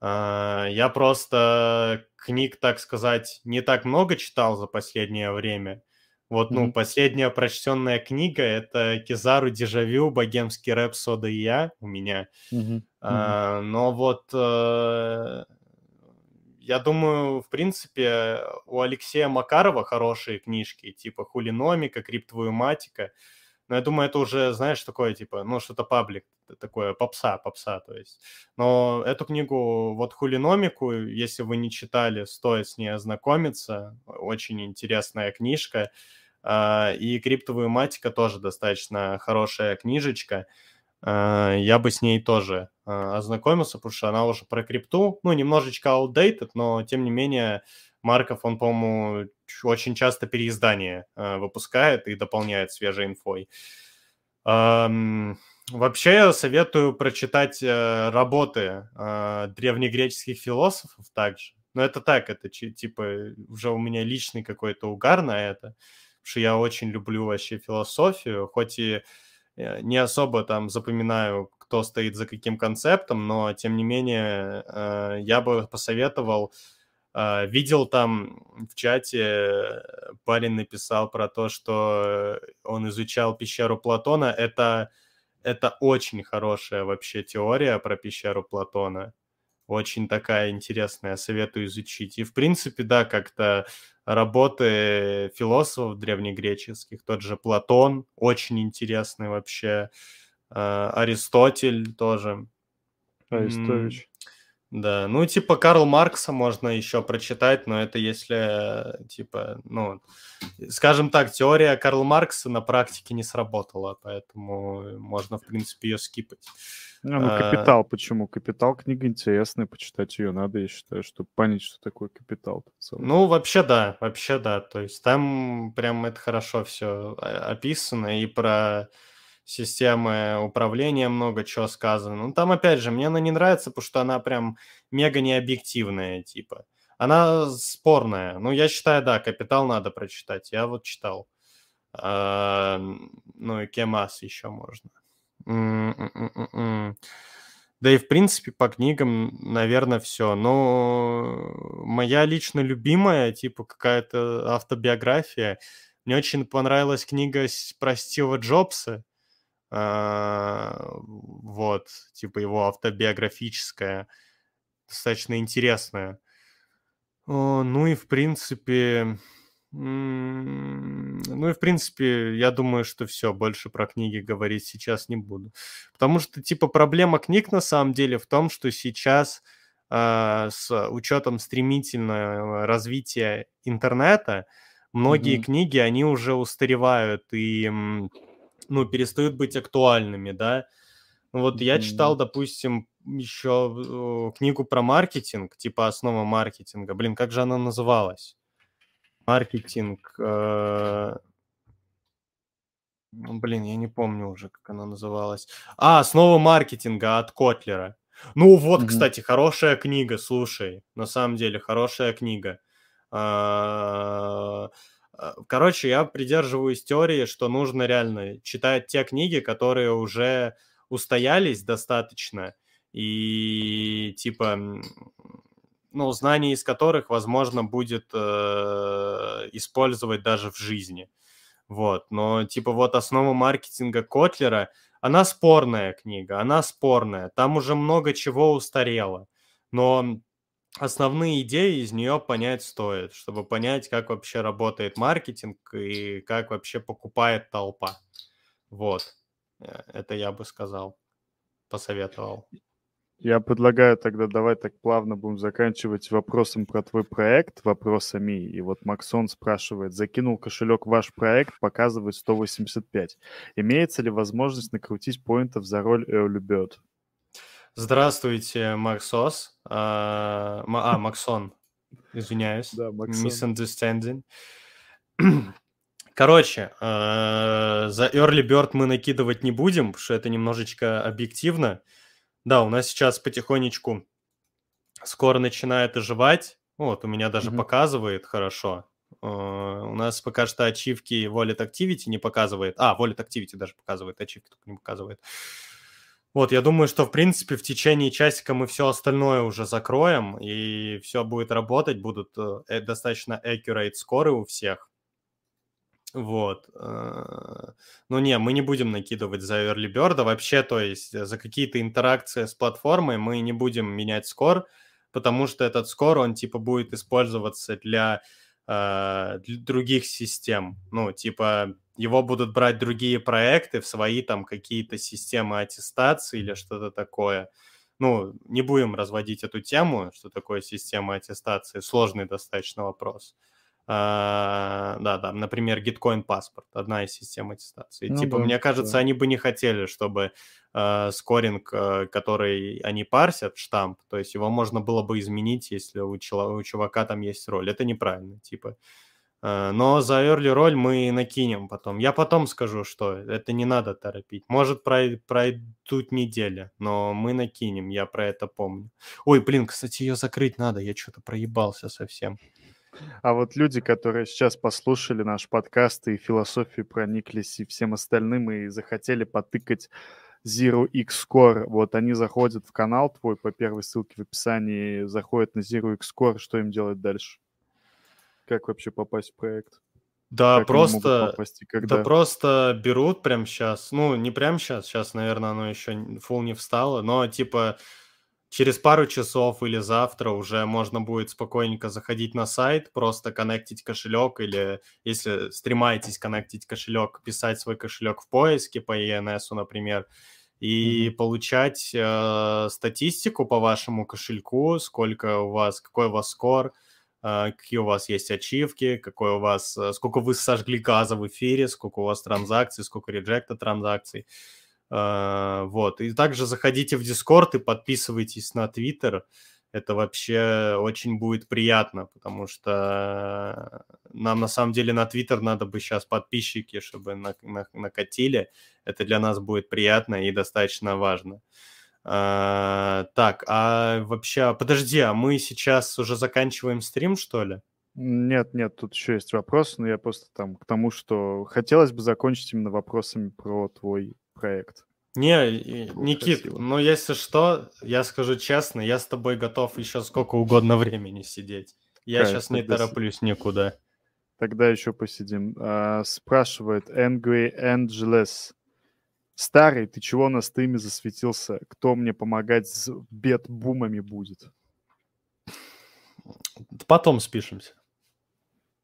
Э, я просто книг, так сказать, не так много читал за последнее время – вот, ну, mm-hmm. последняя прочтенная книга — это Кизару Дежавю, богемский рэп Сода и я у меня. Mm-hmm. А, но вот э, я думаю, в принципе, у Алексея Макарова хорошие книжки, типа Хулиномика, Криптовую-матика. Но я думаю, это уже, знаешь, такое, типа, ну, что-то паблик, такое попса, попса, то есть. Но эту книгу, вот Хулиномику, если вы не читали, стоит с ней ознакомиться. Очень интересная книжка. А, и криптовую матика тоже достаточно хорошая книжечка. А, я бы с ней тоже а, ознакомился, потому что она уже про крипту, ну, немножечко outdated, но, тем не менее, Марков, он, по-моему, очень часто переиздание выпускает и дополняет свежей инфой. Вообще я советую прочитать э, работы древнегреческих философов также. Но это так, это типа уже у меня личный какой-то угар на это что я очень люблю вообще философию, хоть и э, не особо там запоминаю, кто стоит за каким концептом, но тем не менее э, я бы посоветовал Uh, видел там в чате, парень написал про то, что он изучал пещеру Платона. Это, это очень хорошая вообще теория про пещеру Платона. Очень такая интересная, советую изучить. И, в принципе, да, как-то работы философов древнегреческих, тот же Платон, очень интересный вообще, а, Аристотель тоже. Арестович. Да, ну, типа Карл Маркса можно еще прочитать, но это если, типа, ну, скажем так, теория Карла Маркса на практике не сработала, поэтому можно, в принципе, ее скипать. Ну, ну «Капитал» а... почему? «Капитал» книга интересная, почитать ее надо, я считаю, чтобы понять, что такое «Капитал». Ну, вообще да, вообще да, то есть там прям это хорошо все а, описано, и про системы управления много чего сказано. Ну, там, опять же, мне она не нравится, потому что она прям мега необъективная, типа. Она спорная. Ну, я считаю, да, «Капитал» надо прочитать. Я вот читал. А, ну, и «Кемас» еще можно. Да и, в принципе, по книгам, наверное, все. Но моя лично любимая, типа, какая-то автобиография. Мне очень понравилась книга про Стива Джобса. А, вот, типа его автобиографическая, достаточно интересная. Ну и, в принципе, ну и, в принципе, я думаю, что все, больше про книги говорить сейчас не буду. Потому что, типа, проблема книг на самом деле в том, что сейчас э, с учетом стремительного развития интернета, многие mm-hmm. книги, они уже устаревают и ну, перестают быть актуальными, да. Вот я читал, допустим, еще книгу про маркетинг, типа основа маркетинга. Блин, как же она называлась? Маркетинг. Э... Ну, блин, я не помню уже, как она называлась. А, основа маркетинга от Котлера. Ну вот, mm-hmm. кстати, хорошая книга, слушай. На самом деле, хорошая книга. А, а, короче, я придерживаюсь теории, что нужно реально читать те книги, которые уже устоялись достаточно, и типа, ну, знания из которых, возможно, будет э, использовать даже в жизни. Вот, но типа вот основа маркетинга Котлера, она спорная книга, она спорная, там уже много чего устарело, но основные идеи из нее понять стоит, чтобы понять, как вообще работает маркетинг и как вообще покупает толпа. Вот, э, это я бы сказал, посоветовал. Я предлагаю тогда давай так плавно будем заканчивать вопросом про твой проект, вопросами. И вот Максон спрашивает, закинул кошелек в ваш проект, показывает 185. Имеется ли возможность накрутить поинтов за роль Early? Здравствуйте, Максос. А, а Максон. Извиняюсь. Да, Максон. Misunderstanding. Короче, э, за Early Bird мы накидывать не будем, потому что это немножечко объективно. Да, у нас сейчас потихонечку скоро начинает оживать. Вот, у меня даже mm-hmm. показывает хорошо. Uh, у нас пока что ачивки Wallet Activity не показывает. А, Wallet Activity даже показывает, ачивки только не показывает. Вот, я думаю, что, в принципе, в течение часика мы все остальное уже закроем, и все будет работать, будут э, достаточно accurate скоры у всех. Вот. Э, ну не, мы не будем накидывать за early bird, а вообще, то есть э, за какие-то интеракции с платформой мы не будем менять скор, потому что этот скор, он типа будет использоваться для, э, для других систем. Ну, типа его будут брать другие проекты в свои там какие-то системы аттестации или что-то такое. Ну, не будем разводить эту тему, что такое система аттестации, сложный достаточно вопрос. А, да, да, например, Gitcoin паспорт, одна из систем аттестации. Ну, типа, да, мне кажется, да. они бы не хотели, чтобы э, скоринг, э, который они парсят, штамп, то есть его можно было бы изменить, если у, чело- у чувака там есть роль. Это неправильно, типа. Э, но за early роль мы накинем потом. Я потом скажу, что это не надо торопить. Может, пройдут недели, но мы накинем, я про это помню. Ой, блин, кстати, ее закрыть надо, я что-то проебался совсем. А вот люди, которые сейчас послушали наш подкаст и философию прониклись и всем остальным и захотели потыкать Zero X Core, вот они заходят в канал твой по первой ссылке в описании, заходят на Zero X Core, что им делать дальше? Как вообще попасть в проект? Да, как просто, попасть когда? да просто берут прямо сейчас, ну не прямо сейчас, сейчас, наверное, оно еще фул не встало, но типа через пару часов или завтра уже можно будет спокойненько заходить на сайт, просто коннектить кошелек или, если стремаетесь коннектить кошелек, писать свой кошелек в поиске по ENS, например, и mm-hmm. получать э, статистику по вашему кошельку, сколько у вас, какой у вас скор, какие у вас есть ачивки, какой у вас, э, сколько вы сожгли газа в эфире, сколько у вас транзакций, сколько реджекта транзакций. А, вот. И также заходите в Discord и подписывайтесь на Twitter. Это вообще очень будет приятно, потому что нам на самом деле на Twitter надо бы сейчас подписчики, чтобы на, на, накатили. Это для нас будет приятно и достаточно важно. А, так, а вообще, подожди, а мы сейчас уже заканчиваем стрим, что ли? Нет, нет, тут еще есть вопрос, но я просто там к тому, что хотелось бы закончить именно вопросами про твой проект. Не, Никит, красиво. ну если что, я скажу честно, я с тобой готов еще сколько угодно времени сидеть. Я Кайф, сейчас не тороплюсь никуда. Тогда еще посидим. А, спрашивает Angry Angeles. Старый, ты чего на стриме засветился? Кто мне помогать с бет-бумами будет? Потом спишемся.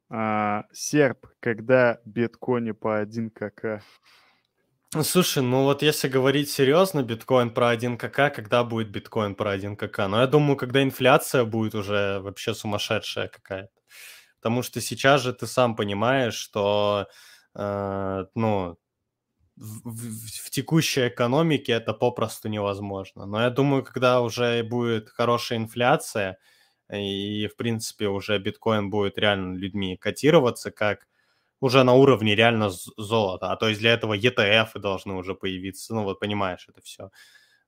А, серп, когда биткоины по 1 кк? Слушай, ну вот если говорить серьезно, биткоин про 1 кк, когда будет биткоин про 1 кк? Ну, я думаю, когда инфляция будет уже вообще сумасшедшая какая-то. Потому что сейчас же ты сам понимаешь, что, э, ну, в, в, в текущей экономике это попросту невозможно. Но я думаю, когда уже будет хорошая инфляция, и, в принципе, уже биткоин будет реально людьми котироваться как уже на уровне реально золота. А то есть для этого ETF должны уже появиться. Ну вот понимаешь это все.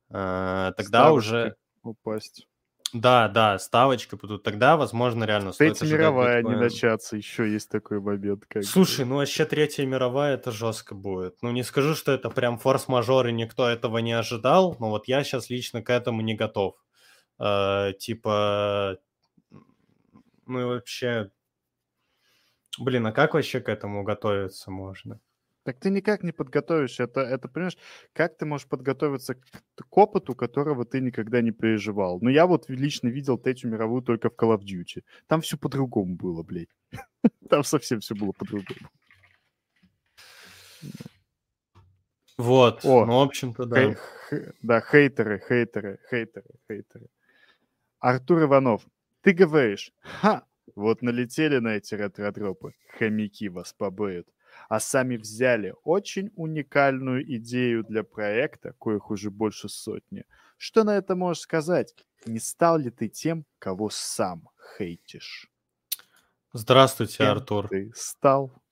Э, тогда Ставочки уже... упасть. Да, да, ставочка. Тогда, возможно, реально стоит Третья мировая не начаться, еще есть такой момент. Как Слушай, ну вообще Третья мировая это жестко будет. Ну не скажу, что это прям форс-мажор и никто этого не ожидал, но вот я сейчас лично к этому не готов. Э, типа, ну и вообще, блин, а как вообще к этому готовиться можно? Так ты никак не подготовишь. Это, это, понимаешь, как ты можешь подготовиться к, к опыту, которого ты никогда не переживал? Ну, я вот лично видел Третью мировую только в Call of Duty. Там все по-другому было, блядь. Там совсем все было по-другому. Вот, О, ну, в общем-то, да. Хей, х, да, хейтеры, хейтеры, хейтеры, хейтеры. Артур Иванов, ты говоришь, ха, вот налетели на эти ретродропы, хомяки вас побоят а сами взяли очень уникальную идею для проекта, коих уже больше сотни. Что на это можешь сказать? Не стал ли ты тем, кого сам хейтишь? Здравствуйте, Кем Артур. Ты стал?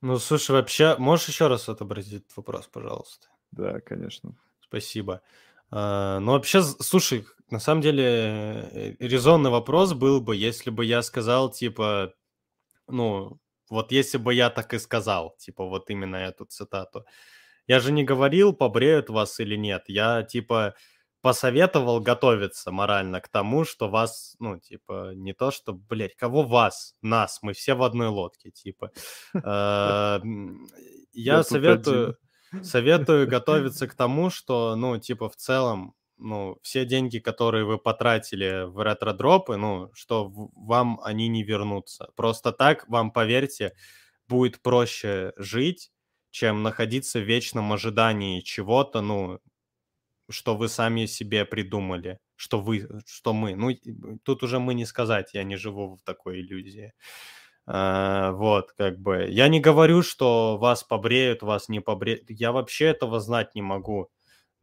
Ну, слушай, вообще, можешь еще раз отобразить вопрос, пожалуйста? Да, конечно. Спасибо. А, ну, вообще, слушай, на самом деле, э, резонный вопрос был бы, если бы я сказал, типа, ну, вот если бы я так и сказал, типа вот именно эту цитату. Я же не говорил, побреют вас или нет. Я типа посоветовал готовиться морально к тому, что вас, ну, типа, не то, что, блядь, кого вас? Нас, мы все в одной лодке, типа. Э, я советую, советую готовиться к тому, что, ну, типа, в целом, ну, все деньги, которые вы потратили в ретро-дропы, ну, что вам они не вернутся. Просто так, вам, поверьте, будет проще жить, чем находиться в вечном ожидании чего-то, ну, что вы сами себе придумали, что вы, что мы. Ну, тут уже мы не сказать, я не живу в такой иллюзии. Uh, вот, как бы. Я не говорю, что вас побреют, вас не побреют. Я вообще этого знать не могу.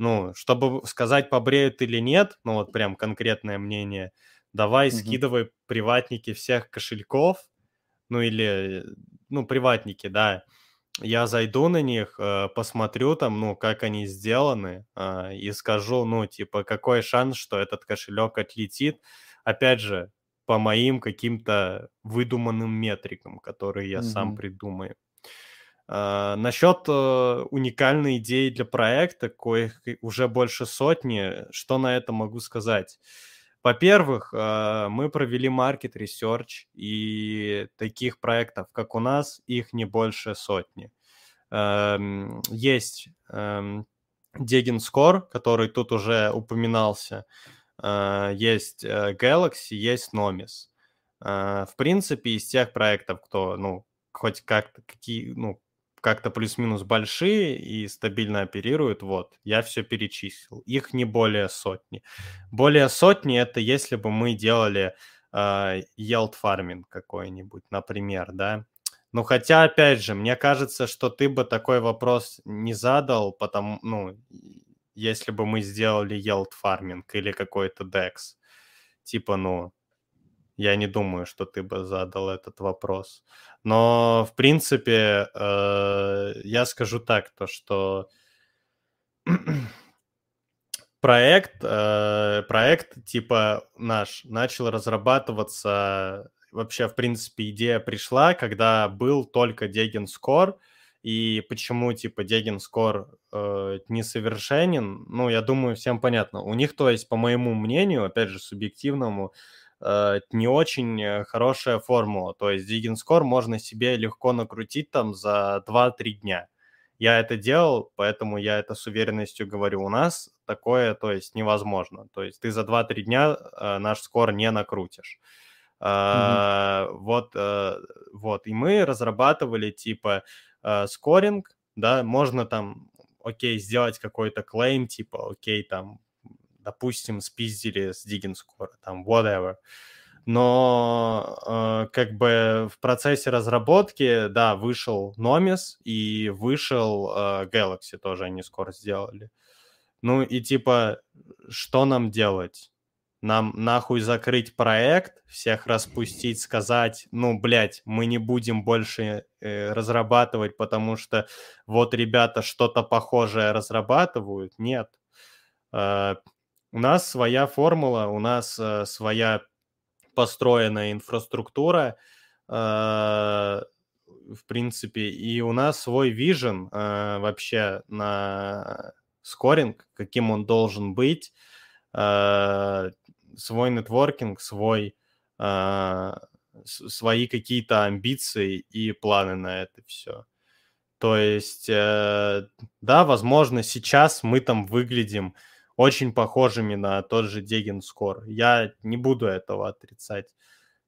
Ну, чтобы сказать, побреют или нет, ну вот прям конкретное мнение, давай mm-hmm. скидывай приватники всех кошельков, ну или, ну, приватники, да. Я зайду на них, э, посмотрю там, ну, как они сделаны, э, и скажу, ну, типа, какой шанс, что этот кошелек отлетит. Опять же, по моим каким-то выдуманным метрикам, которые я mm-hmm. сам придумаю. Uh, насчет uh, уникальной идеи для проекта, коих уже больше сотни, что на это могу сказать? Во-первых, uh, мы провели маркет research, и таких проектов, как у нас, их не больше сотни. Uh, есть uh, Degin Score, который тут уже упоминался, uh, есть uh, Galaxy, есть Nomis. В принципе, из тех проектов, кто, ну, хоть как-то, какие, ну, как-то плюс-минус большие и стабильно оперируют, вот, я все перечислил. Их не более сотни. Более сотни это если бы мы делали э, yield farming какой-нибудь, например, да. Ну, хотя, опять же, мне кажется, что ты бы такой вопрос не задал, потому, ну, если бы мы сделали yield farming или какой-то DEX. Типа, ну, я не думаю, что ты бы задал этот вопрос. Но, в принципе, э, я скажу так, то что проект, э, проект типа наш начал разрабатываться, вообще, в принципе, идея пришла, когда был только Деген Score, и почему, типа, Деген Score э, несовершенен, ну, я думаю, всем понятно. У них, то есть, по моему мнению, опять же, субъективному, Э, не очень э, хорошая формула. То есть Digin Score можно себе легко накрутить там за 2-3 дня. Я это делал, поэтому я это с уверенностью говорю. У нас такое, то есть, невозможно. То есть ты за 2-3 дня э, наш скор не накрутишь. Mm-hmm. вот, вот. И мы разрабатывали типа скоринг, да, можно там, окей, сделать какой-то клейм, типа, окей, там, допустим, спиздили с Диггинскора, там, whatever. Но э, как бы в процессе разработки, да, вышел Номис и вышел э, Galaxy тоже они скоро сделали. Ну и типа, что нам делать? Нам нахуй закрыть проект, всех распустить, сказать, ну, блядь, мы не будем больше э, разрабатывать, потому что вот ребята что-то похожее разрабатывают. Нет. Э, У нас своя формула, у нас э, своя построенная инфраструктура, э, в принципе, и у нас свой вижен э, вообще на скоринг, каким он должен быть, э, свой нетворкинг, свой, э, свои какие-то амбиции и планы на это все. То есть, э, да, возможно, сейчас мы там выглядим очень похожими на тот же Дегенскор. Я не буду этого отрицать.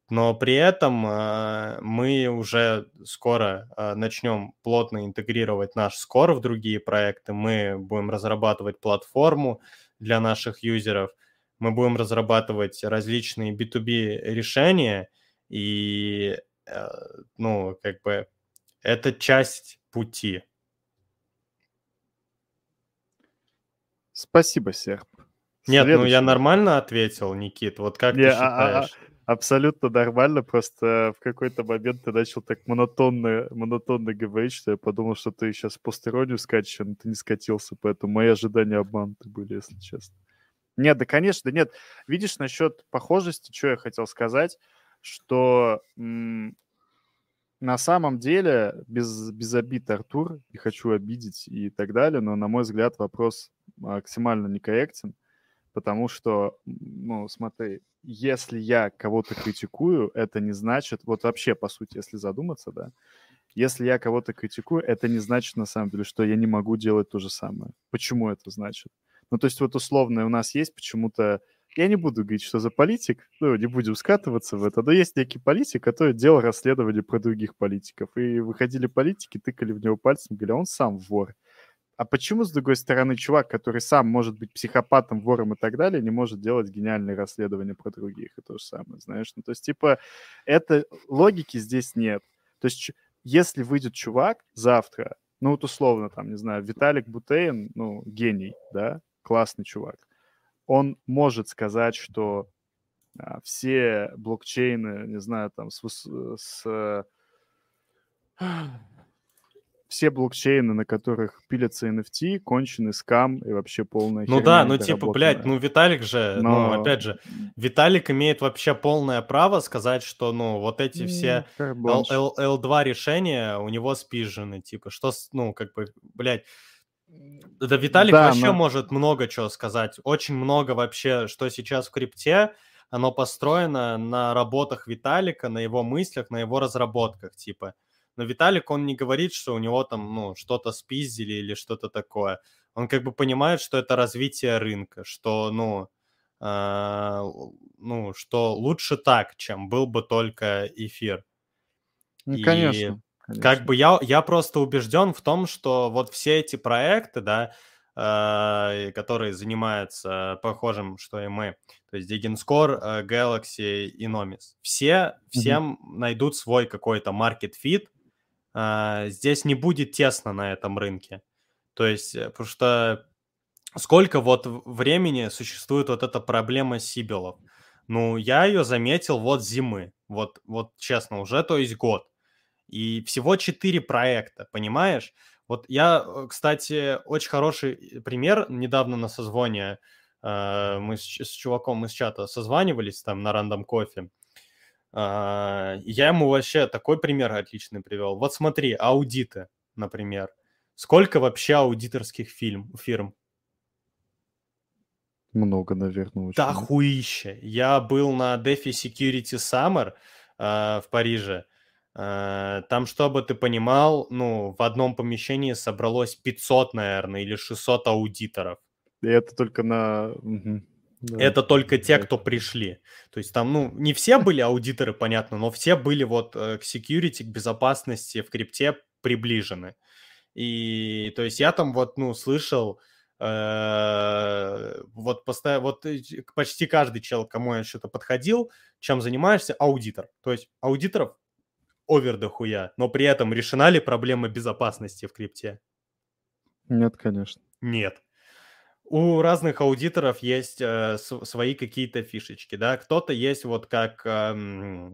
Но при этом э, мы уже скоро э, начнем плотно интегрировать наш скор в другие проекты. Мы будем разрабатывать платформу для наших юзеров. Мы будем разрабатывать различные B2B решения. И, э, ну, как бы, это часть пути. Спасибо, Серп. Нет, Следующий. ну я нормально ответил, Никит. Вот как Не, ты считаешь? А, а, абсолютно нормально, просто в какой-то момент ты начал так монотонно, монотонно говорить, что я подумал, что ты сейчас постеронию скачешь, но ты не скатился, поэтому мои ожидания обмануты были, если честно. Нет, да, конечно, нет. Видишь, насчет похожести, что я хотел сказать, что м- на самом деле, без, без обид, Артур, не хочу обидеть и так далее, но, на мой взгляд, вопрос максимально некорректен, потому что, ну, смотри, если я кого-то критикую, это не значит, вот вообще, по сути, если задуматься, да, если я кого-то критикую, это не значит, на самом деле, что я не могу делать то же самое. Почему это значит? Ну, то есть вот условно у нас есть почему-то я не буду говорить, что за политик, ну, не будем скатываться в это, но есть некий политик, который делал расследование про других политиков. И выходили политики, тыкали в него пальцем, говорили, он сам вор. А почему, с другой стороны, чувак, который сам может быть психопатом, вором и так далее, не может делать гениальные расследования про других и то же самое, знаешь? Ну, то есть, типа, это логики здесь нет. То есть, если выйдет чувак завтра, ну, вот условно, там, не знаю, Виталик Бутейн, ну, гений, да, классный чувак, он может сказать, что а, все блокчейны, не знаю, там, с, с все блокчейны, на которых пилятся NFT, конченый скам и вообще полная Ну да, ну типа, блядь, ну Виталик же, ну, Но... ну опять же, Виталик имеет вообще полное право сказать, что, ну, вот эти все L- L- L2 решения у него спижены, типа, что, ну, как бы, блядь, да, Виталик да, вообще но... может много чего сказать. Очень много вообще, что сейчас в крипте, оно построено на работах Виталика, на его мыслях, на его разработках, типа. Но Виталик, он не говорит, что у него там, ну, что-то спиздили или что-то такое. Он как бы понимает, что это развитие рынка, что, ну, э, ну, что лучше так, чем был бы только эфир. Ну, И... конечно. Конечно. Как бы я, я просто убежден в том, что вот все эти проекты, да, э, которые занимаются похожим, что и мы, то есть Digenscore, э, Galaxy и Nomis, все, всем mm-hmm. найдут свой какой-то market fit, здесь не будет тесно на этом рынке. То есть, э, потому что сколько вот времени существует вот эта проблема Сибилов? Ну, я ее заметил вот зимы, вот, вот честно, уже то есть год. И всего четыре проекта, понимаешь? Вот я, э, кстати, очень хороший э, пример. Недавно на созвоне мы с, с чуваком из чата созванивались там на рандом кофе. Э, я ему вообще такой пример отличный привел. Вот смотри, аудиты, например. Сколько вообще аудиторских фильм, фирм? Много, наверное, очень. Да хуище. Я был на DeFi Security Summer э, в Париже. Э, там, чтобы ты понимал, ну, в одном помещении собралось 500, наверное, или 600 аудиторов. И это только на... Угу. Да. Это только те, кто пришли. То есть там, ну, не все были аудиторы, понятно, но все были вот э, к security, к безопасности в крипте приближены. И, то есть я там вот, ну, слышал, э, вот, постоянно, вот почти каждый чел, кому я что-то подходил, чем занимаешься, аудитор. То есть аудиторов овер дохуя, но при этом решена ли проблема безопасности в крипте? Нет, конечно. Нет. У разных аудиторов есть э, свои какие-то фишечки, да. Кто-то есть вот как, э,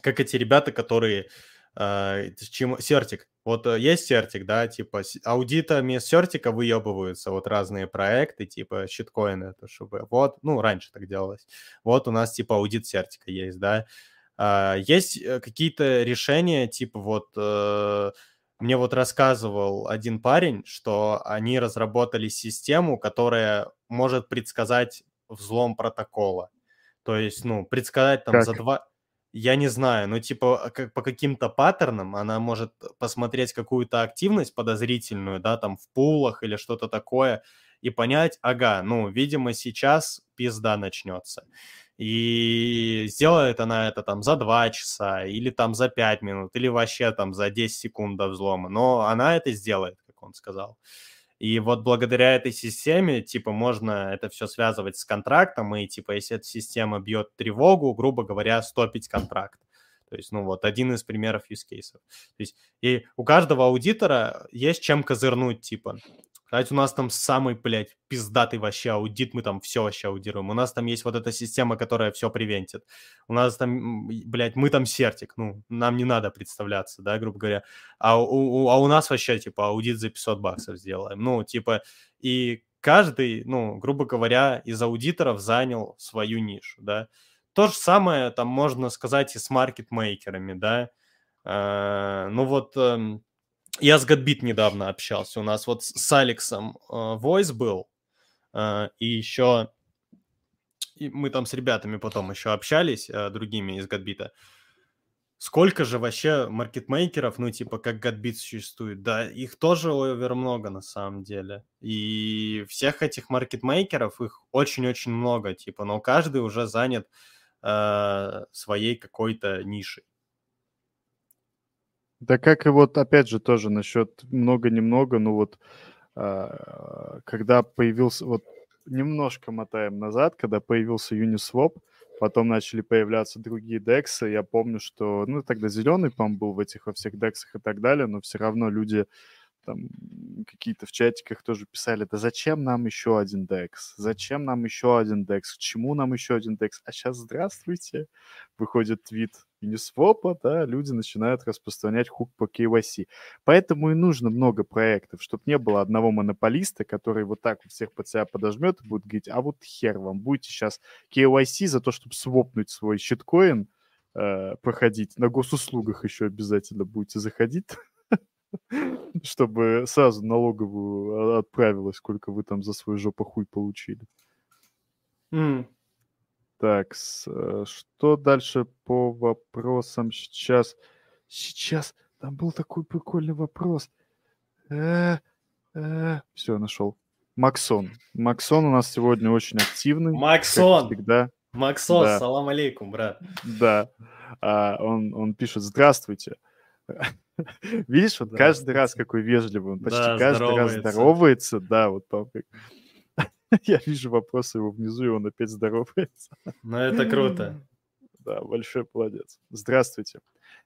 как эти ребята, которые э, чем, Сертик, Вот э, есть сертик, да, типа аудитами сертика выебываются вот разные проекты, типа щиткоины, это чтобы вот, ну, раньше так делалось. Вот у нас типа аудит сертика есть, да. А, есть э, какие-то решения, типа вот э, мне вот рассказывал один парень, что они разработали систему, которая может предсказать взлом протокола. То есть, ну, предсказать там как? за два я не знаю, но типа как, по каким-то паттернам она может посмотреть какую-то активность подозрительную, да, там в пулах или что-то такое, и понять, ага, ну, видимо, сейчас пизда начнется. И сделает она это там за 2 часа, или там за 5 минут, или вообще там за 10 секунд до взлома. Но она это сделает, как он сказал. И вот благодаря этой системе, типа, можно это все связывать с контрактом, и, типа, если эта система бьет тревогу, грубо говоря, стопить контракт. То есть, ну вот, один из примеров use cases. То есть, и у каждого аудитора есть чем козырнуть, типа, Кстати, у нас там самый, блядь, пиздатый вообще аудит, мы там все вообще аудируем. У нас там есть вот эта система, которая все привентит. У нас там, блядь, мы там сертик, ну, нам не надо представляться, да, грубо говоря. А у, а у нас вообще, типа, аудит за 500 баксов сделаем. Ну, типа, и каждый, ну, грубо говоря, из аудиторов занял свою нишу, да. То же самое там можно сказать и с маркетмейкерами, да. А, ну вот эм, я с Godbit недавно общался. У нас вот с Алексом э, Voice был, э, и еще и мы там с ребятами потом еще общались, э, другими из Godbit. Сколько же вообще маркетмейкеров, ну, типа, как Godbit существует? Да, их тоже овер много на самом деле. И всех этих маркетмейкеров, их очень-очень много, типа, но каждый уже занят э, своей какой-то нишей. Да как и вот, опять же, тоже насчет много-немного, ну вот, а, когда появился, вот немножко мотаем назад, когда появился Uniswap, потом начали появляться другие дексы, я помню, что, ну, тогда зеленый, по был в этих во всех дексах и так далее, но все равно люди там какие-то в чатиках тоже писали, да зачем нам еще один декс? Зачем нам еще один декс? К чему нам еще один декс? А сейчас здравствуйте, выходит твит Uniswap, да, люди начинают распространять хук по KYC. Поэтому и нужно много проектов, чтобы не было одного монополиста, который вот так всех под себя подожмет и будет говорить, а вот хер вам, будете сейчас KYC за то, чтобы свопнуть свой щиткоин, э, проходить, на госуслугах еще обязательно будете заходить, чтобы сразу налоговую отправилось, сколько вы там за свой жопохуй получили. Mm. Так, э, что дальше по вопросам сейчас? Сейчас, там был такой прикольный вопрос. Э, э, все, нашел. Максон. Максон у нас сегодня очень активный. Максон! всегда. Максон, да. салам алейкум, брат. Да. А, он, он пишет, здравствуйте. Видишь, вот каждый раз какой вежливый, он почти да, каждый раз здоровается, да, вот там как... Я вижу вопросы его внизу, и он опять здоровается. Ну, это круто. Да, большой молодец. Здравствуйте.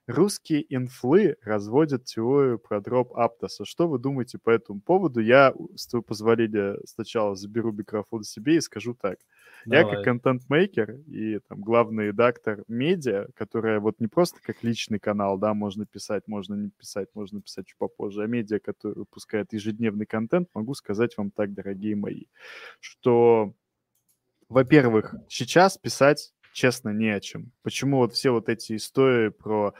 Русские инфлы разводят теорию про дроп Аптоса. Что вы думаете по этому поводу? Я, с твоего позволения, сначала заберу микрофон себе и скажу так. Давай. Я как контент-мейкер и там главный редактор медиа, которая вот не просто как личный канал, да, можно писать, можно не писать, можно писать чуть попозже, а медиа, который выпускает ежедневный контент, могу сказать вам так, дорогие мои, что, во-первых, сейчас писать честно, не о чем. Почему вот все вот эти истории про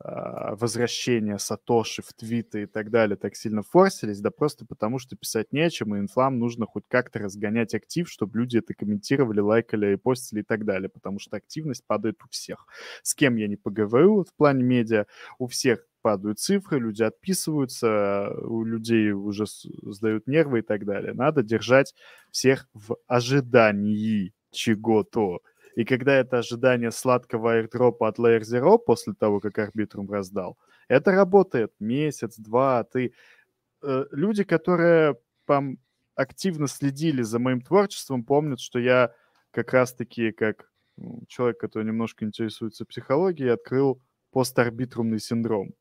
э, возвращение Сатоши в твиты и так далее так сильно форсились? Да просто потому, что писать не о чем, и инфлам нужно хоть как-то разгонять актив, чтобы люди это комментировали, лайкали и постили и так далее, потому что активность падает у всех. С кем я не поговорю в плане медиа, у всех падают цифры, люди отписываются, у людей уже сдают нервы и так далее. Надо держать всех в ожидании чего-то. И когда это ожидание сладкого airdropа от Layer Zero после того, как арбитрум раздал, это работает месяц, два, ты... Э, люди, которые там активно следили за моим творчеством, помнят, что я как раз-таки, как человек, который немножко интересуется психологией, открыл постарбитрумный синдром.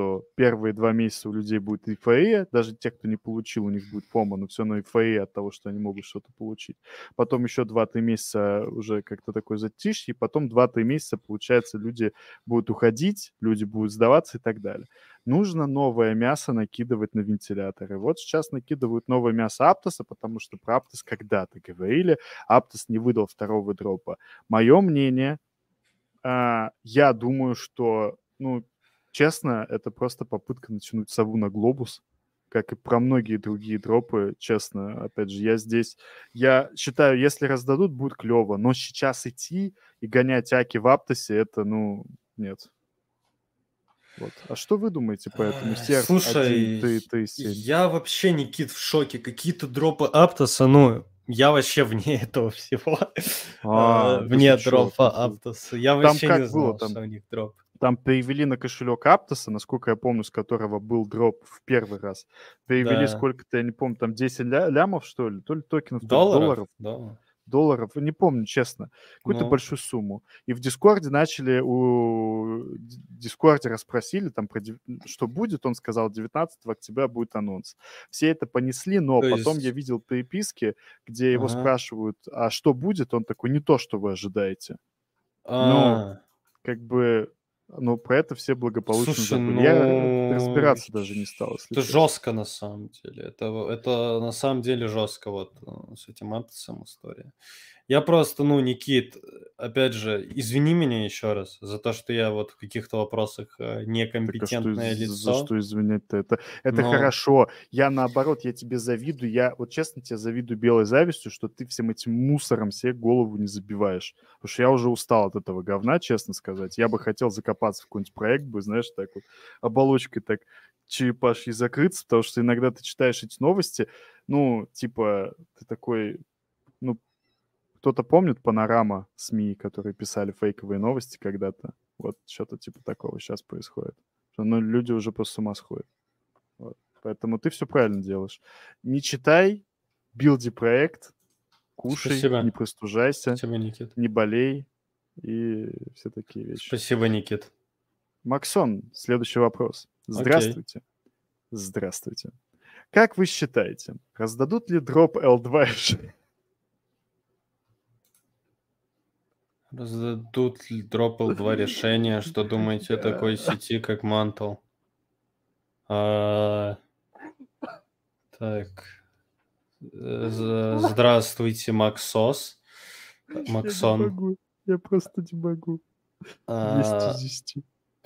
Что первые два месяца у людей будет эйфория, даже те, кто не получил, у них будет пома, но все равно эйфория от того, что они могут что-то получить. Потом еще 2-3 месяца уже как-то такой затишье, и потом 2-3 месяца, получается, люди будут уходить, люди будут сдаваться и так далее. Нужно новое мясо накидывать на вентиляторы. Вот сейчас накидывают новое мясо Аптоса, потому что про Аптос когда-то говорили, Аптос не выдал второго дропа. Мое мнение, а, я думаю, что, ну, честно, это просто попытка натянуть сову на глобус, как и про многие другие дропы, честно, опять же, я здесь, я считаю, если раздадут, будет клево, но сейчас идти и гонять Аки в Аптосе, это, ну, нет. Вот. А что вы думаете по этому? Серх Слушай, 1, ты, ты, я вообще, Никит, в шоке. Какие-то дропы Аптоса, ну, я вообще вне этого всего. А, а вне дропа Аптоса. Я вообще не знал, что у них дроп там перевели на кошелек Аптоса, насколько я помню, с которого был дроп в первый раз. Перевели да. сколько-то, я не помню, там 10 ля- лямов, что ли, то ли токенов, долларов. долларов. Да. Долларов, не помню, честно, какую-то ну. большую сумму. И в Дискорде начали, у Дискорде расспросили, там, про, что будет, он сказал, 19 октября будет анонс. Все это понесли, но то потом есть... я видел переписки, где его ага. спрашивают, а что будет, он такой, не то, что вы ожидаете. А-а-а. Ну, как бы но про это все благополучно Слушай, забыли. Ну... Я разбираться даже не стал. Это жестко на самом деле. Это, это на самом деле жестко вот э, с этим Антосом история. Я просто, ну, Никит, опять же, извини меня еще раз за то, что я вот в каких-то вопросах э, некомпетентное так, а что, лицо. За что извинять-то? Это, это Но... хорошо. Я наоборот, я тебе завидую. Я вот честно тебе завидую белой завистью, что ты всем этим мусором себе голову не забиваешь. Потому что я уже устал от этого говна, честно сказать. Я бы хотел закопаться в какой-нибудь проект бы, знаешь, так вот оболочкой так черепашьей закрыться, потому что иногда ты читаешь эти новости, ну, типа, ты такой, кто-то помнит панорама СМИ, которые писали фейковые новости когда-то? Вот что-то типа такого сейчас происходит. Ну, люди уже просто с ума сходят. Вот. Поэтому ты все правильно делаешь. Не читай, билди проект, кушай, Спасибо. не простужайся, Спасибо, Никит. не болей и все такие вещи. Спасибо, Никит. Максон, следующий вопрос. Здравствуйте. Окей. Здравствуйте. Как вы считаете, раздадут ли дроп L2 Раздадут ли дропл два решения? Что думаете о такой сети, как? А, так. Здравствуйте, Максос. Максон. Я, не могу. Я просто не могу. А,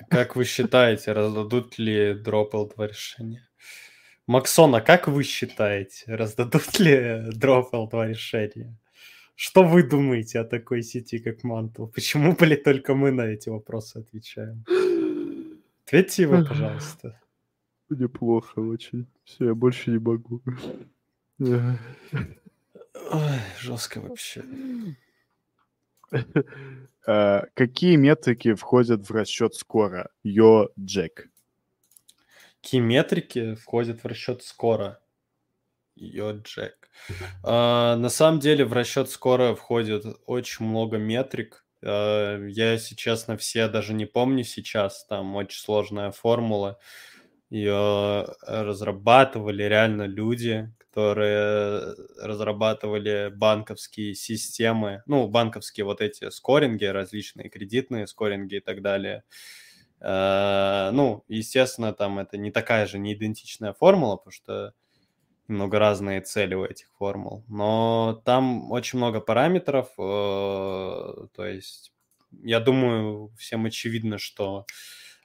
как вы считаете, раздадут ли дропл два решения? Максон, а как вы считаете, раздадут ли дропл два решения? Что вы думаете о такой сети, как Mantle? Почему, блядь, только мы на эти вопросы отвечаем? Ответьте его, пожалуйста. Мне плохо очень. Все, я больше не могу. Ой, жестко вообще. А, какие метрики входят в расчет скора? Йо, Джек. Какие метрики входят в расчет скора? Йо, Джек. А, на самом деле в расчет скоро входит очень много метрик. А, я, если честно, все даже не помню сейчас. Там очень сложная формула. Ее разрабатывали реально люди, которые разрабатывали банковские системы, ну, банковские вот эти скоринги, различные кредитные скоринги и так далее. А, ну, естественно, там это не такая же, не идентичная формула, потому что много разные цели у этих формул. Но там очень много параметров, э, то есть я думаю, всем очевидно, что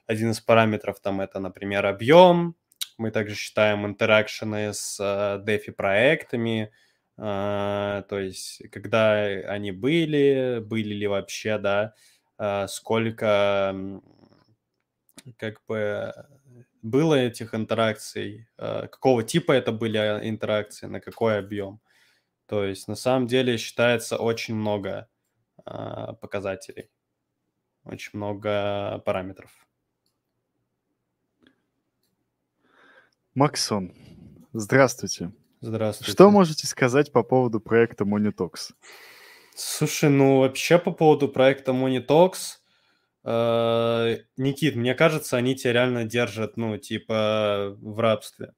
один из параметров там это, например, объем. Мы также считаем интеракшены с uh, DeFi проектами, uh, то есть когда они были, были ли вообще, да, uh, сколько как бы было этих интеракций, э, какого типа это были а, интеракции, на какой объем. То есть на самом деле считается очень много а, показателей, очень много параметров. Максон, здравствуйте. Здравствуйте. Что можете сказать по поводу проекта Monitox? Слушай, ну вообще по поводу проекта Monitox, Э, Никит, мне кажется, они тебя реально держат, ну, типа, в рабстве.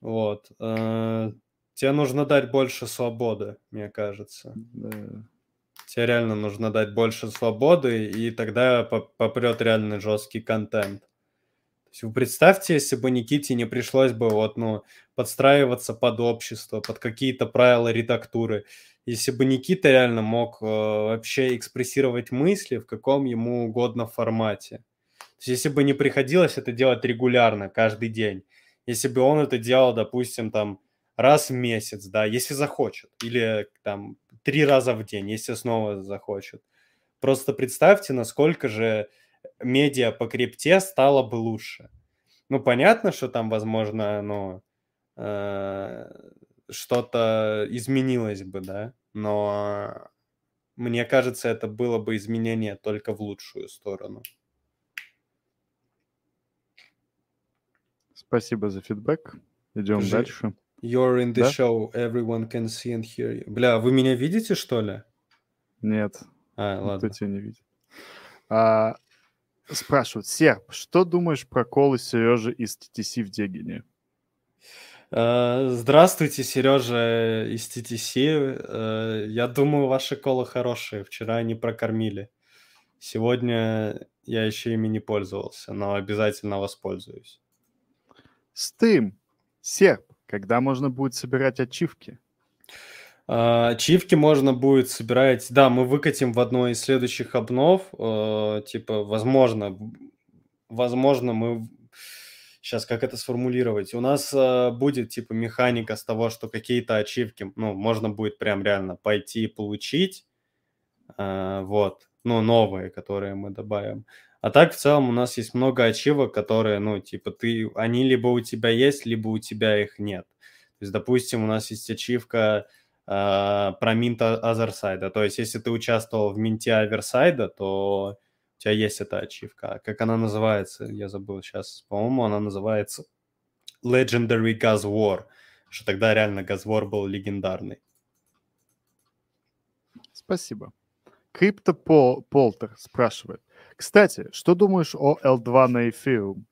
Вот. Э, тебе нужно дать больше свободы, мне кажется. Да. Тебе реально нужно дать больше свободы, и тогда попрет реально жесткий контент. Вы представьте, если бы Никите не пришлось бы вот, ну, подстраиваться под общество, под какие-то правила редактуры. Если бы Никита реально мог э, вообще экспрессировать мысли в каком ему угодно формате. То есть если бы не приходилось это делать регулярно, каждый день. Если бы он это делал, допустим, там раз в месяц, да, если захочет, или там три раза в день, если снова захочет. Просто представьте, насколько же медиа по крипте стало бы лучше. Ну, понятно, что там, возможно, ну, э, что-то изменилось бы, да, но мне кажется, это было бы изменение только в лучшую сторону. Спасибо за фидбэк. Идем Скажи, дальше. You're in the да? show, everyone can see and hear you. Бля, вы меня видите, что ли? Нет. А, ладно. Кто тебя не видит. А, спрашивают, Серб, что думаешь про колы Сережи из TTC в Дегине? А, здравствуйте, Сережа из TTC. А, я думаю, ваши колы хорошие. Вчера они прокормили. Сегодня я еще ими не пользовался, но обязательно воспользуюсь. Стым. Серб, когда можно будет собирать ачивки? А, ачивки можно будет собирать... Да, мы выкатим в одной из следующих обнов. А, типа, возможно, возможно, мы... Сейчас, как это сформулировать? У нас а, будет, типа, механика с того, что какие-то ачивки, ну, можно будет прям реально пойти и получить. Вот. Ну, новые, которые мы добавим. А так, в целом, у нас есть много ачивок, которые, ну, типа, ты, они либо у тебя есть, либо у тебя их нет. То есть, допустим, у нас есть ачивка э, про минт Азерсайда. То есть, если ты участвовал в минте Аверсайда, то у тебя есть эта ачивка. Как она называется? Я забыл сейчас. По-моему, она называется Legendary Gas War. Что тогда реально Gas War был легендарный. Спасибо. Крипто Полтер спрашивает. Кстати, что думаешь о L2 на Ethereum?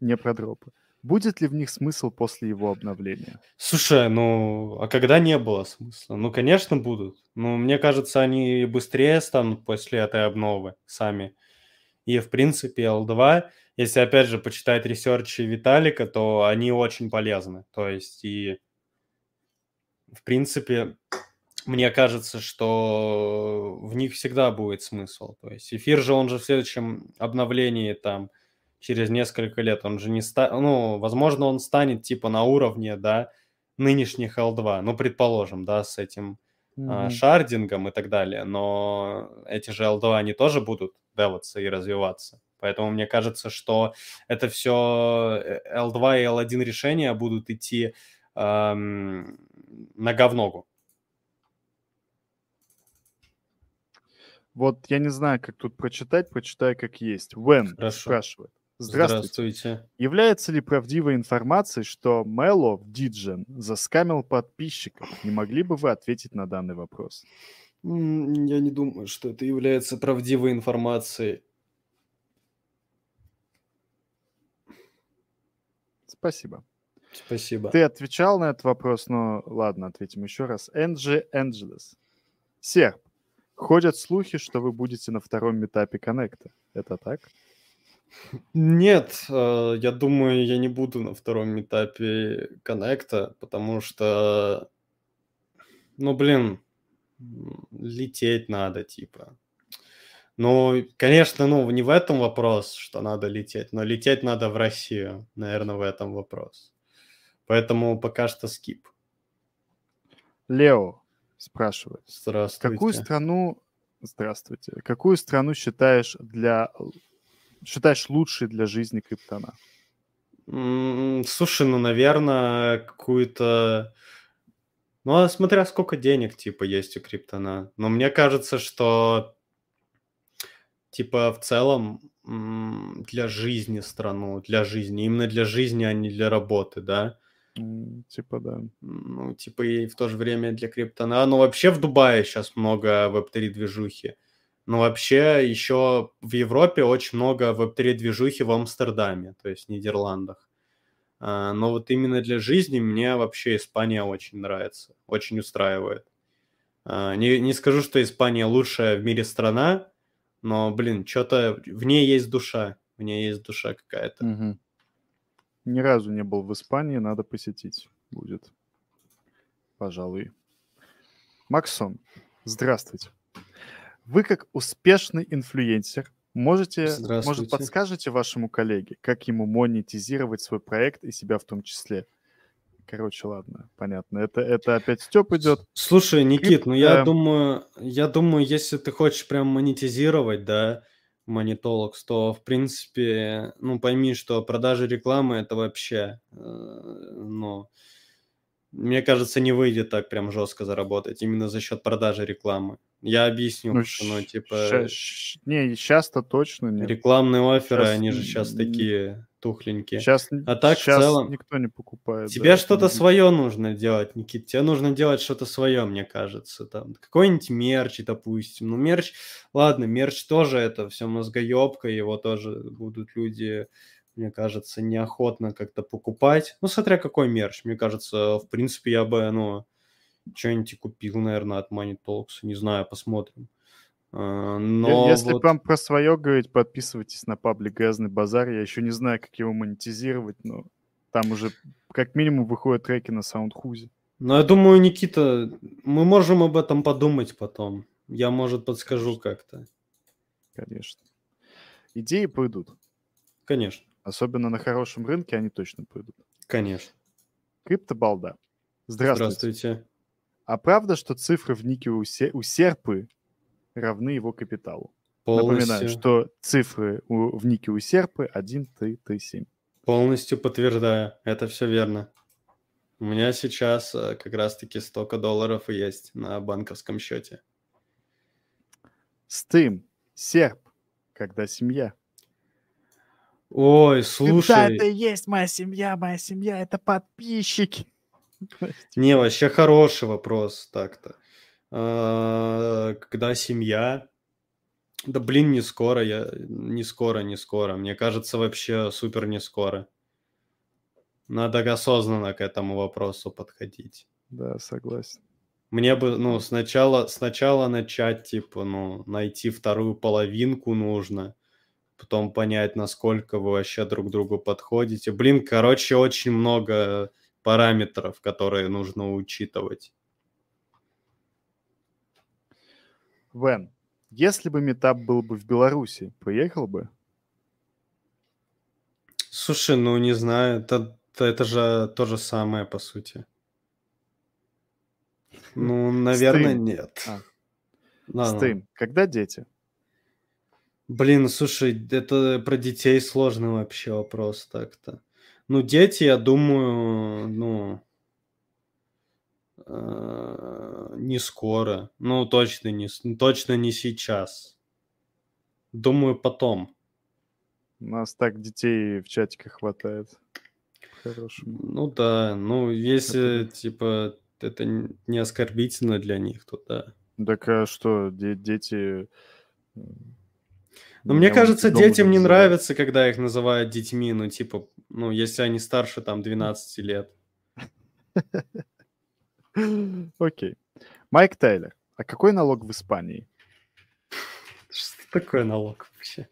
Не про дропы. Будет ли в них смысл после его обновления? Слушай, ну, а когда не было смысла? Ну, конечно, будут. Ну, мне кажется, они быстрее станут после этой обновы сами. И, в принципе, L2, если, опять же, почитать ресерчи Виталика, то они очень полезны. То есть, и, в принципе, мне кажется, что в них всегда будет смысл. То есть эфир же, он же в следующем обновлении там через несколько лет, он же не ста... ну, возможно, он станет типа на уровне, да, нынешних L2, ну, предположим, да, с этим mm-hmm. а, шардингом и так далее, но эти же L2, они тоже будут деваться и развиваться. Поэтому мне кажется, что это все L2 и L1 решения будут идти эм, нога в ногу. Вот я не знаю, как тут прочитать, прочитаю как есть. Вен спрашивает. Здравствуйте. Здравствуйте. Является ли правдивой информацией, что Мело в Диджен заскамил подписчиков? Не могли бы вы ответить на данный вопрос? Я не думаю, что это является правдивой информацией. Спасибо. Спасибо. Ты отвечал на этот вопрос, но ладно, ответим еще раз. Энджи Энджелес. Серб, Ходят слухи, что вы будете на втором этапе коннекта. Это так? Нет, э, я думаю, я не буду на втором этапе коннекта, потому что, ну, блин, лететь надо, типа. Ну, конечно, ну, не в этом вопрос, что надо лететь, но лететь надо в Россию, наверное, в этом вопрос. Поэтому пока что скип. Лео, спрашивает. Здравствуйте. Какую страну... Здравствуйте. Какую страну считаешь для... Считаешь лучшей для жизни криптона? Слушай, ну, наверное, какую-то... Ну, а смотря сколько денег, типа, есть у криптона. Но мне кажется, что, типа, в целом для жизни страну, для жизни, именно для жизни, а не для работы, да, Типа, да. Ну, типа и в то же время для криптона. Ну, вообще в Дубае сейчас много веб-3 движухи. Но вообще еще в Европе очень много веб-3 движухи в Амстердаме, то есть в Нидерландах. А, но вот именно для жизни мне вообще Испания очень нравится, очень устраивает. А, не, не скажу, что Испания лучшая в мире страна, но, блин, что-то в ней есть душа, в ней есть душа какая-то. Угу. Ни разу не был в Испании, надо посетить будет. Пожалуй. Максон, здравствуйте. Вы как успешный инфлюенсер можете, может, подскажете вашему коллеге, как ему монетизировать свой проект и себя в том числе? Короче, ладно, понятно. Это, это опять Степ идет. Слушай, Никит, ну я думаю, я думаю, если ты хочешь прям монетизировать, да, Monetologs, то, в принципе, ну, пойми, что продажа рекламы это вообще, э, ну, мне кажется, не выйдет так прям жестко заработать именно за счет продажи рекламы. Я объясню, ну, что, ну, типа... Не, сейчас-то точно нет. Рекламные оферы, сейчас... они же сейчас такие тухленькие. Сейчас, а так сейчас в целом... никто не покупает. Тебе да, что-то не... свое нужно делать, Никит. Тебе нужно делать что-то свое, мне кажется. Там какой-нибудь мерч, допустим. Ну, мерч... Ладно, мерч тоже это все мозгоебка, его тоже будут люди мне кажется, неохотно как-то покупать. Ну, смотря какой мерч. Мне кажется, в принципе, я бы, ну, что-нибудь купил, наверное, от Money Talks. Не знаю, посмотрим. А, но Если вот... вам про свое говорить, подписывайтесь на паблик Грязный Базар. Я еще не знаю, как его монетизировать, но там уже как минимум выходят треки на Саундхузе. Ну, я думаю, Никита, мы можем об этом подумать потом. Я, может, подскажу как-то. Конечно. Идеи пойдут. Конечно. Особенно на хорошем рынке они точно пойдут. Конечно. Криптобалда. Здравствуйте. Здравствуйте. А правда, что цифры в нике у, се- у серпы равны его капиталу? Полностью. Напоминаю, что цифры у, в нике у серпы 1, 3, 3, 7. Полностью подтверждаю. Это все верно. У меня сейчас э, как раз-таки столько долларов и есть на банковском счете. Стым, серп, когда семья. Ой, слушай. Да, это и есть моя семья, моя семья, это подписчики. Не, вообще хороший вопрос так-то. А, когда семья... Да блин, не скоро, я... Не скоро, не скоро. Мне кажется, вообще супер не скоро. Надо осознанно к этому вопросу подходить. Да, согласен. Мне бы, ну, сначала, сначала начать, типа, ну, найти вторую половинку нужно, потом понять, насколько вы вообще друг другу подходите. Блин, короче, очень много параметров, которые нужно учитывать. Вен, если бы метап был бы в Беларуси, поехал бы? Слушай, ну не знаю, это, это же то же самое, по сути. Ну, наверное, Стым. нет. А. Стым. Когда дети? Блин, слушай, это про детей сложный вообще вопрос так-то. Ну, дети, я думаю, ну, э, не скоро. Ну, точно не, точно не сейчас. Думаю, потом. У нас так детей в чатике хватает. Хорошему. Ну да, ну если это... типа это не оскорбительно для них, то да. Так а что, дети но мне кажется, детям не нравится, когда их называют детьми, ну, типа, ну, если они старше, там, 12 лет. Окей. Майк Тейлор. А какой налог в Испании? Что такое налог вообще?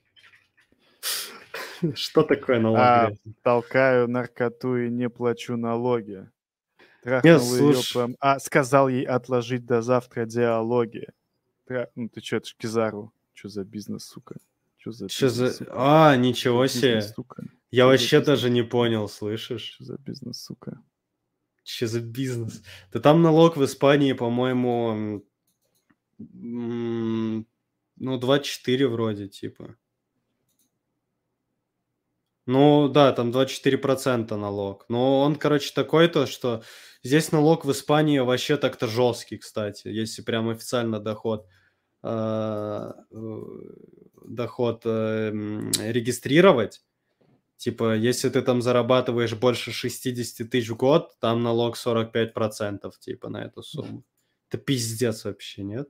Что такое налог? А, толкаю наркоту и не плачу налоги. Трахнул ее прям... А, сказал ей отложить до завтра диалоги. Тра... Ну ты что, это ж Кизару. Что за бизнес, сука? Что за... Что за... Сука? А, ничего себе. сука? Я что вообще даже не понял, слышишь? Что за бизнес, сука? Что за бизнес? Да там налог в Испании, по-моему, ну, 24 вроде, типа. Ну, да, там 24% налог. Но он, короче, такой-то, что здесь налог в Испании вообще так-то жесткий, кстати, если прям официально доход. Э, доход э, регистрировать. Типа, если ты там зарабатываешь больше 60 тысяч в год, там налог 45% типа на эту сумму. Это пиздец вообще, нет?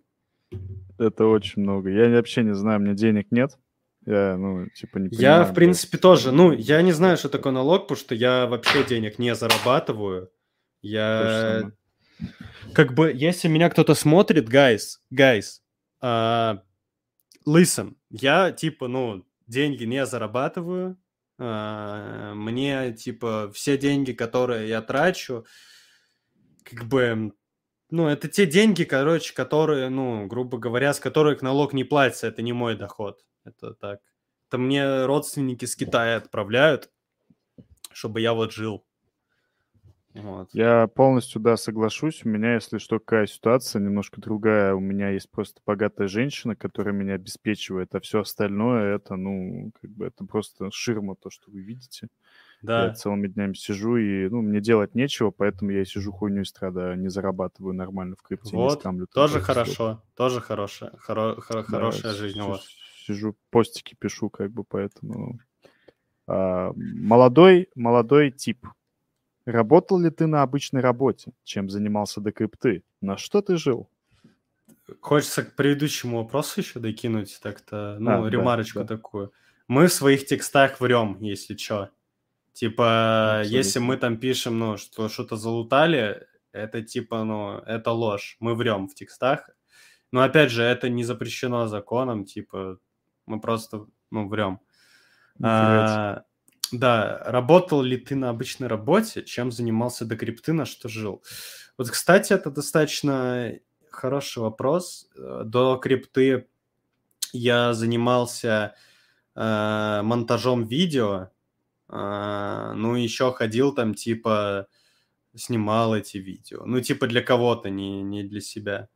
Это очень много. Я вообще не знаю, меня денег нет. Я, ну, типа, не понимаю. Я, в принципе, тоже. Ну, я не знаю, что такое налог, потому что я вообще денег не зарабатываю. Я... Как бы, если меня кто-то смотрит, guys, guys, uh, listen, я, типа, ну, деньги не зарабатываю. Uh, мне, типа, все деньги, которые я трачу, как бы, ну, это те деньги, короче, которые, ну, грубо говоря, с которых налог не платится, это не мой доход. Это так. Это мне родственники с Китая отправляют, чтобы я вот жил. Вот. Я полностью, да, соглашусь. У меня, если что, какая ситуация немножко другая. У меня есть просто богатая женщина, которая меня обеспечивает, а все остальное это, ну, как бы это просто ширма, то, что вы видите. Да. Я целыми днями сижу, и, ну, мне делать нечего, поэтому я сижу хуйню и страдаю, не зарабатываю нормально в крипте, вот. не скамлю. Тоже хорошо, тоже хорошая, хоро- хоро- да, хорошая жизнь у вас. Сижу, постики пишу, как бы, поэтому... А, молодой, молодой тип. Работал ли ты на обычной работе? Чем занимался до крипты? На что ты жил? Хочется к предыдущему вопросу еще докинуть так-то, ну, а, ремарочку да, да. такую. Мы в своих текстах врем, если что. Типа, Абсолютно. если мы там пишем, ну, что что-то залутали, это типа, ну, это ложь. Мы врем в текстах. Но опять же, это не запрещено законом, типа, мы просто, ну, врем. А, да, работал ли ты на обычной работе, чем занимался до крипты, на что жил? Вот, кстати, это достаточно хороший вопрос. До крипты я занимался э, монтажом видео, а, ну, еще ходил там, типа, снимал эти видео. Ну, типа, для кого-то, не, не для себя.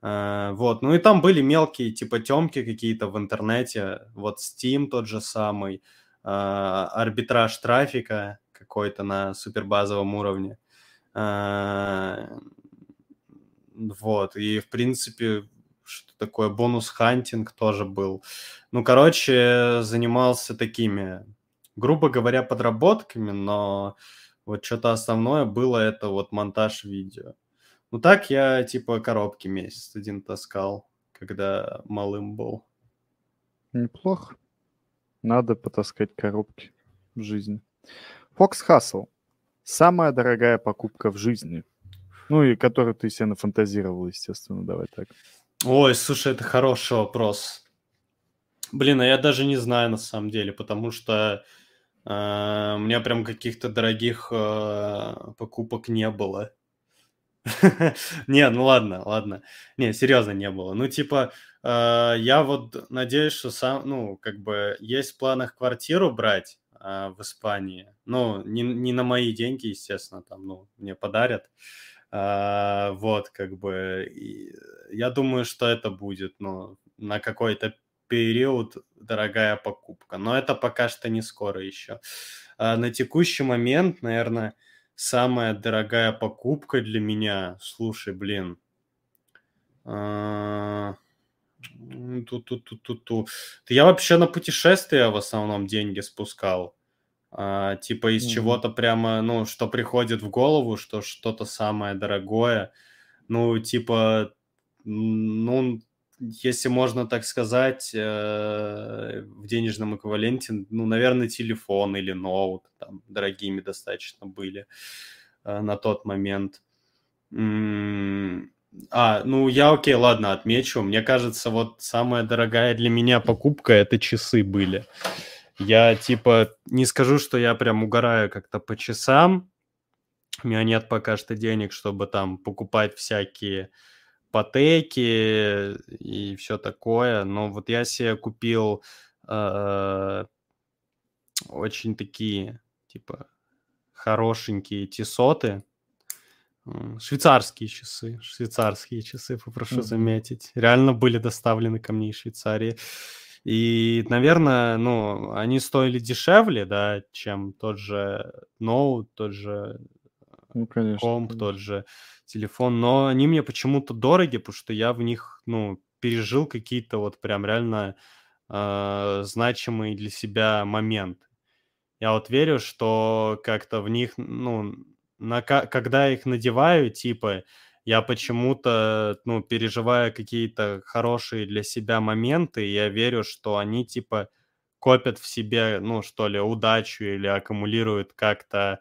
А, вот, ну и там были мелкие, типа, темки какие-то в интернете. Вот Steam тот же самый, арбитраж трафика какой-то на супербазовом уровне. А, вот, и, в принципе, что такое бонус-хантинг тоже был. Ну, короче, занимался такими грубо говоря, подработками, но вот что-то основное было это вот монтаж видео. Ну так я типа коробки месяц один таскал, когда малым был. Неплохо. Надо потаскать коробки в жизни. Fox Hustle. Самая дорогая покупка в жизни. Ну и которую ты себе нафантазировал, естественно, давай так. Ой, слушай, это хороший вопрос. Блин, а я даже не знаю на самом деле, потому что а, у меня прям каких-то дорогих а, покупок не было. Не, ну ладно, ладно. Не, серьезно не было. Ну, типа, я вот надеюсь, что сам, ну, как бы есть в планах квартиру брать в Испании. Ну, не, не на мои деньги, естественно, там, ну, мне подарят. Вот, как бы, я думаю, что это будет, ну, на какой-то период дорогая покупка. Но это пока что не скоро еще. А на текущий момент, наверное, самая дорогая покупка для меня, слушай, блин, Ту-ту-ту-ту-ту. Я вообще на путешествия в основном деньги спускал. А, типа из mm-hmm. чего-то прямо, ну, что приходит в голову, что что-то самое дорогое. Ну, типа, ну, если можно так сказать, э, в денежном эквиваленте, ну, наверное, телефон или ноут, там, дорогими достаточно были э, на тот момент. А, ну, я, окей, ладно, отмечу. Мне кажется, вот самая дорогая для меня покупка – это часы были. Я, типа, не скажу, что я прям угораю как-то по часам. У меня нет пока что денег, чтобы там покупать всякие ипотеки и все такое. Но вот я себе купил э, очень такие, типа, хорошенькие тесоты. Швейцарские часы, швейцарские часы, попрошу mm-hmm. заметить. Реально были доставлены ко мне из Швейцарии. И, наверное, ну, они стоили дешевле, да, чем тот же ноут, тот же ну, конечно, комп, конечно. тот же телефон, но они мне почему-то дороги, потому что я в них, ну, пережил какие-то вот прям реально э, значимые для себя моменты. Я вот верю, что как-то в них, ну, на, когда их надеваю, типа, я почему-то, ну, переживаю какие-то хорошие для себя моменты, и я верю, что они, типа, копят в себе, ну, что ли, удачу или аккумулируют как-то,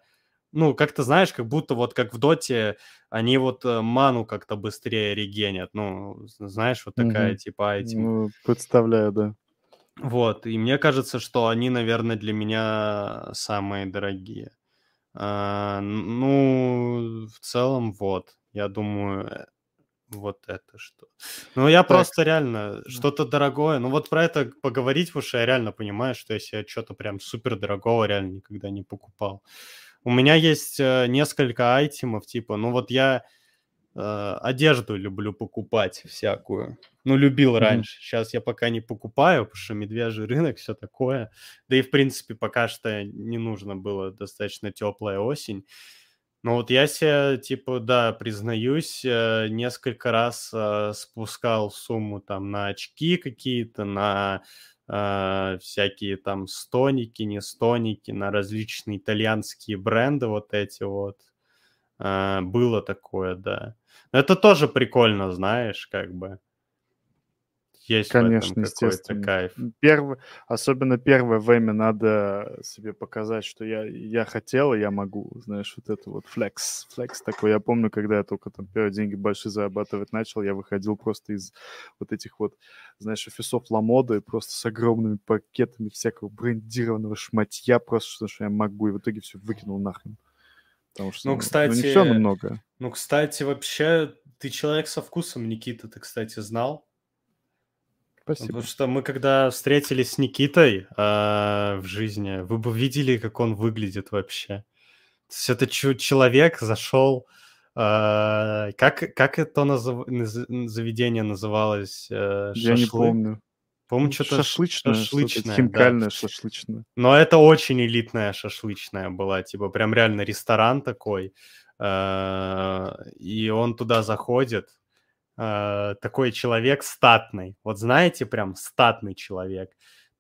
ну, как-то, знаешь, как будто вот как в Доте они вот э, ману как-то быстрее регенят, ну, знаешь, вот такая, mm-hmm. типа, эти... Ну, представляю, да. Вот, и мне кажется, что они, наверное, для меня самые дорогие. А, ну, в целом, вот, я думаю, э, вот это что. Ну, я так. просто реально что-то дорогое. Ну, вот про это поговорить, потому что я реально понимаю, что я себе что-то прям супер дорогого реально никогда не покупал. У меня есть э, несколько айтемов, типа, ну вот я одежду люблю покупать всякую. Ну, любил mm-hmm. раньше. Сейчас я пока не покупаю, потому что медвежий рынок, все такое. Да и, в принципе, пока что не нужно было достаточно теплая осень. Ну вот я себе, типа, да, признаюсь, э, несколько раз э, спускал сумму там на очки какие-то, на э, всякие там стоники, не стоники, на различные итальянские бренды вот эти вот. Э, было такое, да. Это тоже прикольно, знаешь, как бы есть Конечно, естественно. кайф. Первый, особенно первое время надо себе показать, что я, я хотел, и я могу. Знаешь, вот это вот флекс. Флекс такой. Я помню, когда я только там первые деньги большие зарабатывать начал, я выходил просто из вот этих вот, знаешь, офисов Ламоды, просто с огромными пакетами всякого брендированного шматья, просто что я могу, и в итоге все выкинул нахрен. Потому что, ну, кстати, ну, не все, но много. Ну, кстати, вообще, ты человек со вкусом, Никита, ты, кстати, знал? Спасибо. Потому что мы когда встретились с Никитой э, в жизни, вы бы видели, как он выглядит вообще. То есть это человек зашел, э, как, как это назов... заведение называлось? Э, Я не помню. По-моему, что-то шашлычное, шашлычное хинкальное да. шашлычное. Но это очень элитная шашлычная была, типа прям реально ресторан такой. Э, и он туда заходит, э, такой человек статный. Вот знаете, прям статный человек.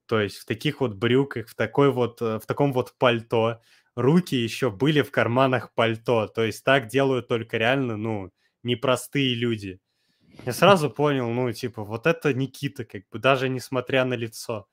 То есть в таких вот брюках, в, такой вот, э, в таком вот пальто. Руки еще были в карманах пальто. То есть так делают только реально, ну, непростые люди. Я сразу понял, ну, типа, вот это Никита, как бы, даже несмотря на лицо.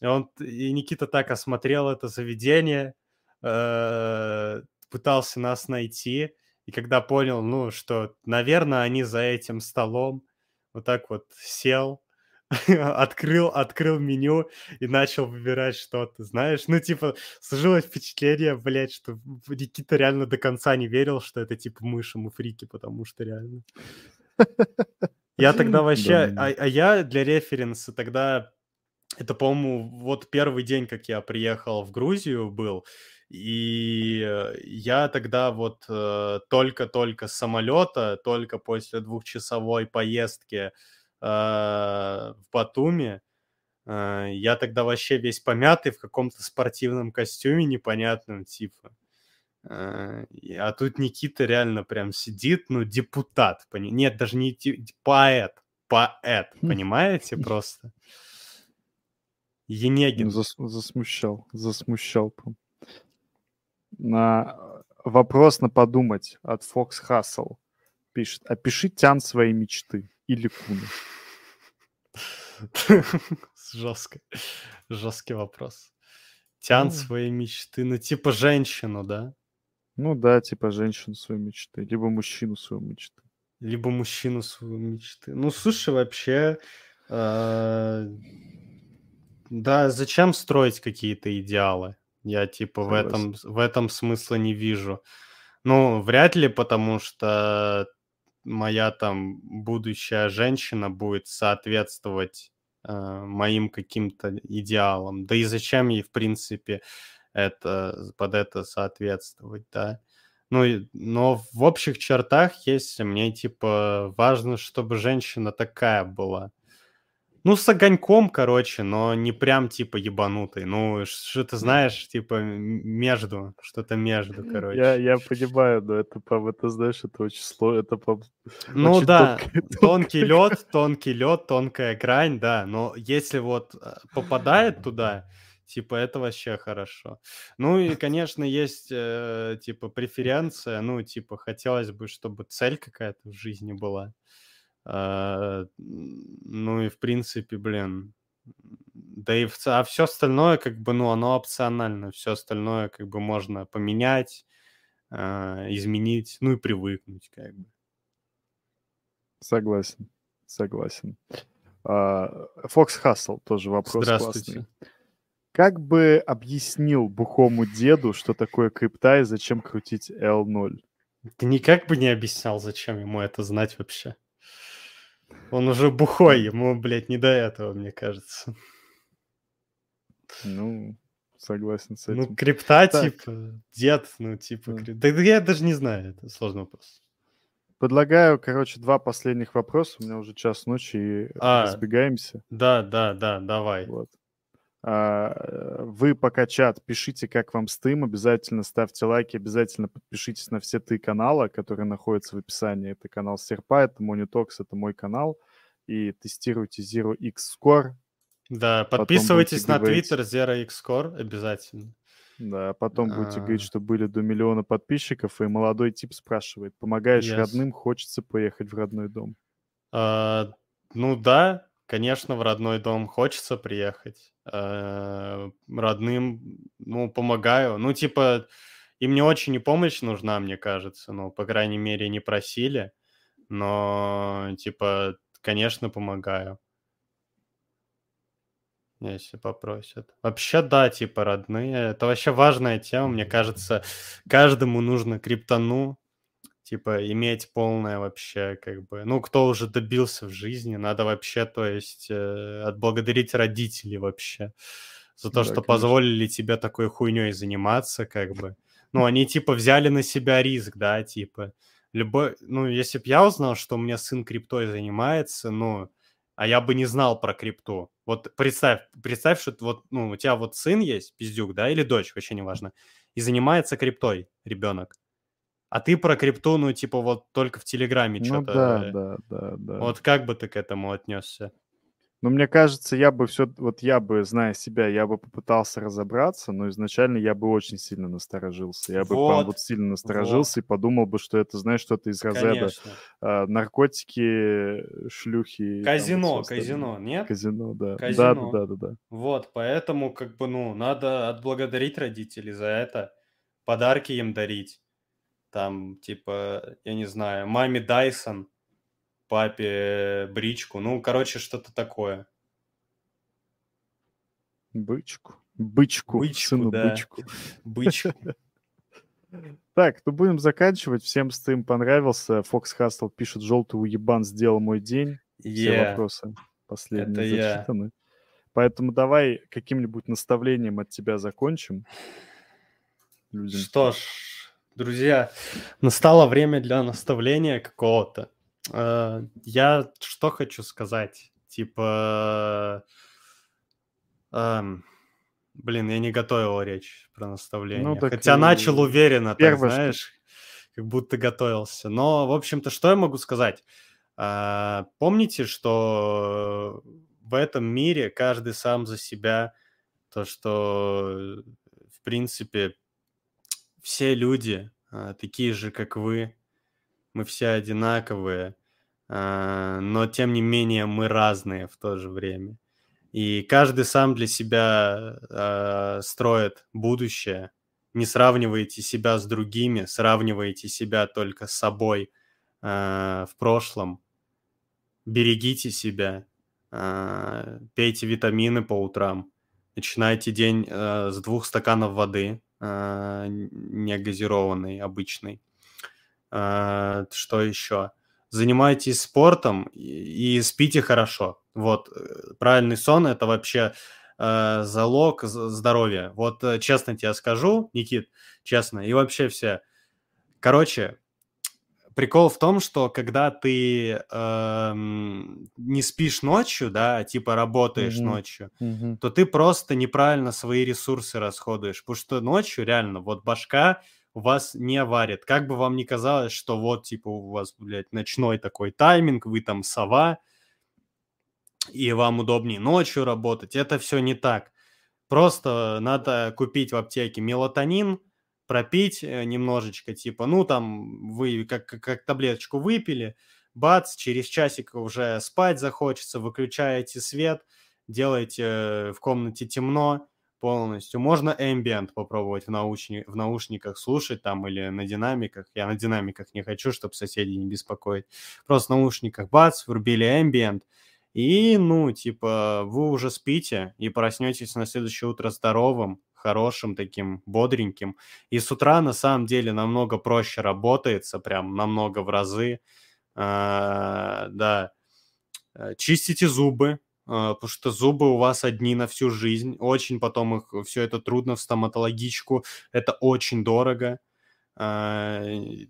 И, он, и Никита так осмотрел это заведение, э, пытался нас найти, и когда понял, ну, что, наверное, они за этим столом, вот так вот сел, открыл, открыл меню и начал выбирать что-то, знаешь. Ну, типа, сложилось впечатление, блядь, что Никита реально до конца не верил, что это, типа, мыши фрики, потому что реально... Я тогда вообще... А, а я для референса тогда... Это, по-моему, вот первый день, как я приехал в Грузию был, и э, я тогда вот э, только-только с самолета, только после двухчасовой поездки э, в Батуми, я тогда вообще весь помятый в каком-то спортивном костюме непонятном типа. А тут Никита реально прям сидит, ну, депутат. Нет, даже не поэт. Поэт, хм. понимаете, просто. Енегин. Зас, засмущал, засмущал. На вопрос на подумать от Fox Hustle пишет. Опиши тян своей мечты или куны. Жестко. Жесткий вопрос. Тян ну, своей мечты. Ну, типа женщину, да? Ну да, типа женщину своей мечты. Либо мужчину своей мечты. Либо мужчину своей мечты. Ну, слушай, вообще... Э, да, зачем строить какие-то идеалы? Я типа в этом, в этом смысла не вижу. Ну, вряд ли, потому что моя там будущая женщина будет соответствовать э, моим каким-то идеалам. Да и зачем ей, в принципе, это, под это соответствовать, да? Ну, но в общих чертах, если мне, типа, важно, чтобы женщина такая была. Ну, с огоньком, короче, но не прям типа ебанутый. Ну, что ты знаешь, типа между, что-то между, короче. Я, я понимаю, но это, по это знаешь, это очень сложно, это по Ну очень да, тонкий, тонкий лед, тонкий лед, тонкая грань, да. Но если вот э, попадает туда, Типа, это вообще хорошо. Ну и, конечно, есть, э, типа, преференция. Ну, типа, хотелось бы, чтобы цель какая-то в жизни была. А, ну и, в принципе, блин, да и в, а все остальное, как бы, ну, оно опционально. Все остальное, как бы, можно поменять, э, изменить, ну и привыкнуть, как бы. Согласен, согласен. Фокс uh, Хассел тоже вопрос Здравствуйте. классный. Как бы объяснил бухому деду, что такое крипта и зачем крутить L0? Ты никак бы не объяснял, зачем ему это знать вообще. Он уже бухой, ему, блядь, не до этого, мне кажется. Ну, согласен с ну, этим. Ну, крипта, так. типа, дед, ну, типа, да. да я даже не знаю, это сложный вопрос. Предлагаю, короче, два последних вопроса. У меня уже час ночи, и а, разбегаемся. Да, да, да, давай. Вот. А, вы пока чат, пишите, как вам стым, обязательно ставьте лайки, обязательно подпишитесь на все три канала, которые находятся в описании. Это канал Серпа, это Monitox, это мой канал. И тестируйте Zero X Score. Да, подписывайтесь на Twitter Zero X Score обязательно. Да, потом будете а... говорить, что были до миллиона подписчиков, и молодой тип спрашивает, помогаешь yes. родным, хочется поехать в родной дом. А, ну да, конечно, в родной дом хочется приехать. Э, родным, ну, помогаю. Ну, типа, им не очень и помощь нужна, мне кажется. Ну, по крайней мере, не просили. Но, типа, конечно, помогаю. Если попросят. Вообще, да, типа, родные. Это вообще важная тема. Мне кажется, каждому нужно криптону типа, иметь полное вообще, как бы, ну, кто уже добился в жизни, надо вообще, то есть, э, отблагодарить родителей вообще за то, да, что конечно. позволили тебе такой хуйней заниматься, как бы. Ну, они, типа, взяли на себя риск, да, типа. Любой, ну, если бы я узнал, что у меня сын криптой занимается, ну, а я бы не знал про крипту. Вот представь, представь, что вот, ну, у тебя вот сын есть, пиздюк, да, или дочь, вообще не важно, и занимается криптой ребенок. А ты про крипту, ну, типа, вот только в Телеграме ну, что-то... да, да, да, да. Вот как бы ты к этому отнесся? Ну, мне кажется, я бы все... Вот я бы, зная себя, я бы попытался разобраться, но изначально я бы очень сильно насторожился. Я бы вот, прям вот сильно насторожился вот. и подумал бы, что это, знаешь, что-то из разряда э, наркотики, шлюхи... Казино, вот казино, нет? Казино, да. Казино. Да, да, да, да, да. Вот, поэтому, как бы, ну, надо отблагодарить родителей за это, подарки им дарить там, типа, я не знаю, маме Дайсон, папе бричку, ну, короче, что-то такое. Бычку. Бычку. Бычку, сыну да. бычку. Бычку. Так, ну будем заканчивать. Всем стрим понравился. Фокс Хастл пишет, желтый уебан сделал мой день. Yeah. Все вопросы последние Это зачитаны. Поэтому давай каким-нибудь наставлением от тебя закончим. Людям. Что ж, Друзья, настало время для наставления какого-то. Э, я что хочу сказать? Типа... Эм, блин, я не готовил речь про наставление. Ну, Хотя начал уверенно, так, знаешь, как будто готовился. Но, в общем-то, что я могу сказать? Э, помните, что в этом мире каждый сам за себя, то, что, в принципе, все люди а, такие же, как вы, мы все одинаковые, а, но тем не менее мы разные в то же время. И каждый сам для себя а, строит будущее. Не сравнивайте себя с другими, сравнивайте себя только с собой в прошлом. Берегите себя, пейте витамины по утрам, начинайте день с двух стаканов воды, не газированный, обычный. А, что еще? Занимайтесь спортом и, и спите хорошо. Вот, э, правильный сон – это вообще э, залог здоровья. Вот э, честно тебе скажу, Никит, честно, и вообще все. Короче, прикол в том, что когда ты э, не спишь ночью, да, типа работаешь mm-hmm. ночью, mm-hmm. то ты просто неправильно свои ресурсы расходуешь, потому что ночью реально вот башка у вас не варит. Как бы вам ни казалось, что вот типа у вас, блядь, ночной такой тайминг, вы там сова, и вам удобнее ночью работать, это все не так. Просто надо купить в аптеке мелатонин, пропить э, немножечко, типа, ну, там, вы как, как, как таблеточку выпили, бац, через часик уже спать захочется, выключаете свет, делаете в комнате темно полностью. Можно ambient попробовать в, наушни, в наушниках слушать там или на динамиках. Я на динамиках не хочу, чтобы соседей не беспокоить. Просто в наушниках бац, врубили ambient, и, ну, типа, вы уже спите и проснетесь на следующее утро здоровым, хорошим таким, бодреньким. И с утра на самом деле намного проще работается, прям намного в разы. А, да. Э, чистите зубы, а, потому что зубы у вас одни на всю жизнь. Очень потом их все это трудно в стоматологичку. Это очень дорого. А,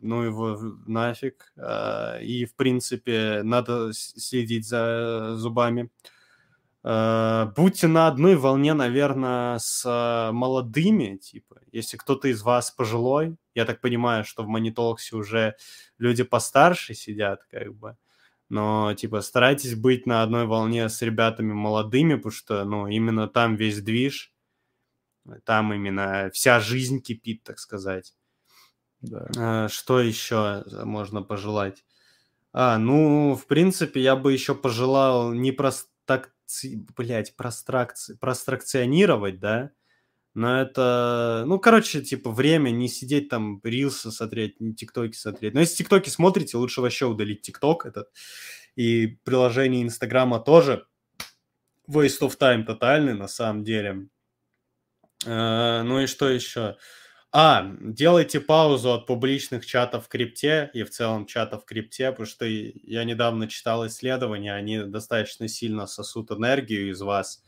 ну его нафиг. А, и, в принципе, надо следить за зубами. А, будьте на одной волне, наверное, с молодыми, типа, если кто-то из вас пожилой, я так понимаю, что в Манитолксе уже люди постарше сидят, как бы, но, типа, старайтесь быть на одной волне с ребятами молодыми, потому что, ну, именно там весь движ, там именно вся жизнь кипит, так сказать. Да. А, что еще можно пожелать? А, ну, в принципе, я бы еще пожелал не простак... блять, простракци... простракционировать, да, но это, ну, короче, типа, время не сидеть там, рилсы смотреть, не тиктоки смотреть. Но если тиктоки смотрите, лучше вообще удалить тикток этот. И приложение Инстаграма тоже waste of time тотальный, на самом деле. А, ну и что еще? А, делайте паузу от публичных чатов в крипте и в целом чатов в крипте, потому что я недавно читал исследования, они достаточно сильно сосут энергию из вас.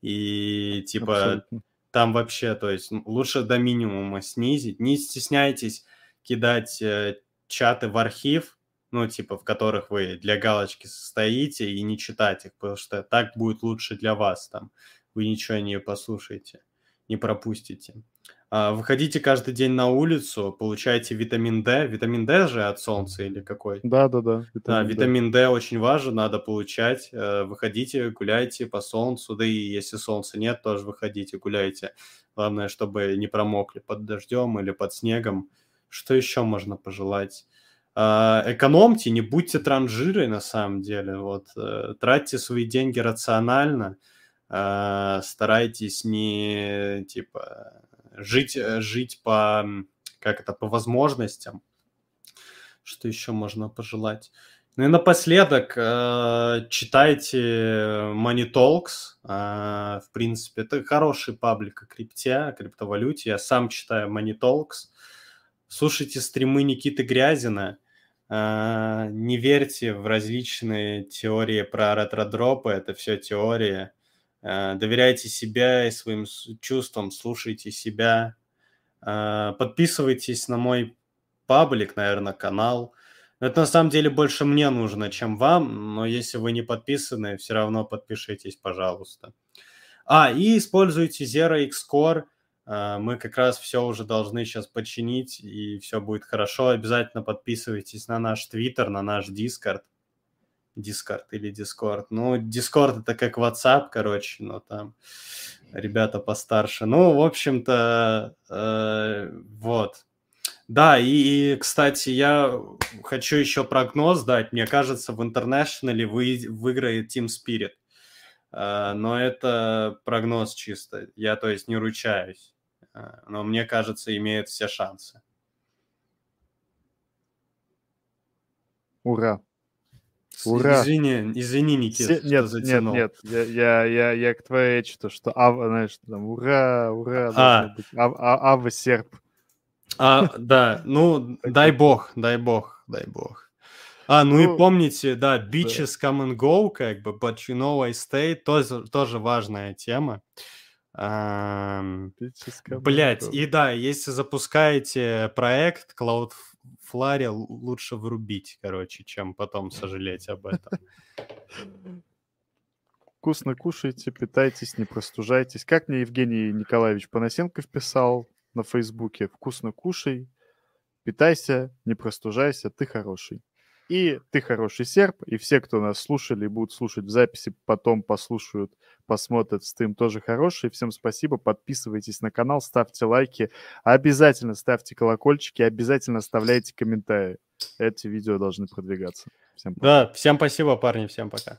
И типа Абсолютно. там вообще, то есть лучше до минимума снизить. Не стесняйтесь кидать э, чаты в архив, ну, типа, в которых вы для галочки состоите и не читать их, потому что так будет лучше для вас там. Вы ничего не послушаете, не пропустите. А, выходите каждый день на улицу, получаете витамин D. Витамин D же от солнца или какой? Да, да, да. Витамин да, витамин D. D очень важен, надо получать. Э, выходите, гуляйте по солнцу, да и если солнца нет, тоже выходите, гуляйте. Главное, чтобы не промокли под дождем или под снегом. Что еще можно пожелать? А, экономьте, не будьте транжирой на самом деле. Вот, э, тратьте свои деньги рационально, а, старайтесь не типа жить, э, жить по, как это, по возможностям. Что еще можно пожелать? Ну и напоследок, э, читайте Money Talks. Э, в принципе, это хороший паблик о крипте, о криптовалюте. Я сам читаю Money Talks. Слушайте стримы Никиты Грязина. Не верьте в различные теории про ретродропы. Это все теории. Э, доверяйте себя и своим чувствам, слушайте себя. Э, подписывайтесь на мой паблик, наверное, канал. Это на самом деле больше мне нужно, чем вам, но если вы не подписаны, все равно подпишитесь, пожалуйста. А, и используйте Zero X. Э, мы как раз все уже должны сейчас починить, и все будет хорошо. Обязательно подписывайтесь на наш Твиттер, на наш Дискорд. Discord или Discord. Ну, Discord это как WhatsApp, короче, но там ребята постарше. Ну, в общем-то, э, вот. Да, и, кстати, я хочу еще прогноз дать. Мне кажется, в International вы, выиграет Team Spirit. Э, но это прогноз чисто. Я, то есть, не ручаюсь. Э, но мне кажется, имеет все шансы. Ура! Ура. Извини, извини, Никит, Все... Нет, затянул. нет, нет, я, я, я, я к твоей что, что, а, знаешь, там, ура, ура, а. быть, а, а, ава серп. А, да, ну, дай бог, дай бог, дай бог. А, ну, ну и помните, да, beaches да. come and go, как бы, but you know I stay, тоже, тоже важная тема. Блять, и да, если запускаете проект Cloud Фларе лучше врубить, короче, чем потом сожалеть об этом. Вкусно кушайте, питайтесь, не простужайтесь. Как мне Евгений Николаевич Панасенко вписал на Фейсбуке, вкусно кушай, питайся, не простужайся, ты хороший. И ты хороший серб, и все, кто нас слушали будут слушать в записи, потом послушают, посмотрят стрим, тоже хороший. Всем спасибо, подписывайтесь на канал, ставьте лайки, обязательно ставьте колокольчики, обязательно оставляйте комментарии. Эти видео должны продвигаться. Всем пока. Да, всем спасибо, парни, всем пока.